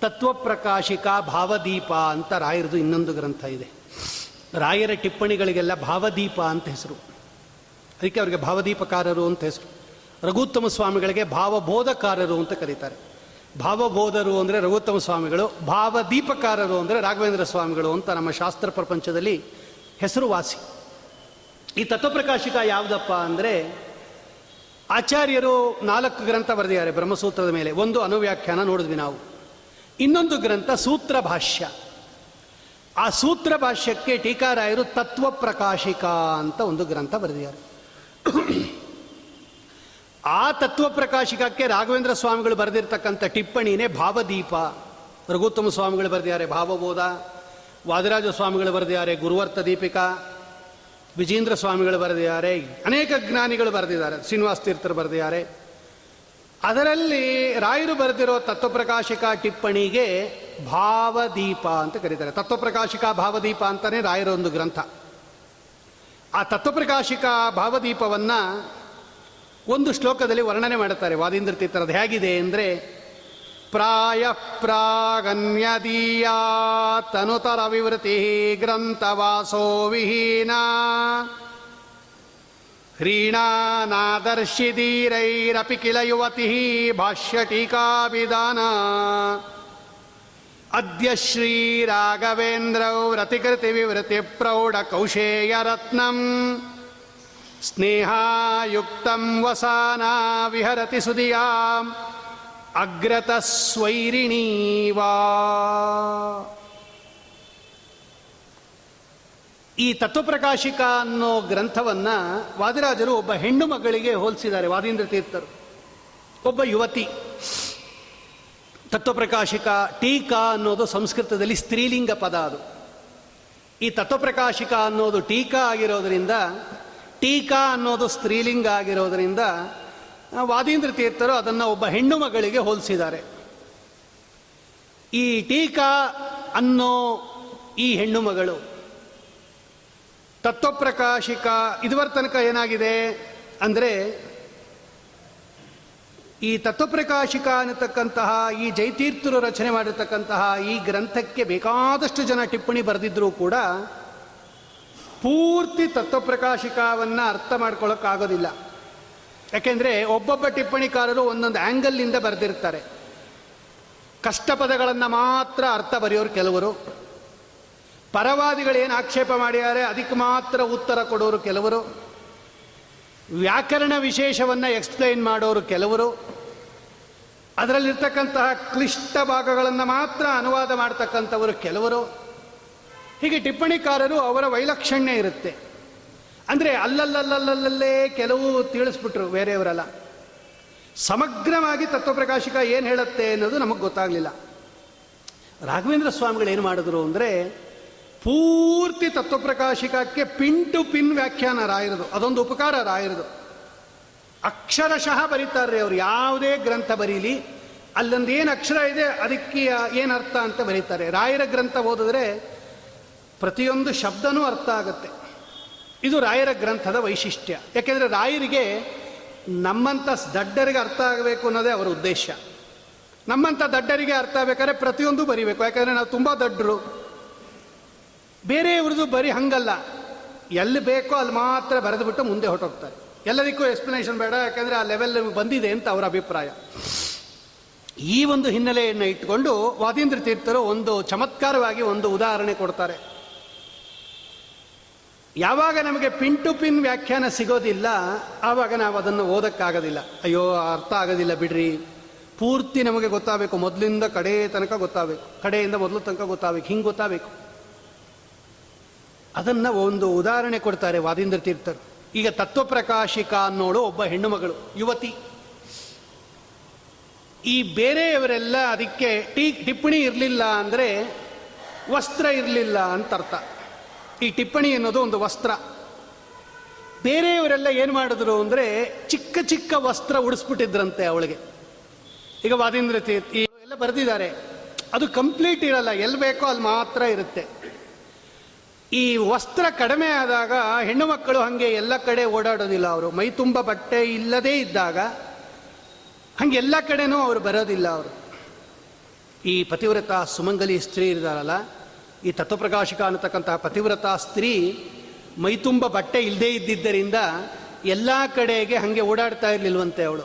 ತತ್ವಪ್ರಕಾಶಿಕಾ ಭಾವದೀಪ ಅಂತ ರಾಯರದು ಇನ್ನೊಂದು ಗ್ರಂಥ ಇದೆ. ರಾಯರ ಟಿಪ್ಪಣಿಗಳಿಗೆಲ್ಲ ಭಾವದೀಪ ಅಂತ ಹೆಸರು. ಅದಕ್ಕೆ ಅವರಿಗೆ ಭಾವದೀಪಕಾರರು ಅಂತ ಹೆಸರು. ರಘುತ್ತಮ ಸ್ವಾಮಿಗಳಿಗೆ ಭಾವಬೋಧಕಾರರು ಅಂತ ಕರೀತಾರೆ. ಭಾವಬೋಧರು ಅಂದರೆ ರಘುತ್ತಮ ಸ್ವಾಮಿಗಳು, ಭಾವದೀಪಕಾರರು ಅಂದರೆ ರಾಘವೇಂದ್ರ ಸ್ವಾಮಿಗಳು ಅಂತ ನಮ್ಮ ಶಾಸ್ತ್ರ ಪ್ರಪಂಚದಲ್ಲಿ ಹೆಸರುವಾಸಿ. ಈ ತತ್ವಪ್ರಕಾಶಿಕ ಯಾವುದಪ್ಪ ಅಂದರೆ ಆಚಾರ್ಯರು ನಾಲ್ಕು ಗ್ರಂಥ ಬರೆದಿದ್ದಾರೆ ಬ್ರಹ್ಮಸೂತ್ರದ ಮೇಲೆ. ಒಂದು ಅನುವ್ಯಾಖ್ಯಾನ ನೋಡಿದ್ವಿ ನಾವು. ಇನ್ನೊಂದು ಗ್ರಂಥ ಸೂತ್ರ ಭಾಷ್ಯ. ಆ ಸೂತ್ರ ಭಾಷ್ಯಕ್ಕೆ ಟೀಕಾರಾಯರು ತತ್ವಪ್ರಕಾಶಿಕ ಅಂತ ಒಂದು ಗ್ರಂಥ ಬರೆದಿದ್ದಾರೆ. ಆ ತತ್ವ ಪ್ರಕಾಶಿಕಕ್ಕೆ ರಾಘವೇಂದ್ರ ಸ್ವಾಮಿಗಳು ಬರೆದಿರ್ತಕ್ಕಂಥ ಟಿಪ್ಪಣಿನೇ ಭಾವದೀಪ. ರಘುತ್ತಮ ಸ್ವಾಮಿಗಳು ಬರೆದಿದ್ದಾರೆ, ಭಾವಬೋಧ. ವಾದಿರಾಜ ಸ್ವಾಮಿಗಳು ಬರೆದಿದ್ದಾರೆ, ಗುರುವರ್ತ ದೀಪಿಕಾ. ವಿಜೇಂದ್ರ ಸ್ವಾಮಿಗಳು ಬರೆದಿದ್ದಾರೆ, ಅನೇಕ ಜ್ಞಾನಿಗಳು ಬರೆದಿದ್ದಾರೆ, ಶ್ರೀನಿವಾಸ ತೀರ್ಥರು ಬರೆದಿದ್ದಾರೆ. ಅದರಲ್ಲಿ ರಾಯರು ಬರೆದಿರೋ ತತ್ವಪ್ರಕಾಶಿಕ ಟಿಪ್ಪಣಿಗೆ ಭಾವದೀಪ ಅಂತ ಕರೀತಾರೆ. ತತ್ವಪ್ರಕಾಶಿಕ ಭಾವದೀಪ ಅಂತಲೇ ರಾಯರ ಒಂದು ಗ್ರಂಥ. ಆ ತತ್ವಪ್ರಕಾಶಿಕ ಭಾವದೀಪವನ್ನು ಒಂದು ಶ್ಲೋಕದಲ್ಲಿ ವರ್ಣನೆ ಮಾಡುತ್ತಾರೆ. ವಾದೀಂದ್ರ ತೀರ್ಥರದು ಹೇಗಿದೆ ಅಂದರೆ प्रायः प्रागन्यदीया तनुतरविवृतिः ग्रन्थवासो विहीना। ह्रीणानादर्शिधीरैरपि किल युवतिः भाष्यटीकाभिदाना। अद्य श्रीराघवेन्द्रौ रतिकृतिविवृति स्नेहायुक्तं वसाना विहरति सुधियाम्। ಅಗ್ರತ ಸ್ವೈರಿಣೀವಾ ಈ ತತ್ವಪ್ರಕಾಶಿಕ ಅನ್ನೋ ಗ್ರಂಥವನ್ನ ವಾದಿರಾಜರು ಒಬ್ಬ ಹೆಣ್ಣು ಮಗಳಿಗೆ ಹೋಲಿಸಿದ್ದಾರೆ, ವಾದೀಂದ್ರ ತೀರ್ಥರು. ಒಬ್ಬ ಯುವತಿ. ತತ್ವಪ್ರಕಾಶಿಕ ಟೀಕಾ ಅನ್ನೋದು ಸಂಸ್ಕೃತದಲ್ಲಿ ಸ್ತ್ರೀಲಿಂಗ ಪದ ಅದು. ಈ ತತ್ವಪ್ರಕಾಶಿಕ ಅನ್ನೋದು ಟೀಕಾ ಆಗಿರೋದರಿಂದ, ಟೀಕಾ ಅನ್ನೋದು ಸ್ತ್ರೀಲಿಂಗ ಆಗಿರೋದ್ರಿಂದ ವಾದೀಂದ್ರ ತೀರ್ಥರು ಅದನ್ನು ಒಬ್ಬ ಹೆಣ್ಣು ಮಗಳಿಗೆ ಹೋಲಿಸಿದ್ದಾರೆ. ಈ ಟೀಕಾ ಅನ್ನೋ ಈ ಹೆಣ್ಣು ಮಗಳು ತತ್ವಪ್ರಕಾಶಿಕ ಇದುವರ ತನಕ ಏನಾಗಿದೆ ಅಂದರೆ ಈ ತತ್ವಪ್ರಕಾಶಿಕ ಅನ್ನತಕ್ಕಂತಹ ಈ ಜೈತೀರ್ಥರು ರಚನೆ ಮಾಡಿರ್ತಕ್ಕಂತಹ ಈ ಗ್ರಂಥಕ್ಕೆ ಬೇಕಾದಷ್ಟು ಜನ ಟಿಪ್ಪಣಿ ಬರೆದಿದ್ರೂ ಕೂಡ ಪೂರ್ತಿ ತತ್ವಪ್ರಕಾಶಿಕವನ್ನು ಅರ್ಥ ಮಾಡ್ಕೊಳ್ಳೋಕ್ಕಾಗೋದಿಲ್ಲ ಯಾಕೆಂದರೆ ಒಬ್ಬೊಬ್ಬ ಟಿಪ್ಪಣಿಕಾರರು ಒಂದೊಂದು ಆ್ಯಂಗಲ್ನಿಂದ ಬರೆದಿರ್ತಾರೆ. ಕಷ್ಟಪದಗಳನ್ನು ಮಾತ್ರ ಅರ್ಥ ಬರೆಯೋರು ಕೆಲವರು. ಪರವಾದಿಗಳೇನು ಆಕ್ಷೇಪ ಮಾಡಿದ್ದಾರೆ ಅದಕ್ಕೆ ಮಾತ್ರ ಉತ್ತರ ಕೊಡೋರು ಕೆಲವರು. ವ್ಯಾಕರಣ ವಿಶೇಷವನ್ನು ಎಕ್ಸ್ಪ್ಲೈನ್ ಮಾಡೋರು ಕೆಲವರು. ಅದರಲ್ಲಿರ್ತಕ್ಕಂತಹ ಕ್ಲಿಷ್ಟ ಭಾಗಗಳನ್ನು ಮಾತ್ರ ಅನುವಾದ ಮಾಡ್ತಕ್ಕಂಥವರು ಕೆಲವರು. ಹೀಗೆ ಟಿಪ್ಪಣಿಕಾರರು ಅವರ ವೈಲಕ್ಷಣ್ಯ ಇರುತ್ತೆ. ಅಂದರೆ ಅಲ್ಲಲ್ಲಲ್ಲಲ್ಲಲ್ಲೇ ಕೆಲವು ತಿಳಿಸ್ಬಿಟ್ರು ಬೇರೆಯವರೆಲ್ಲ. ಸಮಗ್ರವಾಗಿ ತತ್ವಪ್ರಕಾಶಿಕ ಏನು ಹೇಳುತ್ತೆ ಅನ್ನೋದು ನಮಗೆ ಗೊತ್ತಾಗಲಿಲ್ಲ. ರಾಘವೇಂದ್ರ ಸ್ವಾಮಿಗಳು ಏನು ಮಾಡಿದ್ರು ಅಂದರೆ ಪೂರ್ತಿ ತತ್ವಪ್ರಕಾಶಿಕಕ್ಕೆ ಪಿನ್ ಟು ಪಿನ್ ವ್ಯಾಖ್ಯಾನ ರಾಯಿರೋದು, ಅದೊಂದು ಉಪಕಾರ ರಾಯಿರೋದು. ಅಕ್ಷರಶಃ ಬರೀತಾರೆ ಅವರು, ಯಾವುದೇ ಗ್ರಂಥ ಬರೀಲಿ ಅಲ್ಲೊಂದು ಏನು ಅಕ್ಷರ ಇದೆ ಅದಕ್ಕೆ ಏನು ಅರ್ಥ ಅಂತ ಬರೀತಾರೆ. ರಾಯರ ಗ್ರಂಥ ಓದಿದ್ರೆ ಪ್ರತಿಯೊಂದು ಶಬ್ದನೂ ಅರ್ಥ ಆಗುತ್ತೆ. ಇದು ರಾಯರ ಗ್ರಂಥದ ವೈಶಿಷ್ಟ್ಯ. ಯಾಕೆಂದರೆ ರಾಯರಿಗೆ ನಮ್ಮಂಥ ದಡ್ಡರಿಗೆ ಅರ್ಥ ಆಗಬೇಕು ಅನ್ನೋದೇ ಅವರ ಉದ್ದೇಶ. ನಮ್ಮಂಥ ದಡ್ಡರಿಗೆ ಅರ್ಥ ಆಗಬೇಕಾದ್ರೆ ಪ್ರತಿಯೊಂದು ಬರಿಬೇಕು. ಯಾಕಂದರೆ ನಾವು ತುಂಬ ದಡ್ಡರು. ಬೇರೆಯವ್ರದ್ದು ಬರೀ ಹಂಗಲ್ಲ. ಎಲ್ಲಿ ಬೇಕೋ ಅಲ್ಲಿ ಮಾತ್ರ ಬರೆದುಬಿಟ್ಟು ಮುಂದೆ ಹೊರಟೋಗ್ತಾರೆ. ಎಲ್ಲದಕ್ಕೂ ಎಕ್ಸ್ಪ್ಲನೇಷನ್ ಬೇಡ. ಯಾಕಂದರೆ ಆ ಲೆವೆಲ್ ಬಂದಿದೆ ಅಂತ ಅವರ ಅಭಿಪ್ರಾಯ. ಈ ಒಂದು ಹಿನ್ನೆಲೆಯನ್ನು ಇಟ್ಟುಕೊಂಡು ವಾದೀಂದ್ರ ತೀರ್ಥರು ಒಂದು ಚಮತ್ಕಾರವಾಗಿ ಒಂದು ಉದಾಹರಣೆ ಕೊಡ್ತಾರೆ. ಯಾವಾಗ ನಮಗೆ ಪಿನ್ ಟು ಪಿನ್ ವ್ಯಾಖ್ಯಾನ ಸಿಗೋದಿಲ್ಲ, ಆವಾಗ ನಾವು ಅದನ್ನು ಓದಕ್ಕಾಗೋದಿಲ್ಲ. ಅಯ್ಯೋ, ಅರ್ಥ ಆಗೋದಿಲ್ಲ ಬಿಡ್ರಿ. ಪೂರ್ತಿ ನಮಗೆ ಗೊತ್ತಾಗಬೇಕು. ಮೊದಲಿಂದ ಕಡೆ ತನಕ ಗೊತ್ತಾಗಬೇಕು. ಕಡೆಯಿಂದ ಮೊದಲು ತನಕ ಗೊತ್ತಾಗಬೇಕು. ಹಿಂಗೆ ಗೊತ್ತಾಗಬೇಕು. ಅದನ್ನು ಒಂದು ಉದಾಹರಣೆ ಕೊಡ್ತಾರೆ ವಾದೀಂದ್ರ ತೀರ್ಥರು. ಈಗ ತತ್ವಪ್ರಕಾಶಿಕ ಅನ್ನೋಳು ಒಬ್ಬ ಹೆಣ್ಣು ಮಗಳು, ಯುವತಿ. ಈ ಬೇರೆಯವರೆಲ್ಲ ಅದಕ್ಕೆ ಟೀ ಟಿಪ್ಪಣಿ ಇರಲಿಲ್ಲ ಅಂದರೆ ವಸ್ತ್ರ ಇರಲಿಲ್ಲ ಅಂತ ಅರ್ಥ. ಈ ಟಿಪ್ಪಣಿ ಅನ್ನೋದು ಒಂದು ವಸ್ತ್ರ. ಬೇರೆಯವರೆಲ್ಲ ಏನು ಮಾಡಿದ್ರು ಅಂದರೆ ಚಿಕ್ಕ ಚಿಕ್ಕ ವಸ್ತ್ರ ಉಡಿಸ್ಬಿಟ್ಟಿದ್ರಂತೆ ಅವಳಿಗೆ. ಈಗ ವಾದೇಂದ್ರ ತೀರ್ಥ ಎಲ್ಲ ಬರೆದಿದ್ದಾರೆ. ಅದು ಕಂಪ್ಲೀಟ್ ಇರಲ್ಲ ಎಲ್ಲಿ ಬೇಕೋ ಅಲ್ಲಿ ಮಾತ್ರ ಇರುತ್ತೆ. ಈ ವಸ್ತ್ರ ಕಡಿಮೆ ಆದಾಗ ಹೆಣ್ಣು ಮಕ್ಕಳು ಹಾಗೆ ಎಲ್ಲ ಕಡೆ ಓಡಾಡೋದಿಲ್ಲ ಅವರು. ಮೈ ತುಂಬ ಬಟ್ಟೆ ಇಲ್ಲದೇ ಇದ್ದಾಗ ಹಂಗೆ ಎಲ್ಲ ಕಡೆನೂ ಅವರು ಬರೋದಿಲ್ಲ ಅವರು. ಈ ಪತಿವ್ರತ ಸುಮಂಗಲಿ ಸ್ತ್ರೀ ಇದ್ದಾರಲ್ಲ ಈ ತತ್ವಪ್ರಕಾಶಿಕ ಅನ್ನತಕ್ಕಂತಹ ಪತಿವ್ರತ ಸ್ತ್ರೀ ಮೈತುಂಬ ಬಟ್ಟೆ ಇಲ್ಲದೇ ಇದ್ದಿದ್ದರಿಂದ ಎಲ್ಲ ಕಡೆಗೆ ಹಾಗೆ ಓಡಾಡ್ತಾ ಇರಲಿಲ್ವಂತೆ ಅವಳು.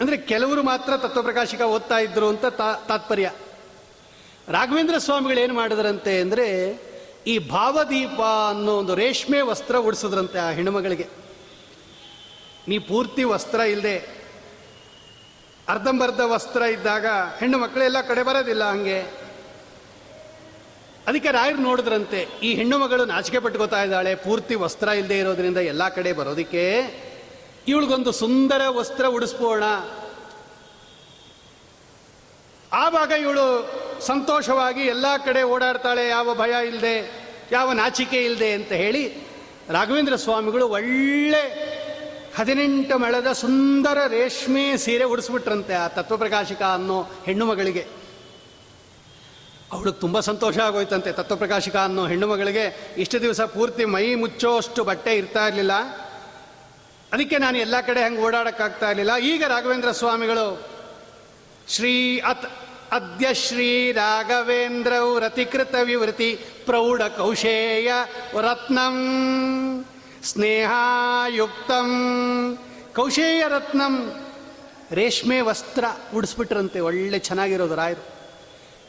ಅಂದರೆ ಕೆಲವರು ಮಾತ್ರ ತತ್ವಪ್ರಕಾಶಿಕ ಓದ್ತಾ ಇದ್ರು ಅಂತ ತಾತ್ಪರ್ಯ. ರಾಘವೇಂದ್ರ ಸ್ವಾಮಿಗಳು ಏನು ಮಾಡಿದ್ರಂತೆ ಅಂದರೆ ಈ ಭಾವದೀಪ ಅನ್ನೋ ಒಂದು ರೇಷ್ಮೆ ವಸ್ತ್ರ ಉಡಿಸಿದ್ರಂತೆ ಆ ಹೆಣ್ಣುಮಗಳಿಗೆ. ನೀ ಪೂರ್ತಿ ವಸ್ತ್ರ ಇಲ್ಲದೆ ಅರ್ಧಂಬರ್ಧ ವಸ್ತ್ರ ಇದ್ದಾಗ ಹೆಣ್ಣು ಮಕ್ಕಳೆಲ್ಲ ಕಡೆ ಬರೋದಿಲ್ಲ ಹಂಗೆ. ಅದಕ್ಕೆ ರಾಯರು ನೋಡಿದ್ರಂತೆ, ಈ ಹೆಣ್ಣು ಮಗಳು ನಾಚಿಕೆ ಪಟ್ಕೋತಾ ಇದ್ದಾಳೆ, ಪೂರ್ತಿ ವಸ್ತ್ರ ಇಲ್ಲದೆ ಇರೋದ್ರಿಂದ ಎಲ್ಲ ಕಡೆ ಬರೋದಕ್ಕೆ ಇವಳಿಗೊಂದು ಸುಂದರ ವಸ್ತ್ರ ಉಡಿಸ್ಬೋಣ. ಆವಾಗ ಇವಳು ಸಂತೋಷವಾಗಿ ಎಲ್ಲ ಕಡೆ ಓಡಾಡ್ತಾಳೆ, ಯಾವ ಭಯ ಇಲ್ಲದೆ ಯಾವ ನಾಚಿಕೆ ಇಲ್ಲದೆ ಅಂತ ಹೇಳಿ ರಾಘವೇಂದ್ರ ಸ್ವಾಮಿಗಳು ಒಳ್ಳೆ ಹದಿನೆಂಟು ಮಳೆದ ಸುಂದರ ರೇಷ್ಮೆ ಸೀರೆ ಉಡಿಸ್ಬಿಟ್ರಂತೆ ಆ ತತ್ವಪ್ರಕಾಶಿಕ ಅನ್ನೋ ಹೆಣ್ಣು ಮಗಳಿಗೆ. ಅವಳಿಗೆ ತುಂಬ ಸಂತೋಷ ಆಗೋಯ್ತಂತೆ. ತತ್ವಪ್ರಕಾಶಿಕ ಅನ್ನೋ ಹೆಣ್ಣು ಮಗಳಿಗೆ ಇಷ್ಟು ದಿವಸ ಪೂರ್ತಿ ಮೈ ಮುಚ್ಚೋಷ್ಟು ಬಟ್ಟೆ ಇರ್ತಾ ಇರಲಿಲ್ಲ. ಅದಕ್ಕೆ ನಾನು ಎಲ್ಲ ಕಡೆ ಹಂಗೆ ಓಡಾಡೋಕ್ಕಾಗ್ತಾ ಇರಲಿಲ್ಲ. ಈಗ ರಾಘವೇಂದ್ರ ಸ್ವಾಮಿಗಳು ಶ್ರೀ ಅತ್ ಅದ್ಯ ಶ್ರೀ ರಾಘವೇಂದ್ರ ರತಿಕೃತ ವಿವೃತಿ ಪ್ರೌಢ ಕೌಶೇಯ ರತ್ನಂ ಸ್ನೇಹಾಯುಕ್ತಂ. ಕೌಶೇಯ ರತ್ನಂ ರೇಷ್ಮೆ ವಸ್ತ್ರ ಉಡಿಸ್ಬಿಟ್ರಂತೆ, ಒಳ್ಳೆ ಚೆನ್ನಾಗಿರೋದು ರಾಯರು.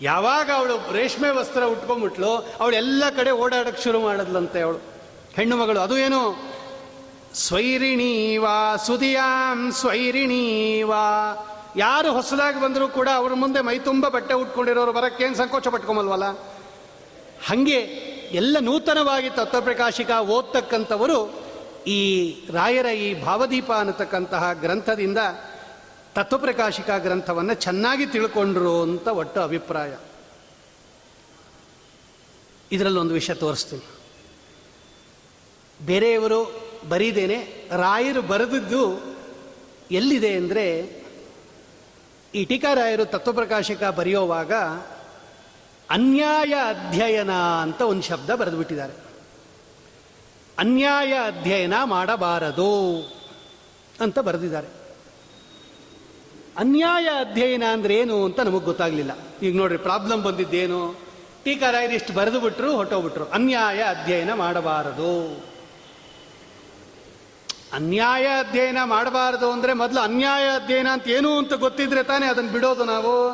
ಯಾವಾಗ ಅವಳು ರೇಷ್ಮೆ ವಸ್ತ್ರ ಉಟ್ಕೊಂಡ್ಬಿಟ್ಲು, ಅವಳು ಎಲ್ಲ ಕಡೆ ಓಡಾಡಕ್ಕೆ ಶುರು ಮಾಡಿದ್ಲಂತೆ ಅವಳು. ಹೆಣ್ಣು ಮಗಳು, ಅದು ಏನು? ಸ್ವೈರಿಣೀವಾ ಸುದಿಯಾಂ ಸ್ವೈರಿಣೀವಾ ಯಾರು ಹೊಸದಾಗಿ ಬಂದರೂ ಕೂಡ ಅವ್ರ ಮುಂದೆ ಮೈ ತುಂಬ ಬಟ್ಟೆ ಉಟ್ಕೊಂಡಿರೋರು ಬರೋಕ್ಕೇನು ಸಂಕೋಚ ಪಟ್ಕೊಂಬಲ್ವಲ್ಲ? ಹಾಗೆ ಎಲ್ಲ ನೂತನವಾಗಿ ತತ್ವಪ್ರಕಾಶಿಕ ಓದ್ತಕ್ಕಂಥವರು ಈ ರಾಯರ ಈ ಭಾವದೀಪ ಅನ್ನತಕ್ಕಂತಹ ಗ್ರಂಥದಿಂದ ತತ್ವಪ್ರಕಾಶಿಕ ಗ್ರಂಥವನ್ನು ಚೆನ್ನಾಗಿ ತಿಳ್ಕೊಂಡ್ರು ಅಂತ ಒಟ್ಟು ಅಭಿಪ್ರಾಯ. ಇದರಲ್ಲಿ ಒಂದು ವಿಷಯ ತೋರಿಸ್ತೀನಿ. ಬೇರೆಯವರು ಬರೀದೇನೆ ರಾಯರು ಬರೆದಿದ್ದು ಎಲ್ಲಿದೆ ಅಂದರೆ ಈ ಟೀಕಾರಾಯರು ತತ್ವಪ್ರಕಾಶಿಕ ಬರೆಯೋವಾಗ ಅನ್ಯಾಯ ಅಧ್ಯಯನ ಅಂತ ಒಂದು ಶಬ್ದ ಬರೆದುಬಿಟ್ಟಿದ್ದಾರೆ. ಅನ್ಯಾಯ ಅಧ್ಯಯನ ಮಾಡಬಾರದು ಅಂತ ಬರೆದಿದ್ದಾರೆ. ಅನ್ಯಾಯ ಅಧ್ಯಯನ ಅಂದ್ರೆ ಏನು ಅಂತ ನಮಗೆ ಗೊತ್ತಾಗ್ಲಿಲ್ಲ. ಈಗ ನೋಡ್ರಿ ಪ್ರಾಬ್ಲಮ್ ಬಂದಿದ್ದೇನು? ಟೀಕಾರಾಯರು ಇಷ್ಟು ಬರೆದು ಬಿಟ್ರು ಹೊಟ್ಟೋಗ್ಬಿಟ್ರು ಅನ್ಯಾಯ ಅಧ್ಯಯನ ಮಾಡಬಾರದು. ಅನ್ಯಾಯ ಅಧ್ಯಯನ ಮಾಡಬಾರದು ಅಂದರೆ ಮೊದಲು ಅನ್ಯಾಯ ಅಧ್ಯಯನ ಅಂತ ಏನು ಅಂತ ಗೊತ್ತಿದ್ರೆ ತಾನೇ ಅದನ್ನು ಬಿಡೋದು ನಾವು.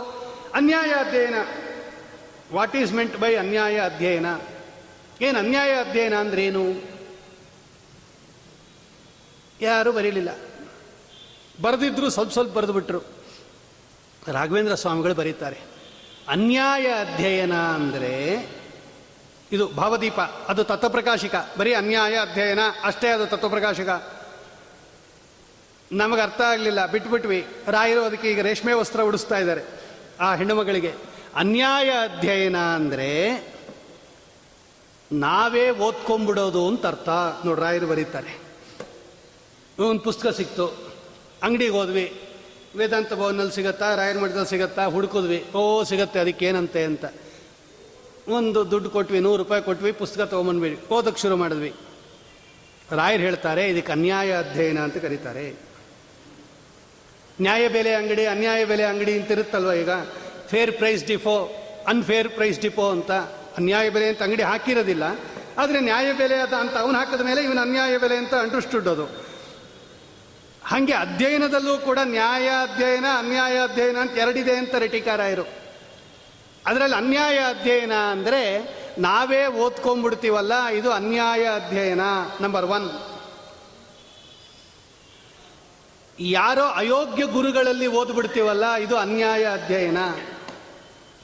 ಅನ್ಯಾಯ ಅಧ್ಯಯನ. ವಾಟ್ ಈಸ್ ಮೆಂಟ್ ಬೈ ಅನ್ಯಾಯ ಅಧ್ಯಯನ? ಏನು ಅನ್ಯಾಯ ಅಧ್ಯಯನ ಅಂದ್ರೇನು ಯಾರು ಬರೀಲಿಲ್ಲ. ಬರೆದಿದ್ರು ಸ್ವಲ್ಪ ಸ್ವಲ್ಪ ಬರೆದುಬಿಟ್ರು. ರಾಘವೇಂದ್ರ ಸ್ವಾಮಿಗಳು ಬರೀತಾರೆ, ಅನ್ಯಾಯ ಅಧ್ಯಯನ ಅಂದರೆ ಇದು ಭಾವದೀಪ, ಅದು ತತ್ವಪ್ರಕಾಶಿಕ, ಬರೀ ಅನ್ಯಾಯ ಅಧ್ಯಯನ, ಅಷ್ಟೇ ಅದು ತತ್ವಪ್ರಕಾಶಿಕ. ನಮಗೆ ಅರ್ಥ ಆಗಲಿಲ್ಲ, ಬಿಟ್ಬಿಟ್ವಿ, ರಾಯರು ಅದಕ್ಕೆ ಈಗ ರೇಷ್ಮೆ ವಸ್ತ್ರ ಉಡಿಸ್ತಾ ಇದ್ದಾರೆ ಆ ಹೆಣ್ಣುಮಗಳಿಗೆ ಅನ್ಯಾಯ ಅಧ್ಯಯನ ಅಂದರೆ ನಾವೇ ಓದ್ಕೊಂಬಿಡೋದು ಅಂತ ಅರ್ಥ. ನೋಡಿ ರಾಯರು ಬರೀತಾರೆ. ಒಂದು ಪುಸ್ತಕ ಸಿಕ್ತು. ಅಂಗಡಿಗೆ ಹೋದ್ವಿ. ವೇದಾಂತ ಭವನಲ್ಲಿ ಸಿಗತ್ತಾ, ರಾಯರ ಮಠದಲ್ಲಿ ಸಿಗತ್ತಾ, ಹುಡುಕಿದ್ವಿ. ಓ, ಸಿಗತ್ತೆ ಅದಕ್ಕೆ ಏನಂತೆ ಅಂತ. ಒಂದು ದುಡ್ಡು ಕೊಟ್ವಿ, ನೂರು ರೂಪಾಯಿ ಕೊಟ್ವಿ, ಪುಸ್ತಕ ತೊಗೊಂಬಂದ್ವಿ. ಓದಕ್ಕೆ ಶುರು ಮಾಡಿದ್ವಿ. ರಾಯರು ಹೇಳ್ತಾರೆ, ಇದಕ್ಕೆ ಅನ್ಯಾಯ ಅಧ್ಯಯನ ಅಂತ ಕರೀತಾರೆ. ನ್ಯಾಯ ಬೆಲೆ ಅಂಗಡಿ, ಅನ್ಯಾಯ ಬೆಲೆ ಅಂಗಡಿ ಅಂತ ಇರುತ್ತಲ್ವ ಈಗ? Fair price depot unfair price depot ಅಂತ. ಅನ್ಯಾಯ ಬೆಲೆ ಅಂತ ಅಂಗಡಿ ಹಾಕಿರೋದಿಲ್ಲ. ಆದರೆ ನ್ಯಾಯ ಬೆಲೆ ಅದ ಅಂತ ಅವನು ಹಾಕಿದ ಮೇಲೆ ಇವನು ಅನ್ಯಾಯ ಬೆಲೆ ಅಂತ ಅಂಡರ್ಸ್ಟುಡ್ ಅದು. ಹಾಗೆ ಅಧ್ಯಯನದಲ್ಲೂ ಕೂಡ ನ್ಯಾಯ ಅಧ್ಯಯನ ಅನ್ಯಾಯ ಅಧ್ಯಯನ ಅಂತ ಎರಡಿದೆ ಅಂತ ಟೀಕಾರಾಯರು ಅದರಲ್ಲಿ ಅನ್ಯಾಯ ಅಧ್ಯಯನ ಅಂದರೆ ನಾವೇ ಓದ್ಕೊಂಡ್ಬಿಡ್ತೀವಲ್ಲ, ಇದು ಅನ್ಯಾಯ ಅಧ್ಯಯನ ನಂಬರ್ ಒನ್ ಯಾರೋ ಅಯೋಗ್ಯ ಗುರುಗಳಲ್ಲಿ ಓದ್ಬಿಡ್ತೀವಲ್ಲ, ಇದು ಅನ್ಯಾಯ ಅಧ್ಯಯನ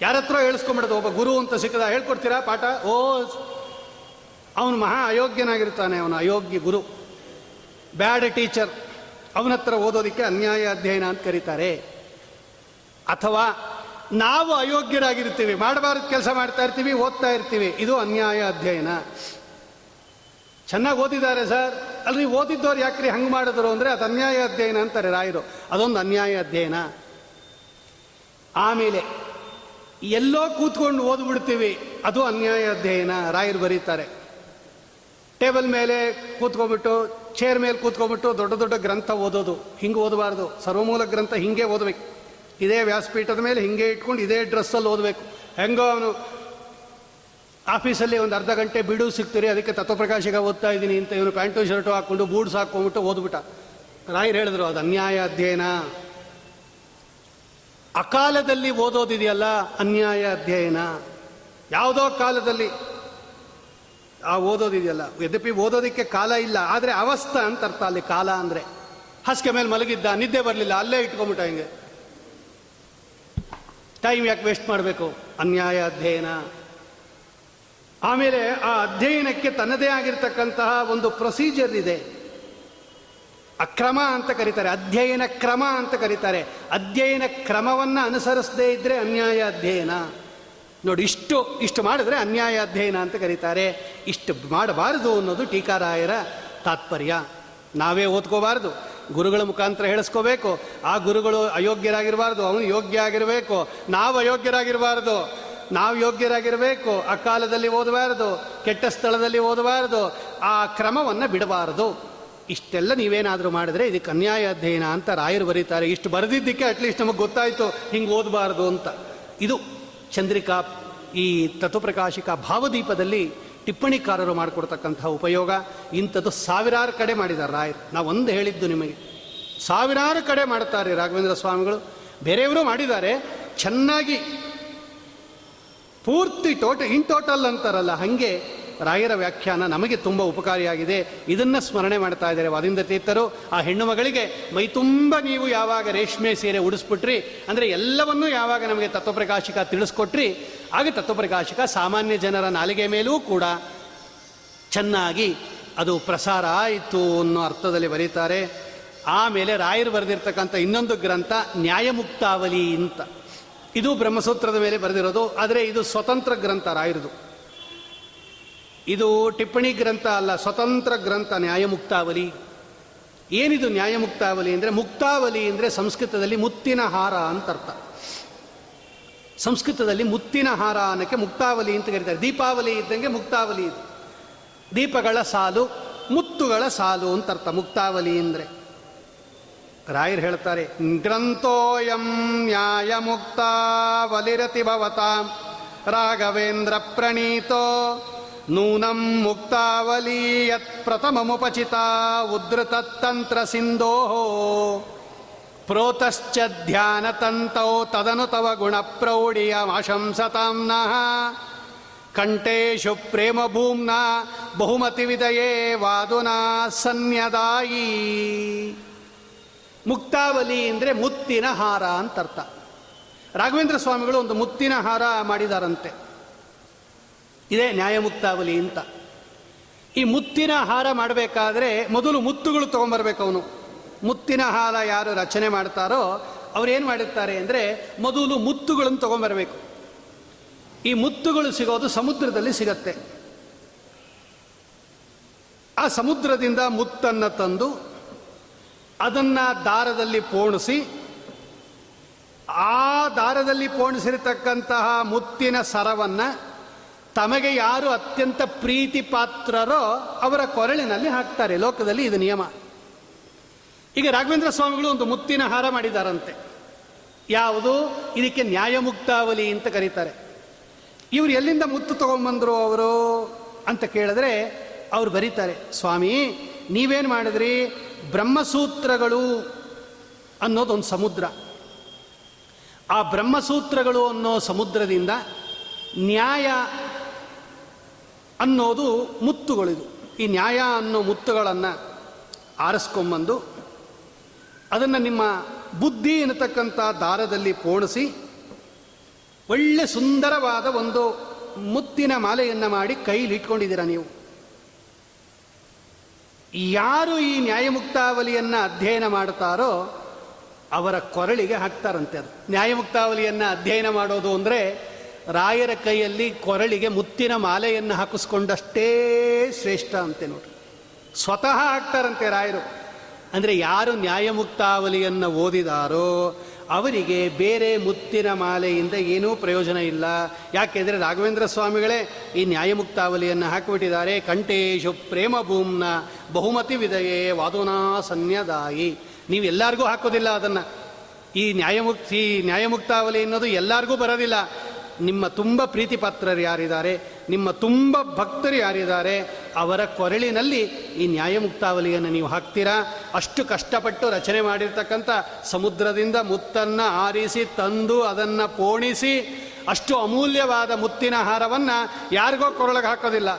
ಯಾರ ಹತ್ರ ಹೇಳಿಸ್ಕೊಂಬಿಡೋದು ಒಬ್ಬ ಗುರು ಅಂತ ಸಿಕ್ಕದ, ಹೇಳ್ಕೊಡ್ತೀರಾ ಪಾಠ? ಓ, ಅವನು ಮಹಾ ಅಯೋಗ್ಯನಾಗಿರ್ತಾನೆ, ಅವನು ಅಯೋಗ್ಯ ಗುರು. ಬ್ಯಾಡ್ ಟೀಚರ್. ಅವನ ಹತ್ರ ಓದೋದಕ್ಕೆ ಅನ್ಯಾಯ ಅಧ್ಯಯನ ಅಂತ ಕರೀತಾರೆ. ಅಥವಾ ನಾವು ಅಯೋಗ್ಯರಾಗಿರ್ತೀವಿ, ಮಾಡಬಾರ್ದು ಕೆಲಸ ಮಾಡ್ತಾ ಇರ್ತೀವಿ, ಓದ್ತಾ ಇರ್ತೀವಿ, ಇದು ಅನ್ಯಾಯ ಅಧ್ಯಯನ. ಚೆನ್ನಾಗಿ ಓದಿದ್ದಾರೆ ಸರ್. ಅಲ್ರಿ ಓದಿದ್ದವ್ರು ಯಾಕ್ರಿ ಹಂಗೆ ಮಾಡಿದ್ರು ಅಂದರೆ ಅದು ಅನ್ಯಾಯ ಅಧ್ಯಯನ ಅಂತಾರೆ ರಾಯರು. ಅದೊಂದು ಅನ್ಯಾಯ ಅಧ್ಯಯನ. ಆಮೇಲೆ, ಎಲ್ಲೋ ಕೂತ್ಕೊಂಡು ಓದ್ಬಿಡ್ತೀವಿ, ಅದು ಅನ್ಯಾಯ ಅಧ್ಯಯನ, ರಾಯರು ಬರೀತಾರೆ. ಟೇಬಲ್ ಮೇಲೆ ಕೂತ್ಕೊಂಡ್ಬಿಟ್ಟು ಚೇರ್ ಮೇಲೆ ಕೂತ್ಕೊಂಡ್ಬಿಟ್ಟು ದೊಡ್ಡ ದೊಡ್ಡ ಗ್ರಂಥ ಓದೋದು, ಹಿಂಗೆ ಓದಬಾರ್ದು. ಸರ್ವಮೂಲ ಗ್ರಂಥ ಹಿಂಗೆ ಓದಬೇಕು. ಇದೇ ವ್ಯಾಸಪೀಠದ ಮೇಲೆ ಹಿಂಗೆ ಇಟ್ಕೊಂಡು ಇದೇ ಡ್ರೆಸ್ಸಲ್ಲಿ ಓದಬೇಕು. ಹೆಂಗೋ ಅವನು ಆಫೀಸಲ್ಲಿ ಒಂದು ಅರ್ಧ ಗಂಟೆ ಬಿಡು ಸಿಗ್ತೀರಿ ಅದಕ್ಕೆ ತತ್ವಪ್ರಕಾಶಿಗ ಓದ್ತಾ ಇದ್ದೀನಿ ಅಂತ ಇವನು ಪ್ಯಾಂಟು, ಶರ್ಟು ಹಾಕ್ಕೊಂಡು ಬೂಡ್ಸ್ ಹಾಕ್ಕೊಂಡ್ಬಿಟ್ಟು ಓದ್ಬಿಟ್ಟ. ರಾಯರು ಹೇಳಿದ್ರು, ಅದು ಅನ್ಯಾಯ ಅಧ್ಯಯನ. ಅಕಾಲದಲ್ಲಿ ಓದೋದಿದೆಯಲ್ಲ ಅನ್ಯಾಯ ಅಧ್ಯಯನ. ಯಾವುದೋ ಕಾಲದಲ್ಲಿ ಆ ಓದೋದಿದೆಯಲ್ಲ ಯದ್ಯಪಿ ಓದೋದಕ್ಕೆ ಕಾಲ ಇಲ್ಲ, ಆದರೆ ಅವಸ್ಥ ಅಂತ ಅರ್ಥ ಅಲ್ಲಿ, ಕಾಲ ಅಂದರೆ. ಹಸ್ಕೆ ಮೇಲೆ ಮಲಗಿದ್ದ, ನಿದ್ದೆ ಬರಲಿಲ್ಲ, ಅಲ್ಲೇ ಇಟ್ಕೊಂಬಿಟ್ಟ ಹಿಂಗೆ. ಟೈಮ್ ಯಾಕೆ ವೇಸ್ಟ್ ಮಾಡಬೇಕು? ಅನ್ಯಾಯ ಅಧ್ಯಯನ. ಆಮೇಲೆ ಆ ಅಧ್ಯಯನಕ್ಕೆ ತನ್ನದೇ ಆಗಿರ್ತಕ್ಕಂತಹ ಒಂದು ಪ್ರೊಸೀಜರ್ ಇದೆ. ಅಕ್ರಮ ಅಂತ ಕರೀತಾರೆ, ಅಧ್ಯಯನ ಕ್ರಮ ಅಂತ ಕರೀತಾರೆ. ಅಧ್ಯಯನ ಕ್ರಮವನ್ನು ಅನುಸರಿಸದೇ ಇದ್ದರೆ ಅನ್ಯಾಯ ಅಧ್ಯಯನ. ನೋಡಿ, ಇಷ್ಟು ಇಷ್ಟು ಮಾಡಿದ್ರೆ ಅನ್ಯಾಯ ಅಧ್ಯಯನ ಅಂತ ಕರೀತಾರೆ. ಇಷ್ಟು ಮಾಡಬಾರದು ಅನ್ನೋದು ಟೀಕಾರಾಯರ ತಾತ್ಪರ್ಯ. ನಾವೇ ಓದ್ಕೋಬಾರ್ದು. ಗುರುಗಳ ಮುಖಾಂತರ ಹೇಳಿಸ್ಕೋಬೇಕು. ಆ ಗುರುಗಳು ಅಯೋಗ್ಯರಾಗಿರಬಾರ್ದು, ಅವನು ಯೋಗ್ಯ ಆಗಿರಬೇಕು ನಾವು ಅಯೋಗ್ಯರಾಗಿರಬಾರ್ದು, ನಾವು ಯೋಗ್ಯರಾಗಿರಬೇಕು. ಆ ಕಾಲದಲ್ಲಿ ಓದಬಾರದು, ಕೆಟ್ಟ ಸ್ಥಳದಲ್ಲಿ ಓದಬಾರದು, ಆ ಕ್ರಮವನ್ನು ಬಿಡಬಾರದು. ಇಷ್ಟೆಲ್ಲ ನೀವೇನಾದರೂ ಮಾಡಿದ್ರೆ ಇದಕ್ಕೆ ಅನ್ಯಾಯ ಅಧ್ಯಯನ ಅಂತ ರಾಯರು ಬರೀತಾರೆ. ಇಷ್ಟು ಬರೆದಿದ್ದಕ್ಕೆ ಅಟ್ಲೀಸ್ಟ್ ನಮಗೆ ಗೊತ್ತಾಯಿತು, ಹಿಂಗೆ ಓದಬಾರ್ದು ಅಂತ. ಇದು ಚಂದ್ರಿಕಾ ಈ ತತ್ವಪ್ರಕಾಶಿಕ ಭಾವದೀಪದಲ್ಲಿ ಟಿಪ್ಪಣಿಕಾರರು ಮಾಡಿಕೊಡ್ತಕ್ಕಂತಹ ಉಪಯೋಗ. ಇಂಥದ್ದು ಸಾವಿರಾರು ಕಡೆ ಮಾಡಿದ್ದಾರೆ ರಾಯರು. ನಾವು ಒಂದು ಹೇಳಿದ್ದು ನಿಮಗೆ. ಸಾವಿರಾರು ಕಡೆ ಮಾಡ್ತಾರೆ ರಾಘವೇಂದ್ರ ಸ್ವಾಮಿಗಳು. ಬೇರೆಯವರು ಮಾಡಿದ್ದಾರೆ. ಚೆನ್ನಾಗಿ, ಪೂರ್ತಿ ಟೋಟ ಇನ್ ಟೋಟಲ್ ಅಂತಾರಲ್ಲ, ಹಾಗೆ ರಾಯರ ವ್ಯಾಖ್ಯಾನ ನಮಗೆ ತುಂಬ ಉಪಕಾರಿಯಾಗಿದೆ. ಇದನ್ನು ಸ್ಮರಣೆ ಮಾಡ್ತಾ ಇದ್ದಾರೆ ವಾದಿಂದ ತೀರ್ಥರು. ಆ ಹೆಣ್ಣು ಮಗಳಿಗೆ ಮೈ ತುಂಬ ನೀವು ಯಾವಾಗ ರೇಷ್ಮೆ ಸೀರೆ ಉಡಿಸ್ಬಿಟ್ರಿ, ಅಂದರೆ ಎಲ್ಲವನ್ನೂ ಯಾವಾಗ ನಮಗೆ ತತ್ವಪ್ರಕಾಶಿಕ ತಿಳಿಸ್ಕೊಟ್ರಿ, ಆಗ ತತ್ವಪ್ರಕಾಶಿಕ ಸಾಮಾನ್ಯ ಜನರ ನಾಲಿಗೆ ಮೇಲೂ ಕೂಡ ಚೆನ್ನಾಗಿ ಅದು ಪ್ರಸಾರ ಆಯಿತು ಅನ್ನೋ ಅರ್ಥದಲ್ಲಿ ಬರೀತಾರೆ. ಆಮೇಲೆ ರಾಯರು ಬರೆದಿರ್ತಕ್ಕಂಥ ಇನ್ನೊಂದು ಗ್ರಂಥ, ನ್ಯಾಯಮುಕ್ತಾವಲಿ ಅಂತ. ಇದು ಬ್ರಹ್ಮಸೂತ್ರದ ಮೇಲೆ ಬರೆದಿರೋದು, ಆದರೆ ಇದು ಸ್ವತಂತ್ರ ಗ್ರಂಥ ರಾಯರದು. ಇದು ಟಿಪ್ಪಣಿ ಗ್ರಂಥ ಅಲ್ಲ, ಸ್ವತಂತ್ರ ಗ್ರಂಥ, ನ್ಯಾಯಮುಕ್ತಾವಲಿ. ಏನಿದು ನ್ಯಾಯಮುಕ್ತಾವಲಿ ಅಂದರೆ, ಮುಕ್ತಾವಲಿ ಅಂದರೆ ಸಂಸ್ಕೃತದಲ್ಲಿ ಮುತ್ತಿನ ಹಾರ ಅಂತ ಅರ್ಥ. ಸಂಸ್ಕೃತದಲ್ಲಿ ಮುತ್ತಿನ ಹಾರ ಅನ್ನಕ್ಕೆ ಮುಕ್ತಾವಲಿ ಅಂತ ಕರೀತಾರೆ. ದೀಪಾವಲಿ ಇದ್ದಂಗೆ ಮುಕ್ತಾವಲಿ ಇದು. ದೀಪಗಳ ಸಾಲು, ಮುತ್ತುಗಳ ಸಾಲು ಅಂತ ಅರ್ಥ, ಮುಕ್ತಾವಲಿ ಅಂದರೆ. ರಾಯರು ಹೇಳ್ತಾರೆ, ಗ್ರಂಥೋಯಂ ನ್ಯಾಯ ಮುಕ್ತಾವಲಿರತಿ ಭವತಾಂ ರಾಘವೇಂದ್ರ ಪ್ರಣೀತೋ ನೂನಂ ಮುಕ್ತಾವಲಿ ಯತ್ ಪ್ರಥಮಮುಪಚಿತ ಉದ್ಧತತ್ತಂತ್ರ ಸಿಂಧೋ. ಪ್ರೋತಶ್ಚ ಧ್ಯಾನತಂತೌ ತದನು ತವ ಗುಣಪ್ರೌಢಿಯಮಾಶಂಸತಾಂ ನಃ. ಕಂಠೇಶು ಪ್ರೇಮ ಭೂಮ್ನ ಬಹುಮತಿ ವಿದಯೇ ವಾದುನಾ ಸನ್ಯದಾಯಿ. ಮುಕ್ತಾವಲಿ ಅಂದರೆ ಮುತ್ತಿನ ಹಾರ ಅಂತರ್ಥ. ರಾಘವೇಂದ್ರ ಸ್ವಾಮಿಗಳು ಒಂದು ಮುತ್ತಿನ ಹಾರ ಮಾಡಿದಾರಂತೆ. ಇದೇ ನ್ಯಾಯಮುಕ್ತಾವಲಿ ಅಂತ. ಈ ಮುತ್ತಿನ ಹಾರ ಮಾಡಬೇಕಾದ್ರೆ ಮೊದಲು ಮುತ್ತುಗಳು ತೊಗೊಂಬರ್ಬೇಕು ಅವನು. ಮುತ್ತಿನ ಹಾರ ಯಾರು ರಚನೆ ಮಾಡ್ತಾರೋ ಅವ್ರು ಏನು ಮಾಡಿರ್ತಾರೆ ಅಂದರೆ ಮೊದಲು ಮುತ್ತುಗಳನ್ನು ತೊಗೊಂಬರಬೇಕು. ಈ ಮುತ್ತುಗಳು ಸಿಗೋದು ಸಮುದ್ರದಲ್ಲಿ ಸಿಗತ್ತೆ. ಆ ಸಮುದ್ರದಿಂದ ಮುತ್ತನ್ನು ತಂದು ಅದನ್ನು ದಾರದಲ್ಲಿ ಪೋಣಿಸಿ, ಆ ದಾರದಲ್ಲಿ ಪೋಣಿಸಿರತಕ್ಕಂತಹ ಮುತ್ತಿನ ಸರವನ್ನು ತಮಗೆ ಯಾರು ಅತ್ಯಂತ ಪ್ರೀತಿ ಪಾತ್ರರೋ ಅವರ ಕೊರಳಿನಲ್ಲಿ ಹಾಕ್ತಾರೆ. ಲೋಕದಲ್ಲಿ ಇದು ನಿಯಮ. ಈಗ ರಾಘವೇಂದ್ರ ಸ್ವಾಮಿಗಳು ಒಂದು ಮುತ್ತಿನ ಹಾರ ಮಾಡಿದಾರಂತೆ. ಯಾವುದು? ಇದಕ್ಕೆ ನ್ಯಾಯಮುಕ್ತಾವಲಿ ಅಂತ ಕರೀತಾರೆ. ಇವರು ಎಲ್ಲಿಂದ ಮುತ್ತು ತಗೊಂಬಂದ್ರು ಅವರು ಅಂತ ಕೇಳಿದ್ರೆ ಅವ್ರು ಬರೀತಾರೆ, ಸ್ವಾಮಿ, ನೀವೇನು ಮಾಡಿದ್ರಿ? ಬ್ರಹ್ಮಸೂತ್ರಗಳು ಅನ್ನೋದೊಂದು ಸಮುದ್ರ. ಆ ಬ್ರಹ್ಮಸೂತ್ರಗಳು ಅನ್ನೋ ಸಮುದ್ರದಿಂದ ನ್ಯಾಯ ಅನ್ನೋದು ಮುತ್ತುಗಳಿದು. ಈ ನ್ಯಾಯ ಅನ್ನೋ ಮುತ್ತುಗಳನ್ನು ಆರಿಸ್ಕೊಂಬಂದು ಅದನ್ನು ನಿಮ್ಮ ಬುದ್ಧಿ ಎನ್ನತಕ್ಕಂಥ ದಾರದಲ್ಲಿ ಪೋಣಿಸಿ ಒಳ್ಳೆ ಸುಂದರವಾದ ಒಂದು ಮುತ್ತಿನ ಮಾಲೆಯನ್ನು ಮಾಡಿ ಕೈಲಿ ಇಟ್ಕೊಂಡಿದ್ದೀರಾ ನೀವು? ಯಾರು ಈ ನ್ಯಾಯಮುಕ್ತಾವಲಿಯನ್ನು ಅಧ್ಯಯನ ಮಾಡ್ತಾರೋ ಅವರ ಕೊರಳಿಗೆ ಹಾಕ್ತಾರಂತೆ ಅದು. ನ್ಯಾಯಮುಕ್ತಾವಲಿಯನ್ನು ಅಧ್ಯಯನ ಮಾಡೋದು ಅಂದರೆ ರಾಯರ ಕೈಯಲ್ಲಿ ಕೊರಳಿಗೆ ಮುತ್ತಿನ ಮಾಲೆಯನ್ನು ಹಾಕಿಸ್ಕೊಂಡಷ್ಟೇ ಶ್ರೇಷ್ಠ ಅಂತೆ ನೋಡಿ ಸ್ವತಃ ಹಾಕ್ತಾರಂತೆ ರಾಯರು. ಅಂದರೆ ಯಾರು ನ್ಯಾಯಮುಕ್ತಾವಲಿಯನ್ನು ಓದಿದಾರೋ ಅವರಿಗೆ ಬೇರೆ ಮುತ್ತಿನ ಮಾಲೆಯಿಂದ ಏನೂ ಪ್ರಯೋಜನ ಇಲ್ಲ. ಯಾಕೆಂದರೆ ರಾಘವೇಂದ್ರ ಸ್ವಾಮಿಗಳೇ ಈ ನ್ಯಾಯಮುಕ್ತಾವಲಿಯನ್ನು ಹಾಕಿಬಿಟ್ಟಿದ್ದಾರೆ. ಕಂಠೇಶು ಪ್ರೇಮ ಭೂಮ್ನ ಬಹುಮತಿ ವಿದಯೇ ವಾದೋನಾ ಸನ್ಯದಾಯಿ. ನೀವು ಎಲ್ಲರಿಗೂ ಹಾಕೋದಿಲ್ಲ ಅದನ್ನು. ಈ ನ್ಯಾಯಮುಕ್ತಿ, ನ್ಯಾಯಮುಕ್ತಾವಲಿ ಅನ್ನೋದು ಎಲ್ಲರಿಗೂ ಬರೋದಿಲ್ಲ. ನಿಮ್ಮ ತುಂಬ ಪ್ರೀತಿ ಪಾತ್ರರು ಯಾರಿದ್ದಾರೆ, ನಿಮ್ಮ ತುಂಬ ಭಕ್ತರು ಯಾರಿದ್ದಾರೆ, ಅವರ ಕೊರಳಿನಲ್ಲಿ ಈ ನ್ಯಾಯಮುಕ್ತಾವಲಿಯನ್ನು ನೀವು ಹಾಕ್ತೀರಾ? ಅಷ್ಟು ಕಷ್ಟಪಟ್ಟು ರಚನೆ ಮಾಡಿರ್ತಕ್ಕಂಥ ಸಮುದ್ರದಿಂದ ಮುತ್ತನ್ನು ಆರಿಸಿ ತಂದು ಅದನ್ನು ಪೋಣಿಸಿ ಅಷ್ಟು ಅಮೂಲ್ಯವಾದ ಮುತ್ತಿನ ಹಾರವನ್ನು ಯಾರಿಗೋ ಕೊರಳಿಗೆ ಹಾಕೋದಿಲ್ಲ.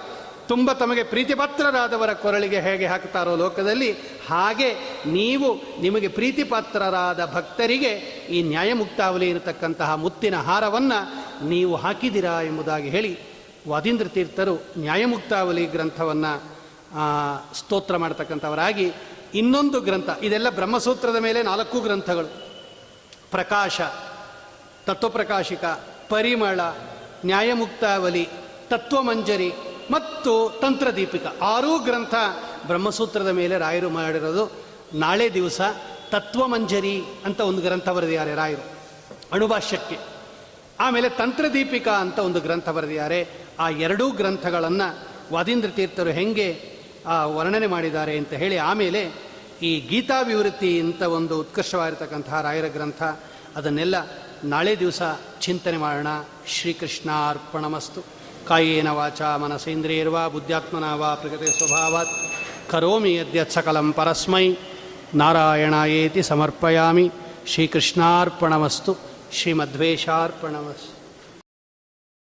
ತುಂಬ ತಮಗೆ ಪ್ರೀತಿಪಾತ್ರರಾದವರ ಕೊರಳಿಗೆ ಹೇಗೆ ಹಾಕ್ತಾರೋ ಲೋಕದಲ್ಲಿ ಹಾಗೆ ನೀವು ನಿಮಗೆ ಪ್ರೀತಿಪಾತ್ರರಾದ ಭಕ್ತರಿಗೆ ಈ ನ್ಯಾಯಮುಕ್ತಾವಲಿ ಇರತಕ್ಕಂತಹ ಮುತ್ತಿನ ಹಾರವನ್ನು ನೀವು ಹಾಕಿದಿರಾ ಎಂಬುದಾಗಿ ಹೇಳಿ ವಾದೀಂದ್ರ ತೀರ್ಥರು ನ್ಯಾಯಮುಕ್ತಾವಲಿ ಗ್ರಂಥವನ್ನು ಸ್ತೋತ್ರ ಮಾಡ್ತಕ್ಕಂಥವರಾಗಿ ಇನ್ನೊಂದು ಗ್ರಂಥ, ಇದೆಲ್ಲ ಬ್ರಹ್ಮಸೂತ್ರದ ಮೇಲೆ ನಾಲ್ಕು ಗ್ರಂಥಗಳು. ಪ್ರಕಾಶ, ತತ್ವಪ್ರಕಾಶಿಕ, ಪರಿಮಳ, ನ್ಯಾಯಮುಕ್ತಾವಲಿ, ತತ್ವಮಂಜರಿ ಮತ್ತು ತಂತ್ರದೀಪಿಕ. ಆರೂ ಗ್ರಂಥ ಬ್ರಹ್ಮಸೂತ್ರದ ಮೇಲೆ ರಾಯರು ಮಾಡಿರೋದು. ನಾಳೆ ದಿವಸ ತತ್ವಮಂಜರಿ ಅಂತ ಒಂದು ಗ್ರಂಥ ಬರೆದಿದ್ದಾರೆ ರಾಯರು. ಅಣುಭಾಷ್ಯಕ್ಕೆ. ಆಮೇಲೆ ತಂತ್ರದೀಪಿಕಾ ಅಂತ ಒಂದು ಗ್ರಂಥ ಬರೆದಿದ್ದಾರೆ. ಆ ಎರಡೂ ಗ್ರಂಥಗಳನ್ನು ವಾದೀಂದ್ರ ತೀರ್ಥರು ಹೆಂಗೆ ವರ್ಣನೆ ಮಾಡಿದ್ದಾರೆ ಅಂತ ಹೇಳಿ ಆಮೇಲೆ ಈ ಗೀತಾಭಿವೃತ್ತಿ ಅಂತ ಒಂದು ಉತ್ಕರ್ಷವಾಗಿರ್ತಕ್ಕಂತಹ ರಾಯರ ಗ್ರಂಥ, ಅದನ್ನೆಲ್ಲ ನಾಳೆ ದಿವಸ ಚಿಂತನೆ ಮಾಡೋಣ. ಶ್ರೀಕೃಷ್ಣಾರ್ಪಣಮಸ್ತು. ಕಾಯೇನ ವಾಚ ಮನಸೇಂದ್ರಿಯರ್ವಾ ಬುದ್ಧಾತ್ಮನ ವಾ ಸ್ವಭಾವತ್ ಸ್ವಭಾವಾತ್. ಕರೋಮಿ ಯದ್ಯ ಸಕಲಂ ಪರಸ್ಮೈ. ನಾರಾಯಣಾಯೇತಿ ಸಮರ್ಪಯಾಮಿ. ಶ್ರೀಕೃಷ್ಣಾರ್ಪಣಮಸ್ತು. श्रीमद्वेषार्पणमस्तु।